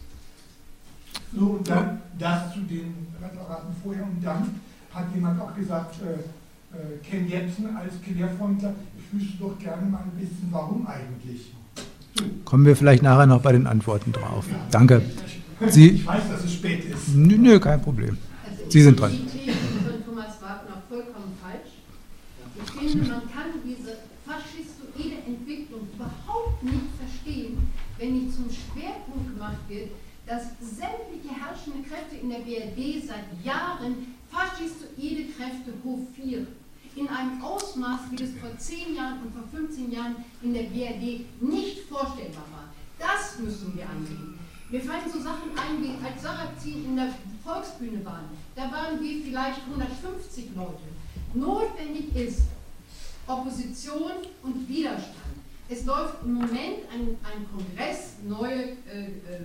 So, und dann das zu den Referaten vorher. Und dann hat jemand auch gesagt, äh, äh, Ken Jebsen als Querfrontler, ich wüsste doch gerne mal ein bisschen, warum eigentlich. So. Kommen wir vielleicht nachher noch bei den Antworten drauf. Ja. Danke. Sie, ich weiß, dass es spät ist. Nö, nö kein Problem. Also Sie sind dran. Man kann diese faschistoide Entwicklung überhaupt nicht verstehen, wenn nicht zum Schwerpunkt gemacht wird, dass sämtliche herrschende Kräfte in der BRD seit Jahren faschistoide Kräfte hofieren. In einem Ausmaß, wie das vor 10 Jahren und vor 15 Jahren in der BRD nicht vorstellbar war. Das müssen wir angehen. Mir fallen so Sachen ein, wie als Sarrazin in der Volksbühne waren. Da waren wir vielleicht 150 Leute. Notwendig ist, Opposition und Widerstand. Es läuft im Moment ein, ein Kongress, neue äh, äh,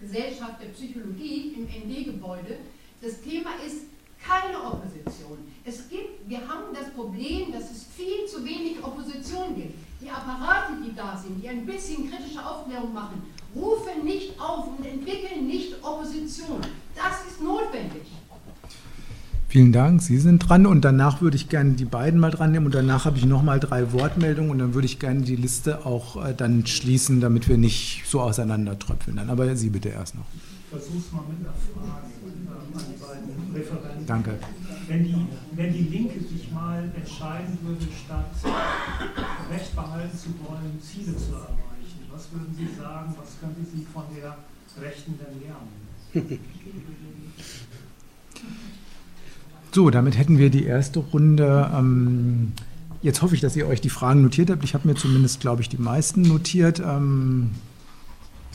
Gesellschaft der Psychologie im ND-Gebäude. Das Thema ist keine Opposition. Es gibt, wir haben das Problem, dass es viel zu wenig Opposition gibt. Die Apparate, die da sind, die ein bisschen kritische Aufklärung machen, rufen nicht auf und entwickeln nicht Opposition. Das ist notwendig. Vielen Dank, Sie sind dran und danach würde ich gerne die beiden mal dran nehmen und danach habe ich nochmal drei Wortmeldungen und dann würde ich gerne die Liste auch äh, dann schließen, damit wir nicht so auseinandertröpfeln. Dann aber Sie bitte erst noch. Ich versuche es mal mit einer Frage äh, an die beiden Referenten. Danke. Wenn die, wenn die Linke sich mal entscheiden würde, statt Recht behalten zu wollen, Ziele zu erreichen, was würden Sie sagen, was könnte sie von der Rechten denn lernen? So, damit hätten wir die erste Runde. Ähm, jetzt hoffe ich, dass ihr euch die Fragen notiert habt. Ich habe mir zumindest, glaube ich, die meisten notiert. Ähm,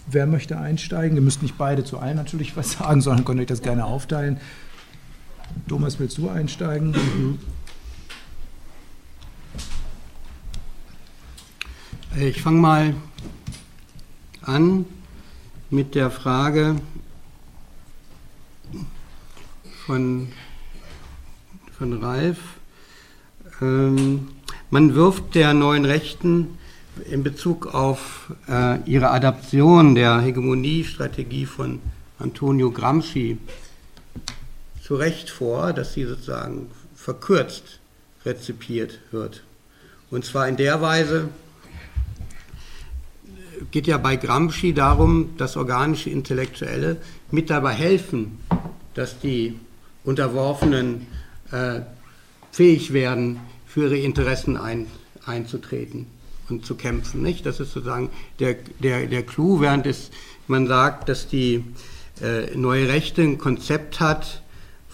wer möchte einsteigen? Ihr müsst nicht beide zu allen natürlich was sagen, sondern könnt euch das gerne aufteilen. Thomas, willst du einsteigen? Ich fange mal an mit der Frage von von Ralf. Ähm, man wirft der neuen Rechten in Bezug auf äh, ihre Adaption der Hegemoniestrategie von Antonio Gramsci zu Recht vor, dass sie sozusagen verkürzt rezipiert wird. Und zwar in der Weise, geht ja bei Gramsci darum, dass organische Intellektuelle mit dabei helfen, dass die Unterworfenen äh, fähig werden, für ihre Interessen ein, einzutreten und zu kämpfen. Nicht? Das ist sozusagen der, der, der Clou, während es, man sagt, dass die äh, neue Rechte ein Konzept hat,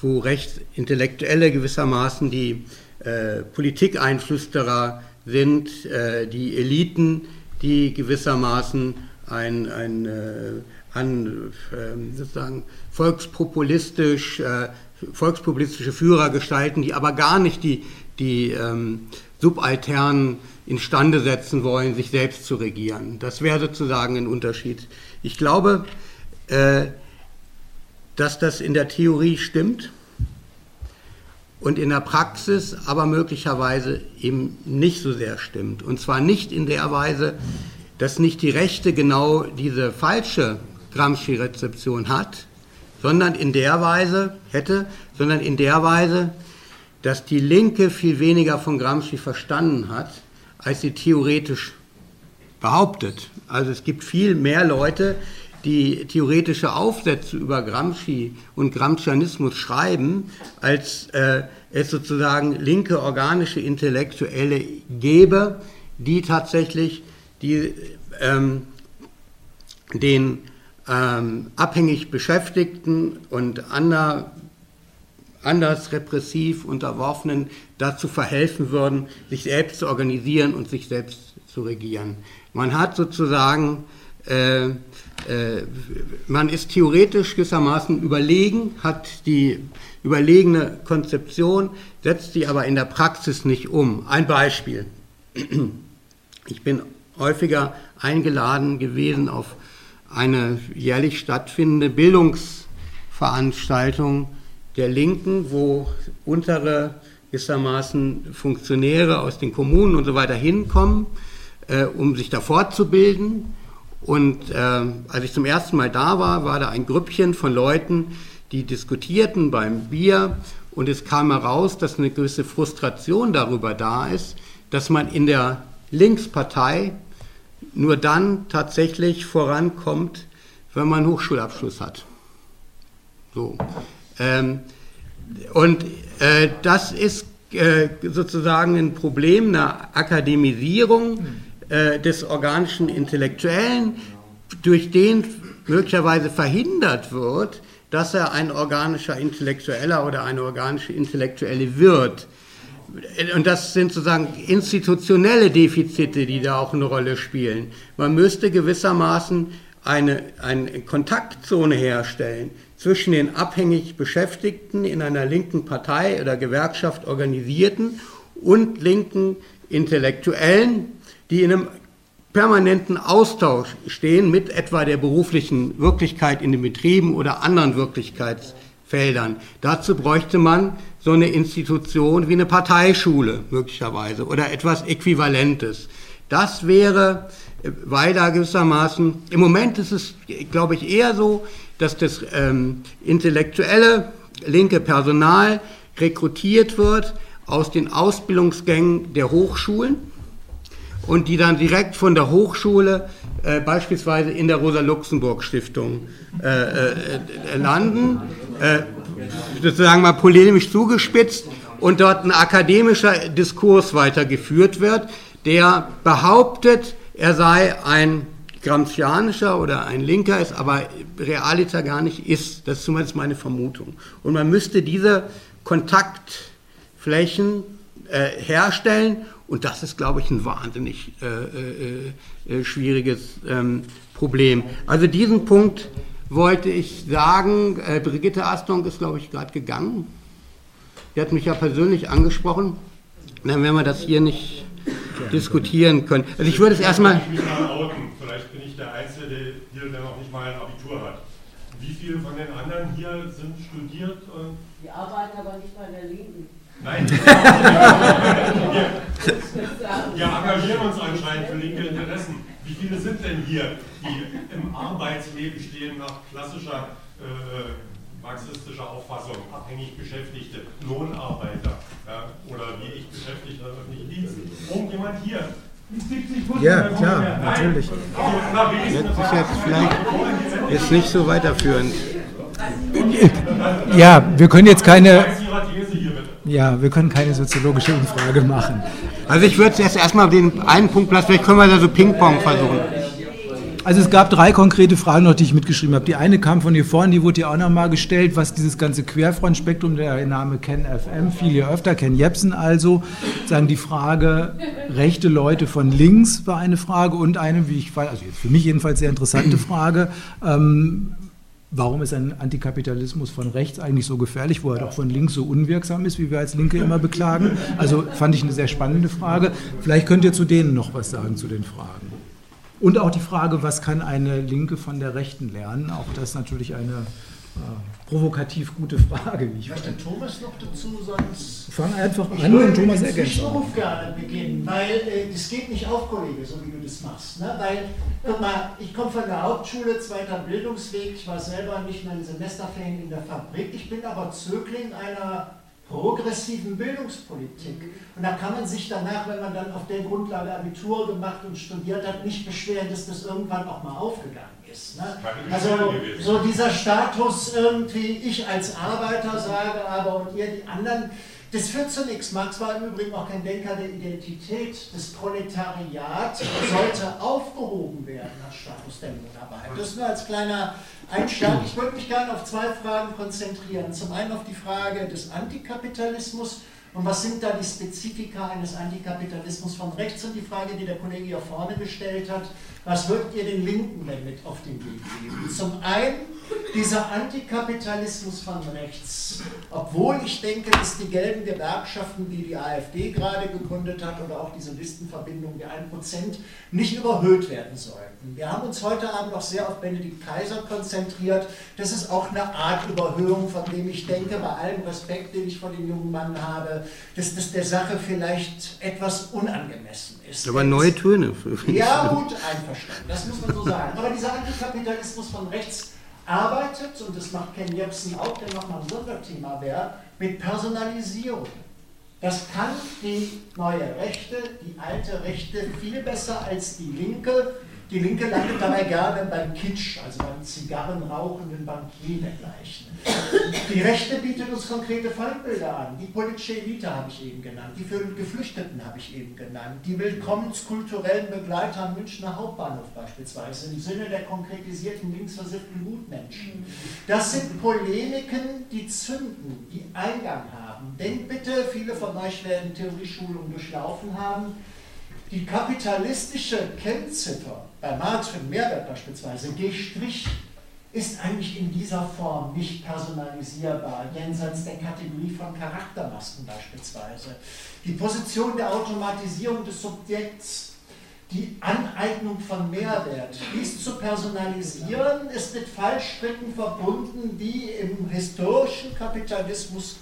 wo Rechtsintellektuelle gewissermaßen die äh, Politikeinflüsterer sind, äh, die Eliten, die gewissermaßen ein, ein äh, an äh, sozusagen volkspopulistisch äh, volkspublizistische Führer gestalten, die aber gar nicht die, die ähm, Subalternen instande setzen wollen, sich selbst zu regieren. Das wäre sozusagen ein Unterschied. Ich glaube, äh, dass das in der Theorie stimmt und in der Praxis aber möglicherweise eben nicht so sehr stimmt. Und zwar nicht in der Weise, dass nicht die Rechte genau diese falsche Gramsci-Rezeption hat, sondern in der Weise hätte, sondern in der Weise, dass die Linke viel weniger von Gramsci verstanden hat, als sie theoretisch behauptet. Also es gibt viel mehr Leute, die theoretische Aufsätze über Gramsci und Gramscianismus schreiben, als äh, es sozusagen linke organische Intellektuelle gäbe, die tatsächlich die, ähm, den ähm, abhängig Beschäftigten und ander, anders repressiv Unterworfenen dazu verhelfen würden, sich selbst zu organisieren und sich selbst zu regieren. Man hat sozusagen, äh, äh, man ist theoretisch gewissermaßen überlegen, hat die überlegene Konzeption, setzt sie aber in der Praxis nicht um. Ein Beispiel. Ich bin häufiger eingeladen gewesen auf eine jährlich stattfindende Bildungsveranstaltung der Linken, wo untere gewissermaßen Funktionäre aus den Kommunen und so weiter hinkommen, äh, um sich da fortzubilden. Und äh, als ich zum ersten Mal da war, war da ein Grüppchen von Leuten, die diskutierten beim Bier und es kam heraus, dass eine gewisse Frustration darüber da ist, dass man in der Linkspartei nur dann tatsächlich vorankommt, wenn man einen Hochschulabschluss hat. So. Ähm, und äh, das ist äh, sozusagen ein Problem einer Akademisierung äh, des organischen Intellektuellen, durch den möglicherweise verhindert wird, dass er ein organischer Intellektueller oder eine organische Intellektuelle wird. Und das sind sozusagen institutionelle Defizite, die da auch eine Rolle spielen. Man müsste gewissermaßen eine, eine Kontaktzone herstellen zwischen den abhängig Beschäftigten in einer linken Partei oder Gewerkschaft organisierten und linken Intellektuellen, die in einem permanenten Austausch stehen mit etwa der beruflichen Wirklichkeit in den Betrieben oder anderen Wirklichkeitsfeldern. Dazu bräuchte man so eine Institution wie eine Parteischule möglicherweise oder etwas Äquivalentes. Das wäre, weil da gewissermaßen, im Moment ist es, glaube ich, eher so, dass das ähm, intellektuelle linke Personal rekrutiert wird aus den Ausbildungsgängen der Hochschulen und die dann direkt von der Hochschule äh, beispielsweise in der Rosa-Luxemburg-Stiftung äh, äh, äh landen, äh, sozusagen mal polemisch zugespitzt und dort ein akademischer Diskurs weitergeführt wird, der behauptet, er sei ein Gramscianischer oder ein Linker ist, aber realiter gar nicht ist. Das ist zumindest meine Vermutung. Und man müsste diese Kontaktflächen äh, herstellen und das ist, glaube ich, ein wahnsinnig äh, äh, äh, schwieriges ähm, Problem. Also diesen Punkt wollte ich sagen. Äh, Brigitte Astung ist, glaube ich, gerade gegangen. Die hat mich ja persönlich angesprochen. Dann werden wir das hier nicht diskutieren können. Also ich würde es erstmal... Vielleicht bin ich der Einzige hier, der noch nicht mal ein Abitur hat. Wie viele von den anderen hier sind studiert? Die arbeiten aber nicht bei der Linken. Nein, wir, wir engagieren uns anscheinend für linke Interessen. Wie viele sind denn hier, die im Arbeitsleben stehen nach klassischer äh, marxistischer Auffassung, abhängig Beschäftigte, Lohnarbeiter ja, oder wie ich Beschäftigte in öffentlichen Diensten? Irgendjemand hier? Ja, klar, natürlich. Jetzt ist jetzt vielleicht jetzt nicht so weiterführend. Ja, wir können jetzt keine. Ja, wir können keine soziologische Umfrage machen. Also ich würde jetzt erstmal den einen Punkt lassen, vielleicht können wir da so Ping-Pong versuchen. Also es gab drei konkrete Fragen noch, die ich mitgeschrieben habe. Die eine kam von hier vorne, die wurde ja auch nochmal gestellt, was dieses ganze Querfrontspektrum, der Name Ken FM, viel hier öfter, Ken Jepsen also, sagen die Frage, rechte Leute von links war eine Frage und eine, wie ich weiß, also für mich jedenfalls sehr interessante Frage, ähm, Warum ist ein Antikapitalismus von rechts eigentlich so gefährlich, wo er doch von links so unwirksam ist, wie wir als Linke immer beklagen? Also fand ich eine sehr spannende Frage. Vielleicht könnt ihr zu denen noch was sagen, zu den Fragen. Und auch die Frage, was kann eine Linke von der Rechten lernen? Auch das natürlich eine äh, provokativ gute Frage, ich Möchte Thomas noch dazu, sonst. Fang einfach an und Thomas ergänzt. Ich würde gerne beginnen, weil äh, das geht nicht auf, Kollege, so wie du das machst. Ne? Weil, guck mal, ich komme von der Hauptschule, zweiter Bildungsweg, ich war selber nicht mal in Semesterferien in der Fabrik, ich bin aber Zögling einer progressiven Bildungspolitik. Und da kann man sich danach, wenn man dann auf der Grundlage Abitur gemacht und studiert hat, nicht beschweren, dass das irgendwann auch mal aufgegangen ist. Ne? Also so dieser Status irgendwie, ich als Arbeiter sage aber und ihr die anderen, das führt zu nichts. Marx war im Übrigen auch kein Denker der Identität. Das Proletariat sollte aufgehoben werden als Status der Lohnarbeit. Das nur als kleiner Einschlag. Ich wollte mich gerne auf zwei Fragen konzentrieren. Zum einen auf die Frage des Antikapitalismus und was sind da die Spezifika eines Antikapitalismus von rechts und die Frage, die der Kollege hier vorne gestellt hat, was würdet ihr den Linken denn mit auf den Weg geben? Zum einen dieser Antikapitalismus von rechts, obwohl ich denke, dass die gelben Gewerkschaften, die die AfD gerade gegründet hat, oder auch diese Listenverbindung der 1%, nicht überhöht werden sollten. Wir haben uns heute Abend noch sehr auf Benedikt Kaiser konzentriert. Das ist auch eine Art Überhöhung, von dem ich denke, bei allem Respekt, den ich vor dem jungen Mann habe, dass das der Sache vielleicht etwas unangemessen ist. Aber neue Töne. Ja, gut, einverstanden, das muss man so sagen. Aber dieser Antikapitalismus von rechts arbeitet, und das macht Ken Jebsen auch, der nochmal ein Sonderthema wäre, mit Personalisierung. Das kann die neue Rechte, die alte Rechte viel besser als die linke. Die Linke landet dabei gerne beim Kitsch, also beim Zigarrenrauchenden Bankier dergleichen. Die Rechte bietet uns konkrete Feindbilder an. Die politische Elite habe ich eben genannt, die für Geflüchteten habe ich eben genannt, die willkommenskulturellen Begleiter am Münchner Hauptbahnhof beispielsweise, im Sinne der konkretisierten linksversifften Gutmenschen. Das sind Polemiken, die zünden, die Eingang haben. Denkt bitte, viele von euch werden Theorieschulungen durchlaufen haben, die kapitalistische Kennziffer bei Marx für den Mehrwert beispielsweise, G' ist eigentlich in dieser Form nicht personalisierbar, jenseits der Kategorie von Charaktermasken beispielsweise. Die Position der Automatisierung des Subjekts, die Aneignung von Mehrwert, dies zu personalisieren, ist mit Fallstricken verbunden, die im historischen Kapitalismus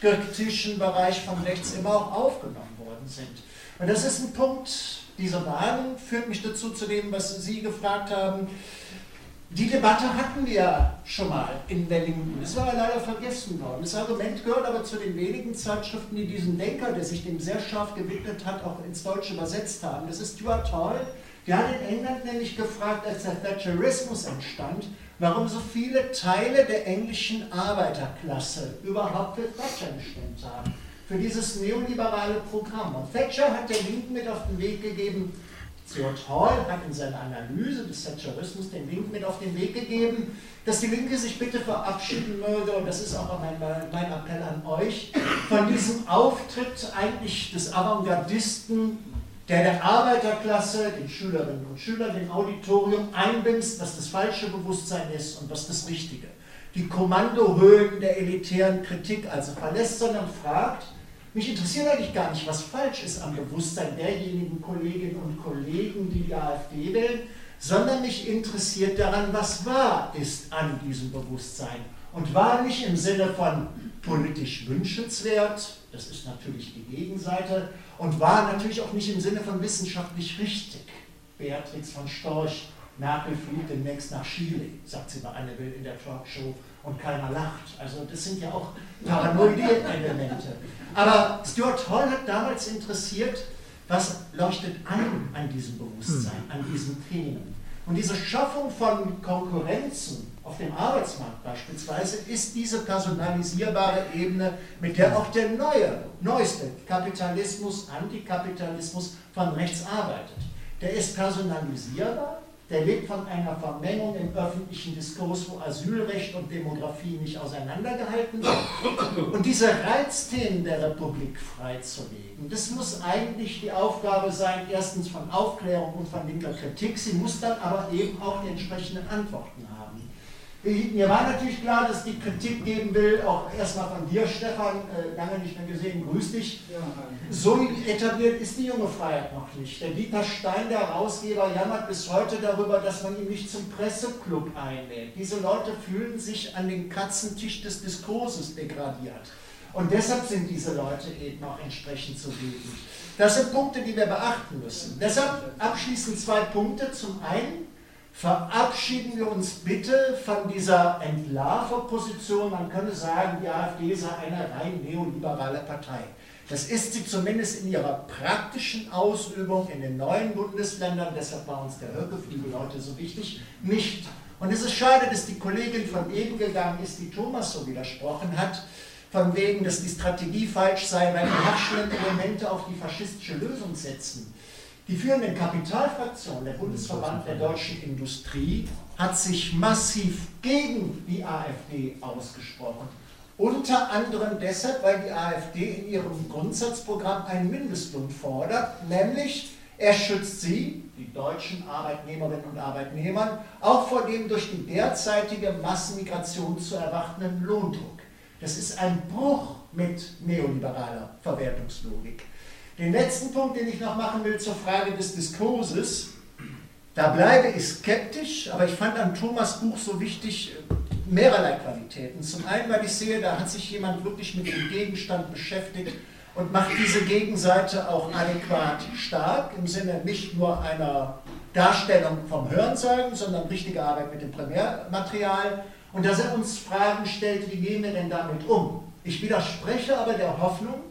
kritischen Bereich von rechts immer auch aufgenommen worden sind. Und das ist ein Punkt, diese Warnung führt mich dazu zu dem, was Sie gefragt haben. Die Debatte hatten wir schon mal in der Linken. Es war leider vergessen worden. Das Argument gehört aber zu den wenigen Zeitschriften, die diesen Denker, der sich dem sehr scharf gewidmet hat, auch ins Deutsche übersetzt haben. Das ist Stuart Hall. Der hat in England nämlich gefragt, als der Thatcherismus entstand, warum so viele Teile der englischen Arbeiterklasse überhaupt für Thatcher gestimmt haben für dieses neoliberale Programm. Und Thatcher hat der Linken mit auf den Weg gegeben, Stuart Hall hat in seiner Analyse des Thatcherismus den Linken mit auf den Weg gegeben, dass die Linke sich bitte verabschieden möge, und das ist auch mein, mein Appell an euch, von diesem Auftritt eigentlich des Avantgardisten, der der Arbeiterklasse, den Schülerinnen und Schülern, dem Auditorium einbindet, was das falsche Bewusstsein ist und was das Richtige. Die Kommandohöhen der elitären Kritik also verlässt, sondern fragt, mich interessiert eigentlich gar nicht, was falsch ist am Bewusstsein derjenigen Kolleginnen und Kollegen, die die AfD wählen, sondern mich interessiert daran, was wahr ist an diesem Bewusstsein. Und wahr nicht im Sinne von politisch wünschenswert, das ist natürlich die Gegenseite, und wahr natürlich auch nicht im Sinne von wissenschaftlich richtig. Beatrix von Storch, Merkel fliegt demnächst nach Chile, sagt sie bei Anne Will in der Talkshow, und keiner lacht. Also das sind ja auch paranoide Elemente. Aber Stuart Hall hat damals interessiert, was leuchtet ein an diesem Bewusstsein, an diesen Themen. Und diese Schaffung von Konkurrenzen auf dem Arbeitsmarkt beispielsweise ist diese personalisierbare Ebene, mit der auch der neue, neueste Kapitalismus, Antikapitalismus von rechts arbeitet. Der ist personalisierbar, der lebt von einer Vermengung im öffentlichen Diskurs, wo Asylrecht und Demografie nicht auseinandergehalten sind. Und diese Reizthemen der Republik freizulegen, das muss eigentlich die Aufgabe sein, erstens von Aufklärung und von linker Kritik, sie muss dann aber eben auch die entsprechenden Antworten haben. Mir war natürlich klar, dass die Kritik geben will, auch erstmal von dir, Stefan, äh, lange nicht mehr gesehen, grüß dich. So etabliert ist die junge Freiheit noch nicht. Der Dieter Stein, der Herausgeber, jammert bis heute darüber, dass man ihn nicht zum Presseclub einlädt. Diese Leute fühlen sich an den Katzentisch des Diskurses degradiert. Und deshalb sind diese Leute eben auch entsprechend zu wütend. Das sind Punkte, die wir beachten müssen. Deshalb abschließend zwei Punkte. Zum einen, verabschieden wir uns bitte von dieser Entlarverposition. Man könnte sagen, die AfD sei eine rein neoliberale Partei. Das ist sie zumindest in ihrer praktischen Ausübung in den neuen Bundesländern, deshalb war uns der Höckeflügel heute so wichtig, nicht. Und es ist schade, dass die Kollegin von eben gegangen ist, die Thomas so widersprochen hat, von wegen, dass die Strategie falsch sei, weil die herrschenden Elemente auf die faschistische Lösung setzen. Die führenden Kapitalfraktion, der Bundesverband der deutschen Industrie, hat sich massiv gegen die AfD ausgesprochen. Unter anderem deshalb, weil die AfD in ihrem Grundsatzprogramm einen Mindestlohn fordert, nämlich er schützt sie, die deutschen Arbeitnehmerinnen und Arbeitnehmer, auch vor dem durch die derzeitige Massenmigration zu erwartenden Lohndruck. Das ist ein Bruch mit neoliberaler Verwertungslogik. Den letzten Punkt, den ich noch machen will zur Frage des Diskurses, da bleibe ich skeptisch, aber ich fand an Thomas Buch so wichtig, mehrerlei Qualitäten. Zum einen, weil ich sehe, da hat sich jemand wirklich mit dem Gegenstand beschäftigt und macht diese Gegenseite auch adäquat stark, im Sinne nicht nur einer Darstellung vom Hörensagen, sondern richtige Arbeit mit dem Primärmaterial. Und dass er uns Fragen stellt, wie gehen wir denn damit um? Ich widerspreche aber der Hoffnung,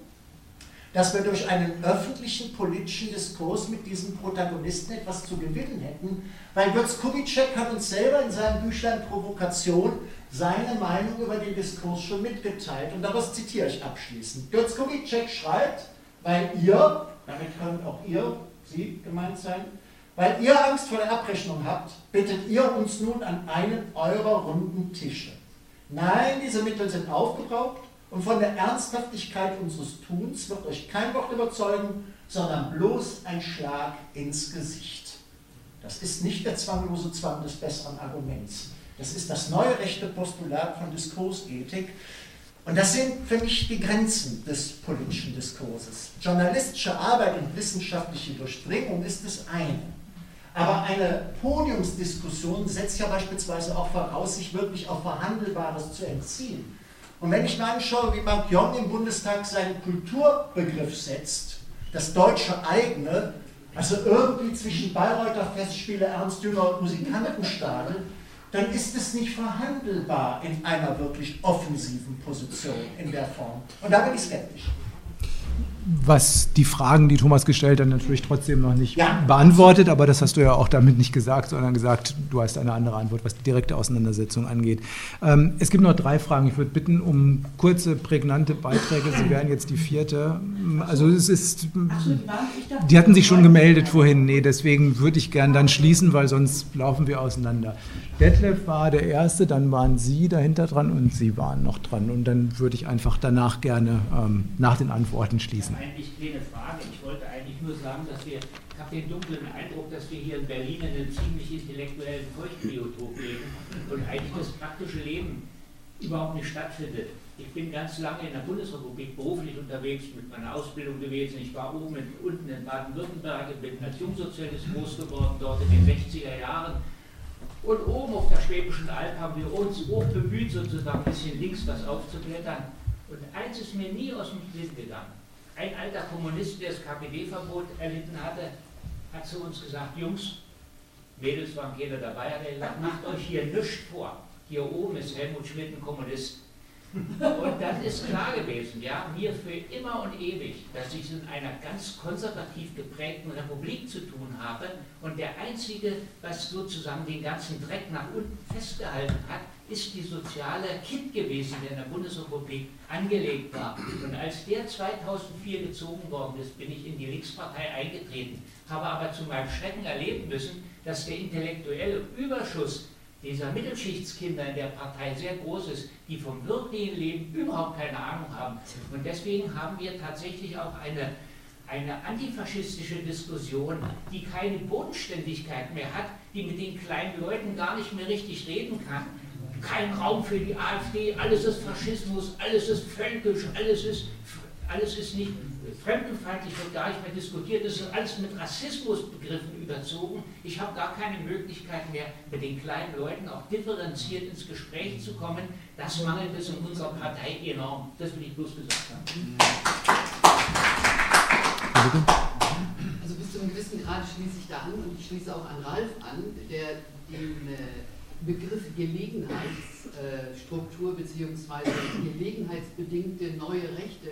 dass wir durch einen öffentlichen politischen Diskurs mit diesen Protagonisten etwas zu gewinnen hätten, weil Götz Kubitschek hat uns selber in seinem Büchlein Provokation seine Meinung über den Diskurs schon mitgeteilt und daraus zitiere ich abschließend. Götz Kubitschek schreibt, weil ihr, damit können auch ihr, Sie gemeint sein, weil ihr Angst vor der Abrechnung habt, bittet ihr uns nun an einen eurer runden Tische. Nein, diese Mittel sind aufgebraucht und von der Ernsthaftigkeit unseres Tuns wird euch kein Wort überzeugen, sondern bloß ein Schlag ins Gesicht. Das ist nicht der zwanglose Zwang des besseren Arguments. Das ist das neue rechte Postulat von Diskursethik. Und das sind für mich die Grenzen des politischen Diskurses. Journalistische Arbeit und wissenschaftliche Durchdringung ist das eine. Aber eine Podiumsdiskussion setzt ja beispielsweise auch voraus, sich wirklich auf Verhandelbares zu entziehen. Und wenn ich mir anschaue, wie Macron im Bundestag seinen Kulturbegriff setzt, das deutsche eigene, also irgendwie zwischen Bayreuther Festspiele, Ernst Jünger und Musikantenstadel, dann ist es nicht verhandelbar in einer wirklich offensiven Position in der Form. Und da bin ich skeptisch was die Fragen, die Thomas gestellt hat, natürlich trotzdem noch nicht ja. beantwortet, aber das hast du ja auch damit nicht gesagt, sondern gesagt, du hast eine andere Antwort, was die direkte Auseinandersetzung angeht. Ähm, es gibt noch drei Fragen. Ich würde bitten um kurze, prägnante Beiträge. Sie wären jetzt die vierte. Also es ist, die hatten sich schon gemeldet vorhin. Nee, deswegen würde ich gern dann schließen, weil sonst laufen wir auseinander. Detlef war der Erste, dann waren Sie dahinter dran und Sie waren noch dran. Und dann würde ich einfach danach gerne ähm, nach den Antworten schließen eigentlich keine Frage. Ich wollte eigentlich nur sagen, dass wir, ich habe den dunklen Eindruck, dass wir hier in Berlin in einem ziemlich intellektuellen Feuchtbiotop leben und eigentlich das praktische Leben überhaupt nicht stattfindet. Ich bin ganz lange in der Bundesrepublik beruflich unterwegs mit meiner Ausbildung gewesen. Ich war oben in, unten in Baden-Württemberg, bin als Jungsozialist groß geworden, dort in den 60er Jahren. Und oben auf der Schwäbischen Alb haben wir uns hoch bemüht, sozusagen ein bisschen links was aufzuklettern. Und eins ist mir nie aus dem Sinn gegangen. Ein alter Kommunist, der das KPD-Verbot erlitten hatte, hat zu uns gesagt, Jungs, Mädels waren keine dabei, hat er gesagt, macht euch hier nichts vor. Hier oben ist Helmut Schmidt ein Kommunist. Und dann ist klar gewesen, ja, mir für immer und ewig, dass ich in einer ganz konservativ geprägten Republik zu tun habe und der Einzige, was sozusagen den ganzen Dreck nach unten festgehalten hat, ist die soziale Kit gewesen, der in der Bundesrepublik angelegt war. Und als der 2004 gezogen worden ist, bin ich in die Linkspartei eingetreten, habe aber zu meinem Schrecken erleben müssen, dass der intellektuelle Überschuss dieser Mittelschichtskinder in der Partei sehr groß ist, die vom wirklichen Leben überhaupt keine Ahnung haben. Und deswegen haben wir tatsächlich auch eine, eine antifaschistische Diskussion, die keine Bodenständigkeit mehr hat, die mit den kleinen Leuten gar nicht mehr richtig reden kann kein Raum für die AfD, alles ist Faschismus, alles ist völkisch, alles ist, alles ist nicht fremdenfeindlich, wird gar nicht mehr diskutiert, das ist alles mit Rassismusbegriffen überzogen. Ich habe gar keine Möglichkeit mehr, mit den kleinen Leuten auch differenziert ins Gespräch zu kommen. Das mangelt es in unserer Partei enorm. Das will ich bloß gesagt haben. Also bis zu einem gewissen Grad schließe ich da an und ich schließe auch an Ralf an, der den äh, Begriff Gelegenheitsstruktur äh, bzw. gelegenheitsbedingte neue Rechte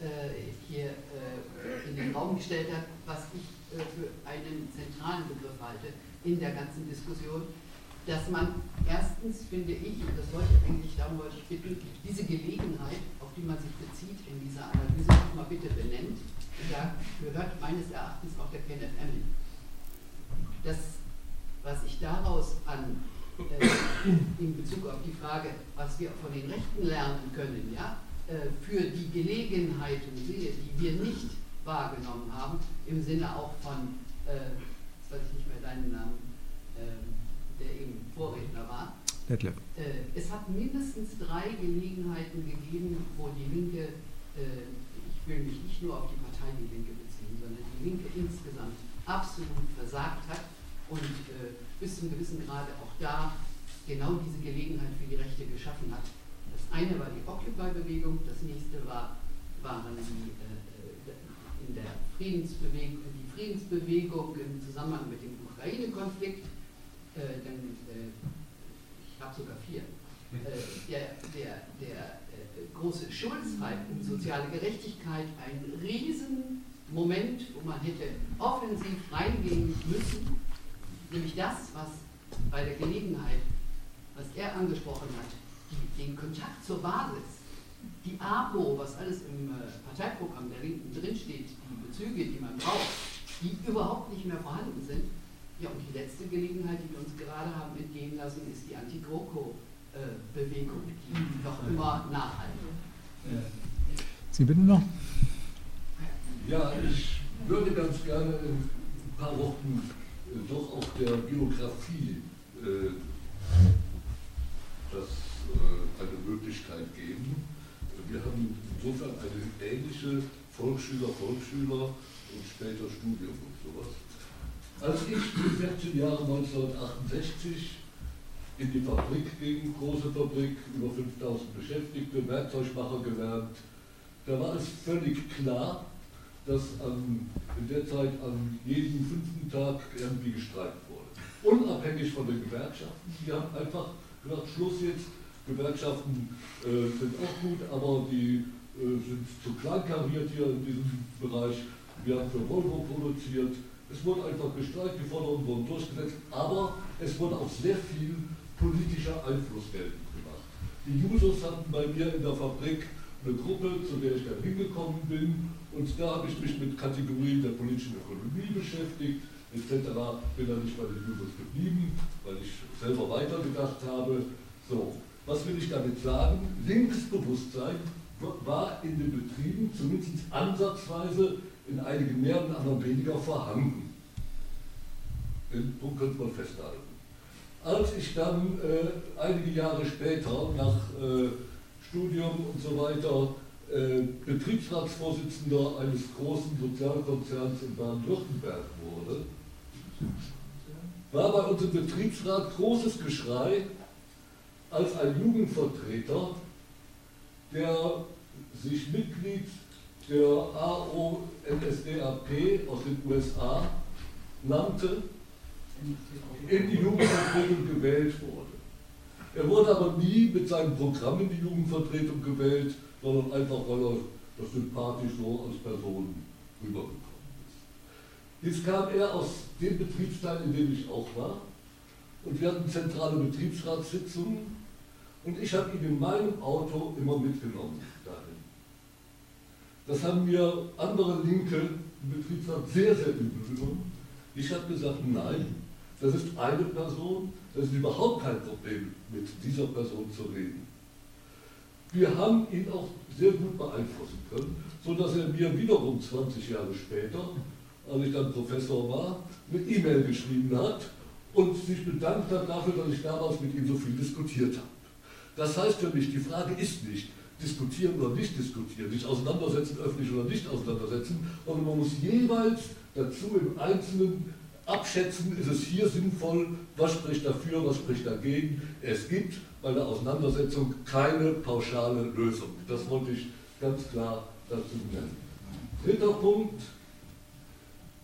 äh, hier äh, in den Raum gestellt hat, was ich für einen zentralen Begriff halte in der ganzen Diskussion, dass man erstens, finde ich, und das wollte ich eigentlich, darum wollte ich bitten, diese Gelegenheit, auf die man sich bezieht in dieser Analyse, mal bitte benennt. Da gehört meines Erachtens auch der Kenneth Emmel. Das, was ich daraus an in Bezug auf die Frage, was wir von den Rechten lernen können, ja, äh, für die Gelegenheiten die wir nicht wahrgenommen haben, im Sinne auch von, äh, jetzt weiß ich nicht mehr deinen Namen, äh, der eben Vorredner war. Detlef. Äh, es hat mindestens drei Gelegenheiten gegeben, wo die Linke, äh, ich will mich nicht nur auf die Partei Die Linke beziehen, sondern die Linke insgesamt absolut versagt hat und bis zum gewissen Grade auch da genau diese Gelegenheit für die Rechte geschaffen hat. Das eine war die Occupy-Bewegung, das nächste war, waren die, äh, in der Friedensbewegung, die Friedensbewegung im Zusammenhang mit dem Ukraine-Konflikt, äh, äh, ich habe sogar vier. Äh, der, der, der äh, große Schulzfall um soziale Gerechtigkeit, ein Riesenmoment, wo man hätte offensiv reingehen müssen, nämlich das, was bei der Gelegenheit, was er angesprochen hat, die, den Kontakt zur Basis, die APO, was alles im äh, Parteiprogramm der Linken drinsteht, die Bezüge, die man braucht, die überhaupt nicht mehr vorhanden sind. Ja, und die letzte Gelegenheit, die wir uns gerade haben entgehen lassen, ist die Anti-GroKo-Bewegung, die noch immer nachhaltig. Sie bitte noch? Ja, ich würde ganz gerne in ein paar Worten doch auch der Biografie äh, das, äh, eine Möglichkeit geben. Wir haben insofern eine ähnliche Volksschüler, Volksschüler und später Studium und sowas. Als ich die 14 Jahre 1968 in die Fabrik ging, große Fabrik, über 5000 Beschäftigte, Werkzeugmacher gelernt, da war es völlig klar, dass an, in der Zeit an jedem fünften Tag irgendwie gestreikt wurde. Unabhängig von den Gewerkschaften. Die haben einfach gesagt, Schluss jetzt, Gewerkschaften äh, sind auch gut, aber die äh, sind zu kleinkariert hier in diesem Bereich. Wir haben für Volvo produziert. Es wurde einfach gestreikt, die Forderungen wurden durchgesetzt, aber es wurde auch sehr viel politischer Einfluss geltend gemacht. Die Jusos hatten bei mir in der Fabrik eine Gruppe, zu der ich dann hingekommen bin, und da habe ich mich mit Kategorien der politischen Ökonomie beschäftigt, etc. Bin dann nicht bei den Jusos geblieben, weil ich selber weitergedacht habe. So, was will ich damit sagen? Linkes Bewusstsein war in den Betrieben zumindest ansatzweise in einigen mehr und anderen weniger vorhanden. Den Punkt könnte man festhalten. Als ich dann äh, einige Jahre später nach äh, Studium und so weiter äh, Betriebsratsvorsitzender eines großen Sozialkonzerns in Baden-Württemberg wurde, war bei uns im Betriebsrat großes Geschrei, als ein Jugendvertreter, der sich Mitglied der AONSDAP aus den USA nannte, in die Jugendvertretung gewählt wurde. Er wurde aber nie mit seinem Programm in die Jugendvertretung gewählt, sondern einfach, weil er das sympathisch so als Person rübergekommen ist. Jetzt kam er aus dem Betriebsteil, in dem ich auch war, und wir hatten zentrale Betriebsratssitzungen und ich habe ihn in meinem Auto immer mitgenommen dahin. Das haben mir andere Linke im Betriebsrat sehr, sehr übel genommen. Ich habe gesagt, nein, das ist eine Person, das ist überhaupt kein Problem, mit dieser Person zu reden. Wir haben ihn auch sehr gut beeinflussen können, sodass er mir wiederum 20 Jahre später, als ich dann Professor war, eine E-Mail geschrieben hat und sich bedankt hat dafür, dass ich damals mit ihm so viel diskutiert habe. Das heißt für mich, die Frage ist nicht, diskutieren oder nicht diskutieren, sich auseinandersetzen, öffentlich oder nicht auseinandersetzen, sondern man muss jeweils dazu im Einzelnen abschätzen, ist es hier sinnvoll, was spricht dafür, was spricht dagegen. Es gibt bei der Auseinandersetzung keine pauschale Lösung. Das wollte ich ganz klar dazu nennen. Dritter Punkt.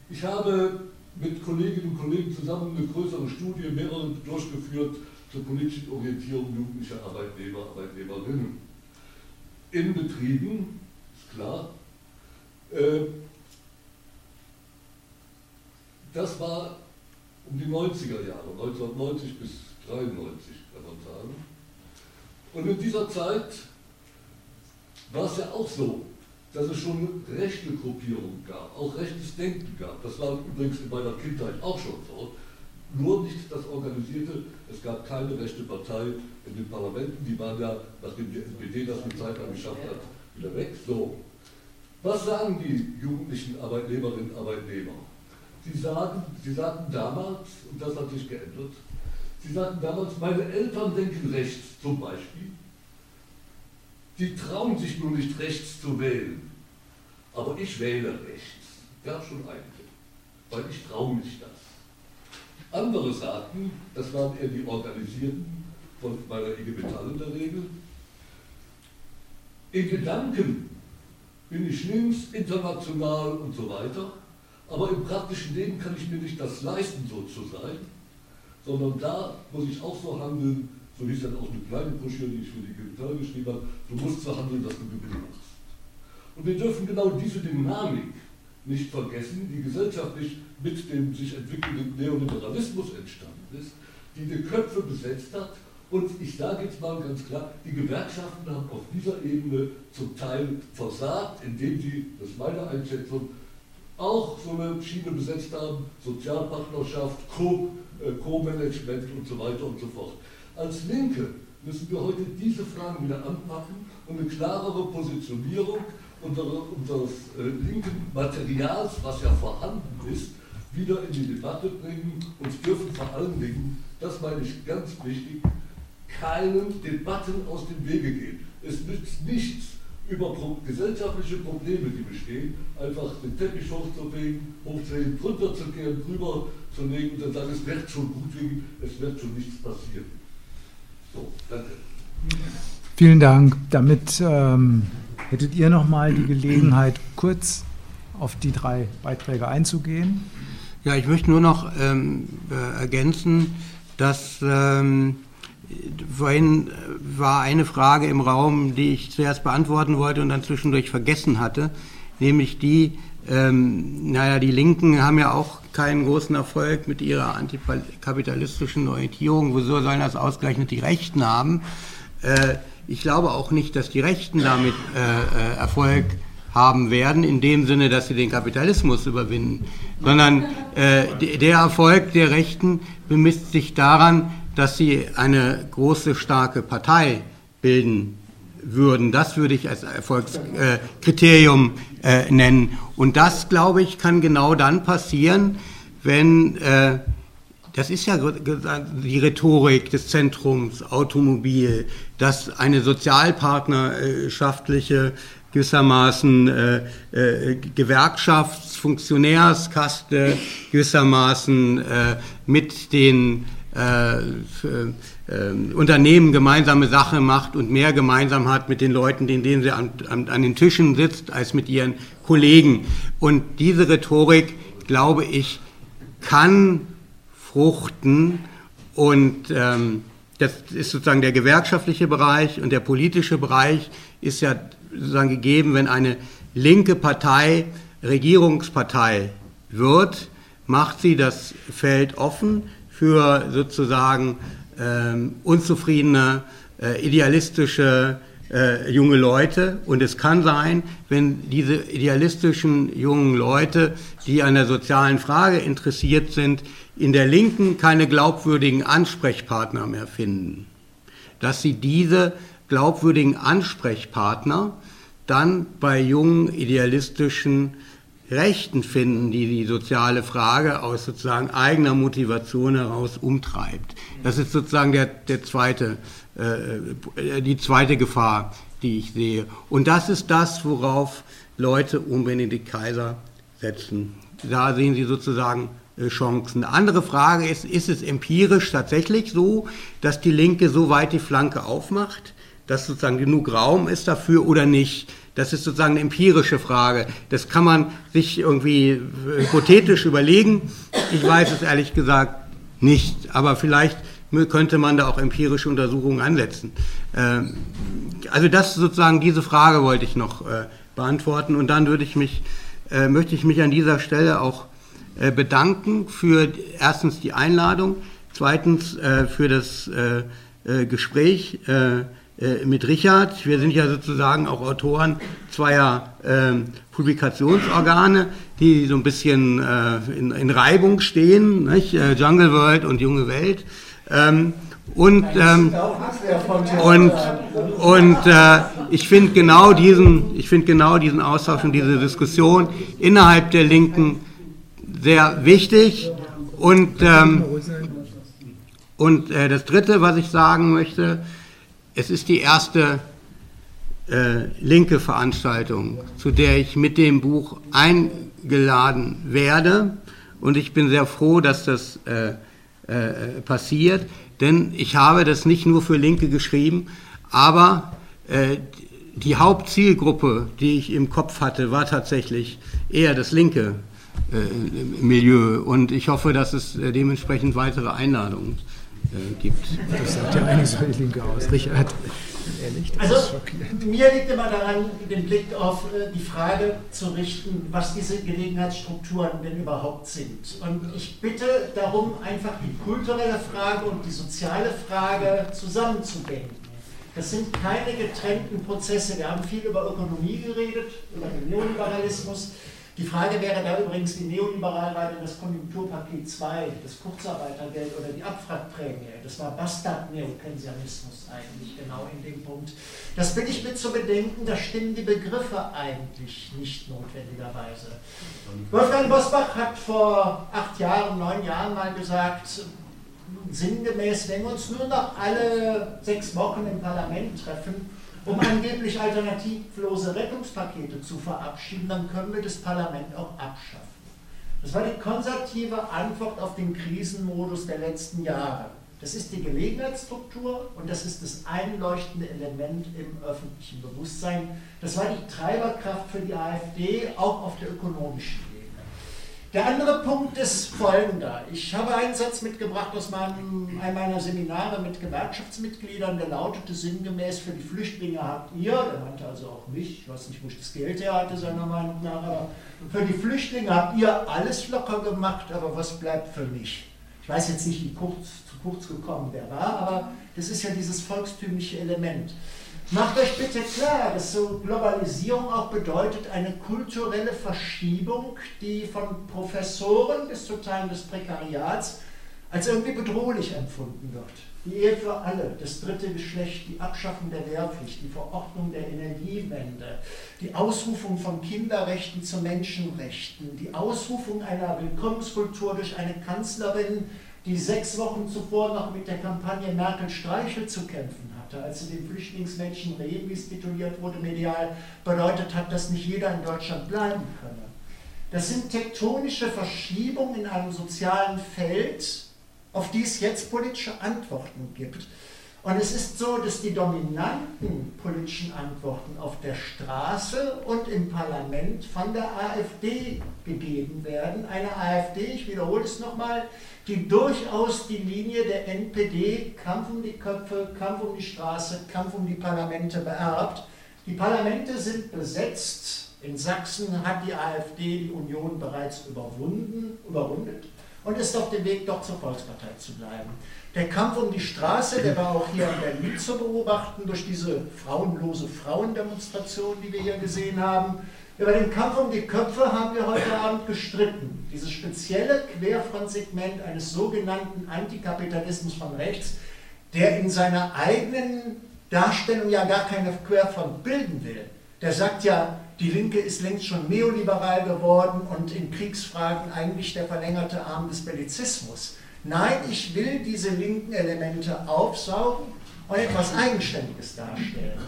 Ich habe mit Kolleginnen und Kollegen zusammen eine größere Studie, mehrere durchgeführt zur politischen Orientierung jugendlicher Arbeitnehmer, Arbeitnehmerinnen. In Betrieben, ist klar, äh, das war um die 90er Jahre, 1990 bis 93 kann man sagen. Und in dieser Zeit war es ja auch so, dass es schon rechte Gruppierungen gab, auch rechtes Denken gab. Das war übrigens in meiner Kindheit auch schon so. Nur nicht das Organisierte. Es gab keine rechte Partei in den Parlamenten. Die waren ja, nachdem die SPD das eine Zeit lang geschafft hat, wieder weg. So. Was sagen die jugendlichen Arbeitnehmerinnen und Arbeitnehmer? Sie, sagen, sie sagten damals, und das hat sich geändert, sie sagten damals, meine Eltern denken rechts zum Beispiel die trauen sich nur nicht rechts zu wählen. Aber ich wähle rechts. Gab schon einige. Weil ich traue mich das. Andere sagten, das waren eher die Organisierten von meiner IG Metall in der Regel, in Gedanken bin ich links, international und so weiter, aber im praktischen Leben kann ich mir nicht das leisten, so zu sein, sondern da muss ich auch so handeln, so hieß dann auch eine kleine Broschüre, die ich für die Gitarre geschrieben habe, du musst so handeln, dass du Gewinn machst. Und wir dürfen genau diese Dynamik nicht vergessen, die gesellschaftlich mit dem sich entwickelnden Neoliberalismus entstanden ist, die die Köpfe besetzt hat. Und ich sage jetzt mal ganz klar, die Gewerkschaften haben auf dieser Ebene zum Teil versagt, indem sie, das ist meine Einschätzung, auch so eine Schiene besetzt haben, Sozialpartnerschaft, äh, Co-Management und so weiter und so fort. Als Linke müssen wir heute diese Fragen wieder anpacken und eine klarere Positionierung unseres äh, linken Materials, was ja vorhanden ist, wieder in die Debatte bringen und dürfen vor allen Dingen, das meine ich ganz wichtig, keinen Debatten aus dem Wege gehen. Es nützt nichts, über gesellschaftliche Probleme, die bestehen, einfach den Teppich hochzulegen, hochzuheben, drunter zu kehren, drüber zu legen und dann sagen, es wird schon gut gehen, es wird schon nichts passieren. So, danke. Vielen Dank. Damit ähm, hättet ihr noch mal die Gelegenheit, kurz auf die drei Beiträge einzugehen. Ja, ich möchte nur noch ähm, äh, ergänzen, dass ähm, vorhin war eine Frage im Raum, die ich zuerst beantworten wollte und dann zwischendurch vergessen hatte, nämlich die, ähm, naja, die Linken haben ja auch keinen großen Erfolg mit ihrer antikapitalistischen Orientierung. Wieso sollen das ausgerechnet die Rechten haben? Äh, ich glaube auch nicht, dass die Rechten damit äh, äh, Erfolg haben werden, in dem Sinne, dass sie den Kapitalismus überwinden, sondern äh, der Erfolg der Rechten bemisst sich daran, dass sie eine große, starke Partei bilden würden. Das würde ich als Erfolgskriterium äh, nennen. Und das, glaube ich, kann genau dann passieren, wenn, äh, das ist ja die Rhetorik des Zentrums, Automobil, dass eine sozialpartnerschaftliche gewissermaßen äh, äh, Gewerkschaftsfunktionärskaste gewissermaßen äh, mit den äh, äh, Unternehmen gemeinsame Sache macht und mehr gemeinsam hat mit den Leuten, in denen sie an, an, an den Tischen sitzt, als mit ihren Kollegen. Und diese Rhetorik, glaube ich, kann fruchten und ähm, das ist sozusagen der gewerkschaftliche Bereich und der politische Bereich ist ja sozusagen gegeben, wenn eine linke Partei Regierungspartei wird, macht sie das Feld offen für sozusagen ähm, unzufriedene, äh, idealistische äh, junge Leute. Und es kann sein, wenn diese idealistischen jungen Leute, die an der sozialen Frage interessiert sind, in der Linken keine glaubwürdigen Ansprechpartner mehr finden, dass sie diese glaubwürdigen Ansprechpartner dann bei jungen idealistischen Rechten finden, die die soziale Frage aus sozusagen eigener Motivation heraus umtreibt. Das ist sozusagen der, der zweite, äh, die zweite Gefahr, die ich sehe. Und das ist das, worauf Leute um Benedikt Kaiser setzen. Da sehen sie sozusagen äh, Chancen. Eine andere Frage ist, ist es empirisch tatsächlich so, dass die Linke so weit die Flanke aufmacht, dass sozusagen genug Raum ist dafür oder nicht? Das ist sozusagen eine empirische Frage. Das kann man sich irgendwie hypothetisch überlegen. ich weiß es ehrlich gesagt nicht, aber vielleicht könnte man da auch empirische Untersuchungen ansetzen. Ähm, also das sozusagen, diese Frage wollte ich noch äh, beantworten und dann würde ich mich, äh, möchte ich mich an dieser Stelle auch äh, bedanken für erstens die Einladung, zweitens für das Gespräch mit Richard. Wir sind ja sozusagen auch Autoren zweier ähm, Publikationsorgane, die so ein bisschen in, in Reibung stehen, nicht? Jungle World und Junge Welt. Ähm, und, ähm, und, und äh, ich finde genau, diesen, find genau diesen Austausch und diese Diskussion innerhalb der Linken sehr wichtig. Und, ähm, und äh, das Dritte, was ich sagen möchte, es ist die erste äh, linke Veranstaltung, zu der ich mit dem Buch eingeladen werde. Und ich bin sehr froh, dass das äh, äh, passiert, denn ich habe das nicht nur für Linke geschrieben, aber äh, die Hauptzielgruppe, die ich im Kopf hatte, war tatsächlich eher das linke äh, Milieu und ich hoffe, dass es äh, dementsprechend weitere Einladungen äh, gibt. Das sagt ja eigentlich so die Linke aus, Richard. Ehrlich, also mir liegt immer daran, den Blick auf äh, die Frage zu richten, was diese Gelegenheitsstrukturen denn überhaupt sind. Und ich bitte darum, einfach die kulturelle Frage und die soziale Frage zusammenzudenken. Das sind keine getrennten Prozesse. Wir haben viel über Ökonomie geredet, über den Neoliberalismus. Die Frage wäre da übrigens, wie neoliberal war denn das Konjunkturpaket 2, das Kurzarbeitergeld oder die Abwrackprämie? Das war Bastard-Neokensianismus eigentlich genau in dem Punkt. Das bitte ich mit zu bedenken, da stimmen die Begriffe eigentlich nicht notwendigerweise. Wolfgang Bosbach hat vor acht Jahren, neun Jahren mal gesagt, sinngemäß, wenn wir uns nur noch alle sechs Wochen im Parlament treffen, um angeblich alternativlose Rettungspakete zu verabschieden, dann können wir das Parlament auch abschaffen. Das war die konservative Antwort auf den Krisenmodus der letzten Jahre. Das ist die Gelegenheitsstruktur und das ist das einleuchtende Element im öffentlichen Bewusstsein. Das war die Treiberkraft für die AfD, auch auf der ökonomischen der andere Punkt ist folgender. Ich habe einen Satz mitgebracht aus meinem, einem meiner Seminare mit Gewerkschaftsmitgliedern, der lautete sinngemäß, für die Flüchtlinge habt ihr, der meinte also auch mich, ich weiß nicht, wo ich das Geld her hatte, seiner Meinung nach, aber für die Flüchtlinge habt ihr alles locker gemacht, aber was bleibt für mich? Ich weiß jetzt nicht, wie kurz, zu kurz gekommen der war, aber das ist ja dieses volkstümliche Element. Macht euch bitte klar, dass so Globalisierung auch bedeutet eine kulturelle Verschiebung, die von Professoren bis zu Teilen des Prekariats als irgendwie bedrohlich empfunden wird. Die Ehe für alle, das dritte Geschlecht, die Abschaffung der Wehrpflicht, die Verordnung der Energiewende, die Ausrufung von Kinderrechten zu Menschenrechten, die Ausrufung einer Willkommenskultur durch eine Kanzlerin, die sechs Wochen zuvor noch mit der Kampagne Merkel Streichel zu kämpfen hatte, als sie den Flüchtlingsmädchen Rebis tituliert wurde medial, bedeutet hat, dass nicht jeder in Deutschland bleiben könne. Das sind tektonische Verschiebungen in einem sozialen Feld, auf die es jetzt politische Antworten gibt. Und es ist so, dass die dominanten politischen Antworten auf der Straße und im Parlament von der AfD gegeben werden. Eine AfD, ich wiederhole es nochmal, die durchaus die Linie der NPD, Kampf um die Köpfe, Kampf um die Straße, Kampf um die Parlamente beerbt. Die Parlamente sind besetzt. In Sachsen hat die AfD die Union bereits überwunden, überwundet und ist auf dem Weg, doch zur Volkspartei zu bleiben. Der Kampf um die Straße, der war auch hier in Berlin zu beobachten durch diese frauenlose Frauendemonstration, die wir hier gesehen haben. Über den Kampf um die Köpfe haben wir heute Abend gestritten. Dieses spezielle Querfrontsegment eines sogenannten Antikapitalismus von rechts, der in seiner eigenen Darstellung ja gar keine Querfront bilden will. Der sagt ja, die Linke ist längst schon neoliberal geworden und in Kriegsfragen eigentlich der verlängerte Arm des Bellizismus. Nein, ich will diese linken Elemente aufsaugen und etwas Eigenständiges darstellen.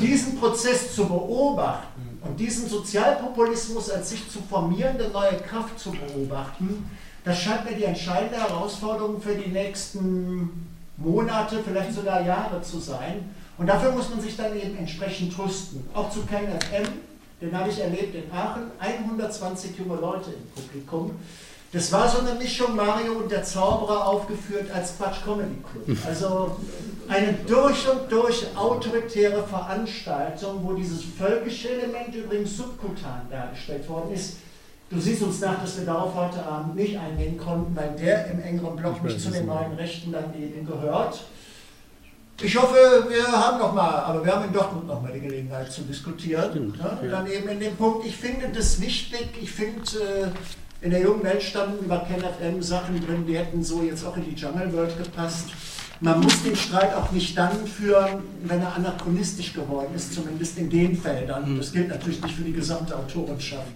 Diesen Prozess zu beobachten, und diesen Sozialpopulismus als sich zu formierende neue Kraft zu beobachten, das scheint mir die entscheidende Herausforderung für die nächsten Monate, vielleicht sogar Jahre zu sein. Und dafür muss man sich dann eben entsprechend rüsten. Auch zu KenFM, den habe ich erlebt in Aachen, 120 junge Leute im Publikum. Das war so eine Mischung Mario und der Zauberer aufgeführt als Quatsch Comedy Club. Also eine durch und durch autoritäre Veranstaltung, wo dieses völkische Element übrigens subkutan dargestellt worden ist. Du siehst uns nach, dass wir darauf heute Abend nicht eingehen konnten, weil der im engeren Block nicht zu den neuen Rechten dann eben gehört. Ich hoffe, wir haben noch mal, aber wir haben in Dortmund noch mal die Gelegenheit zu diskutieren. Ne? Dann eben in dem Punkt, ich finde das wichtig, ich finde, äh, in der jungen Welt standen über KenFM Sachen drin, die hätten so jetzt auch in die Jungle World gepasst. Man muss den Streit auch nicht dann führen, wenn er anachronistisch geworden ist, zumindest in den Feldern. Hm. Das gilt natürlich nicht für die gesamte Autorenschaft.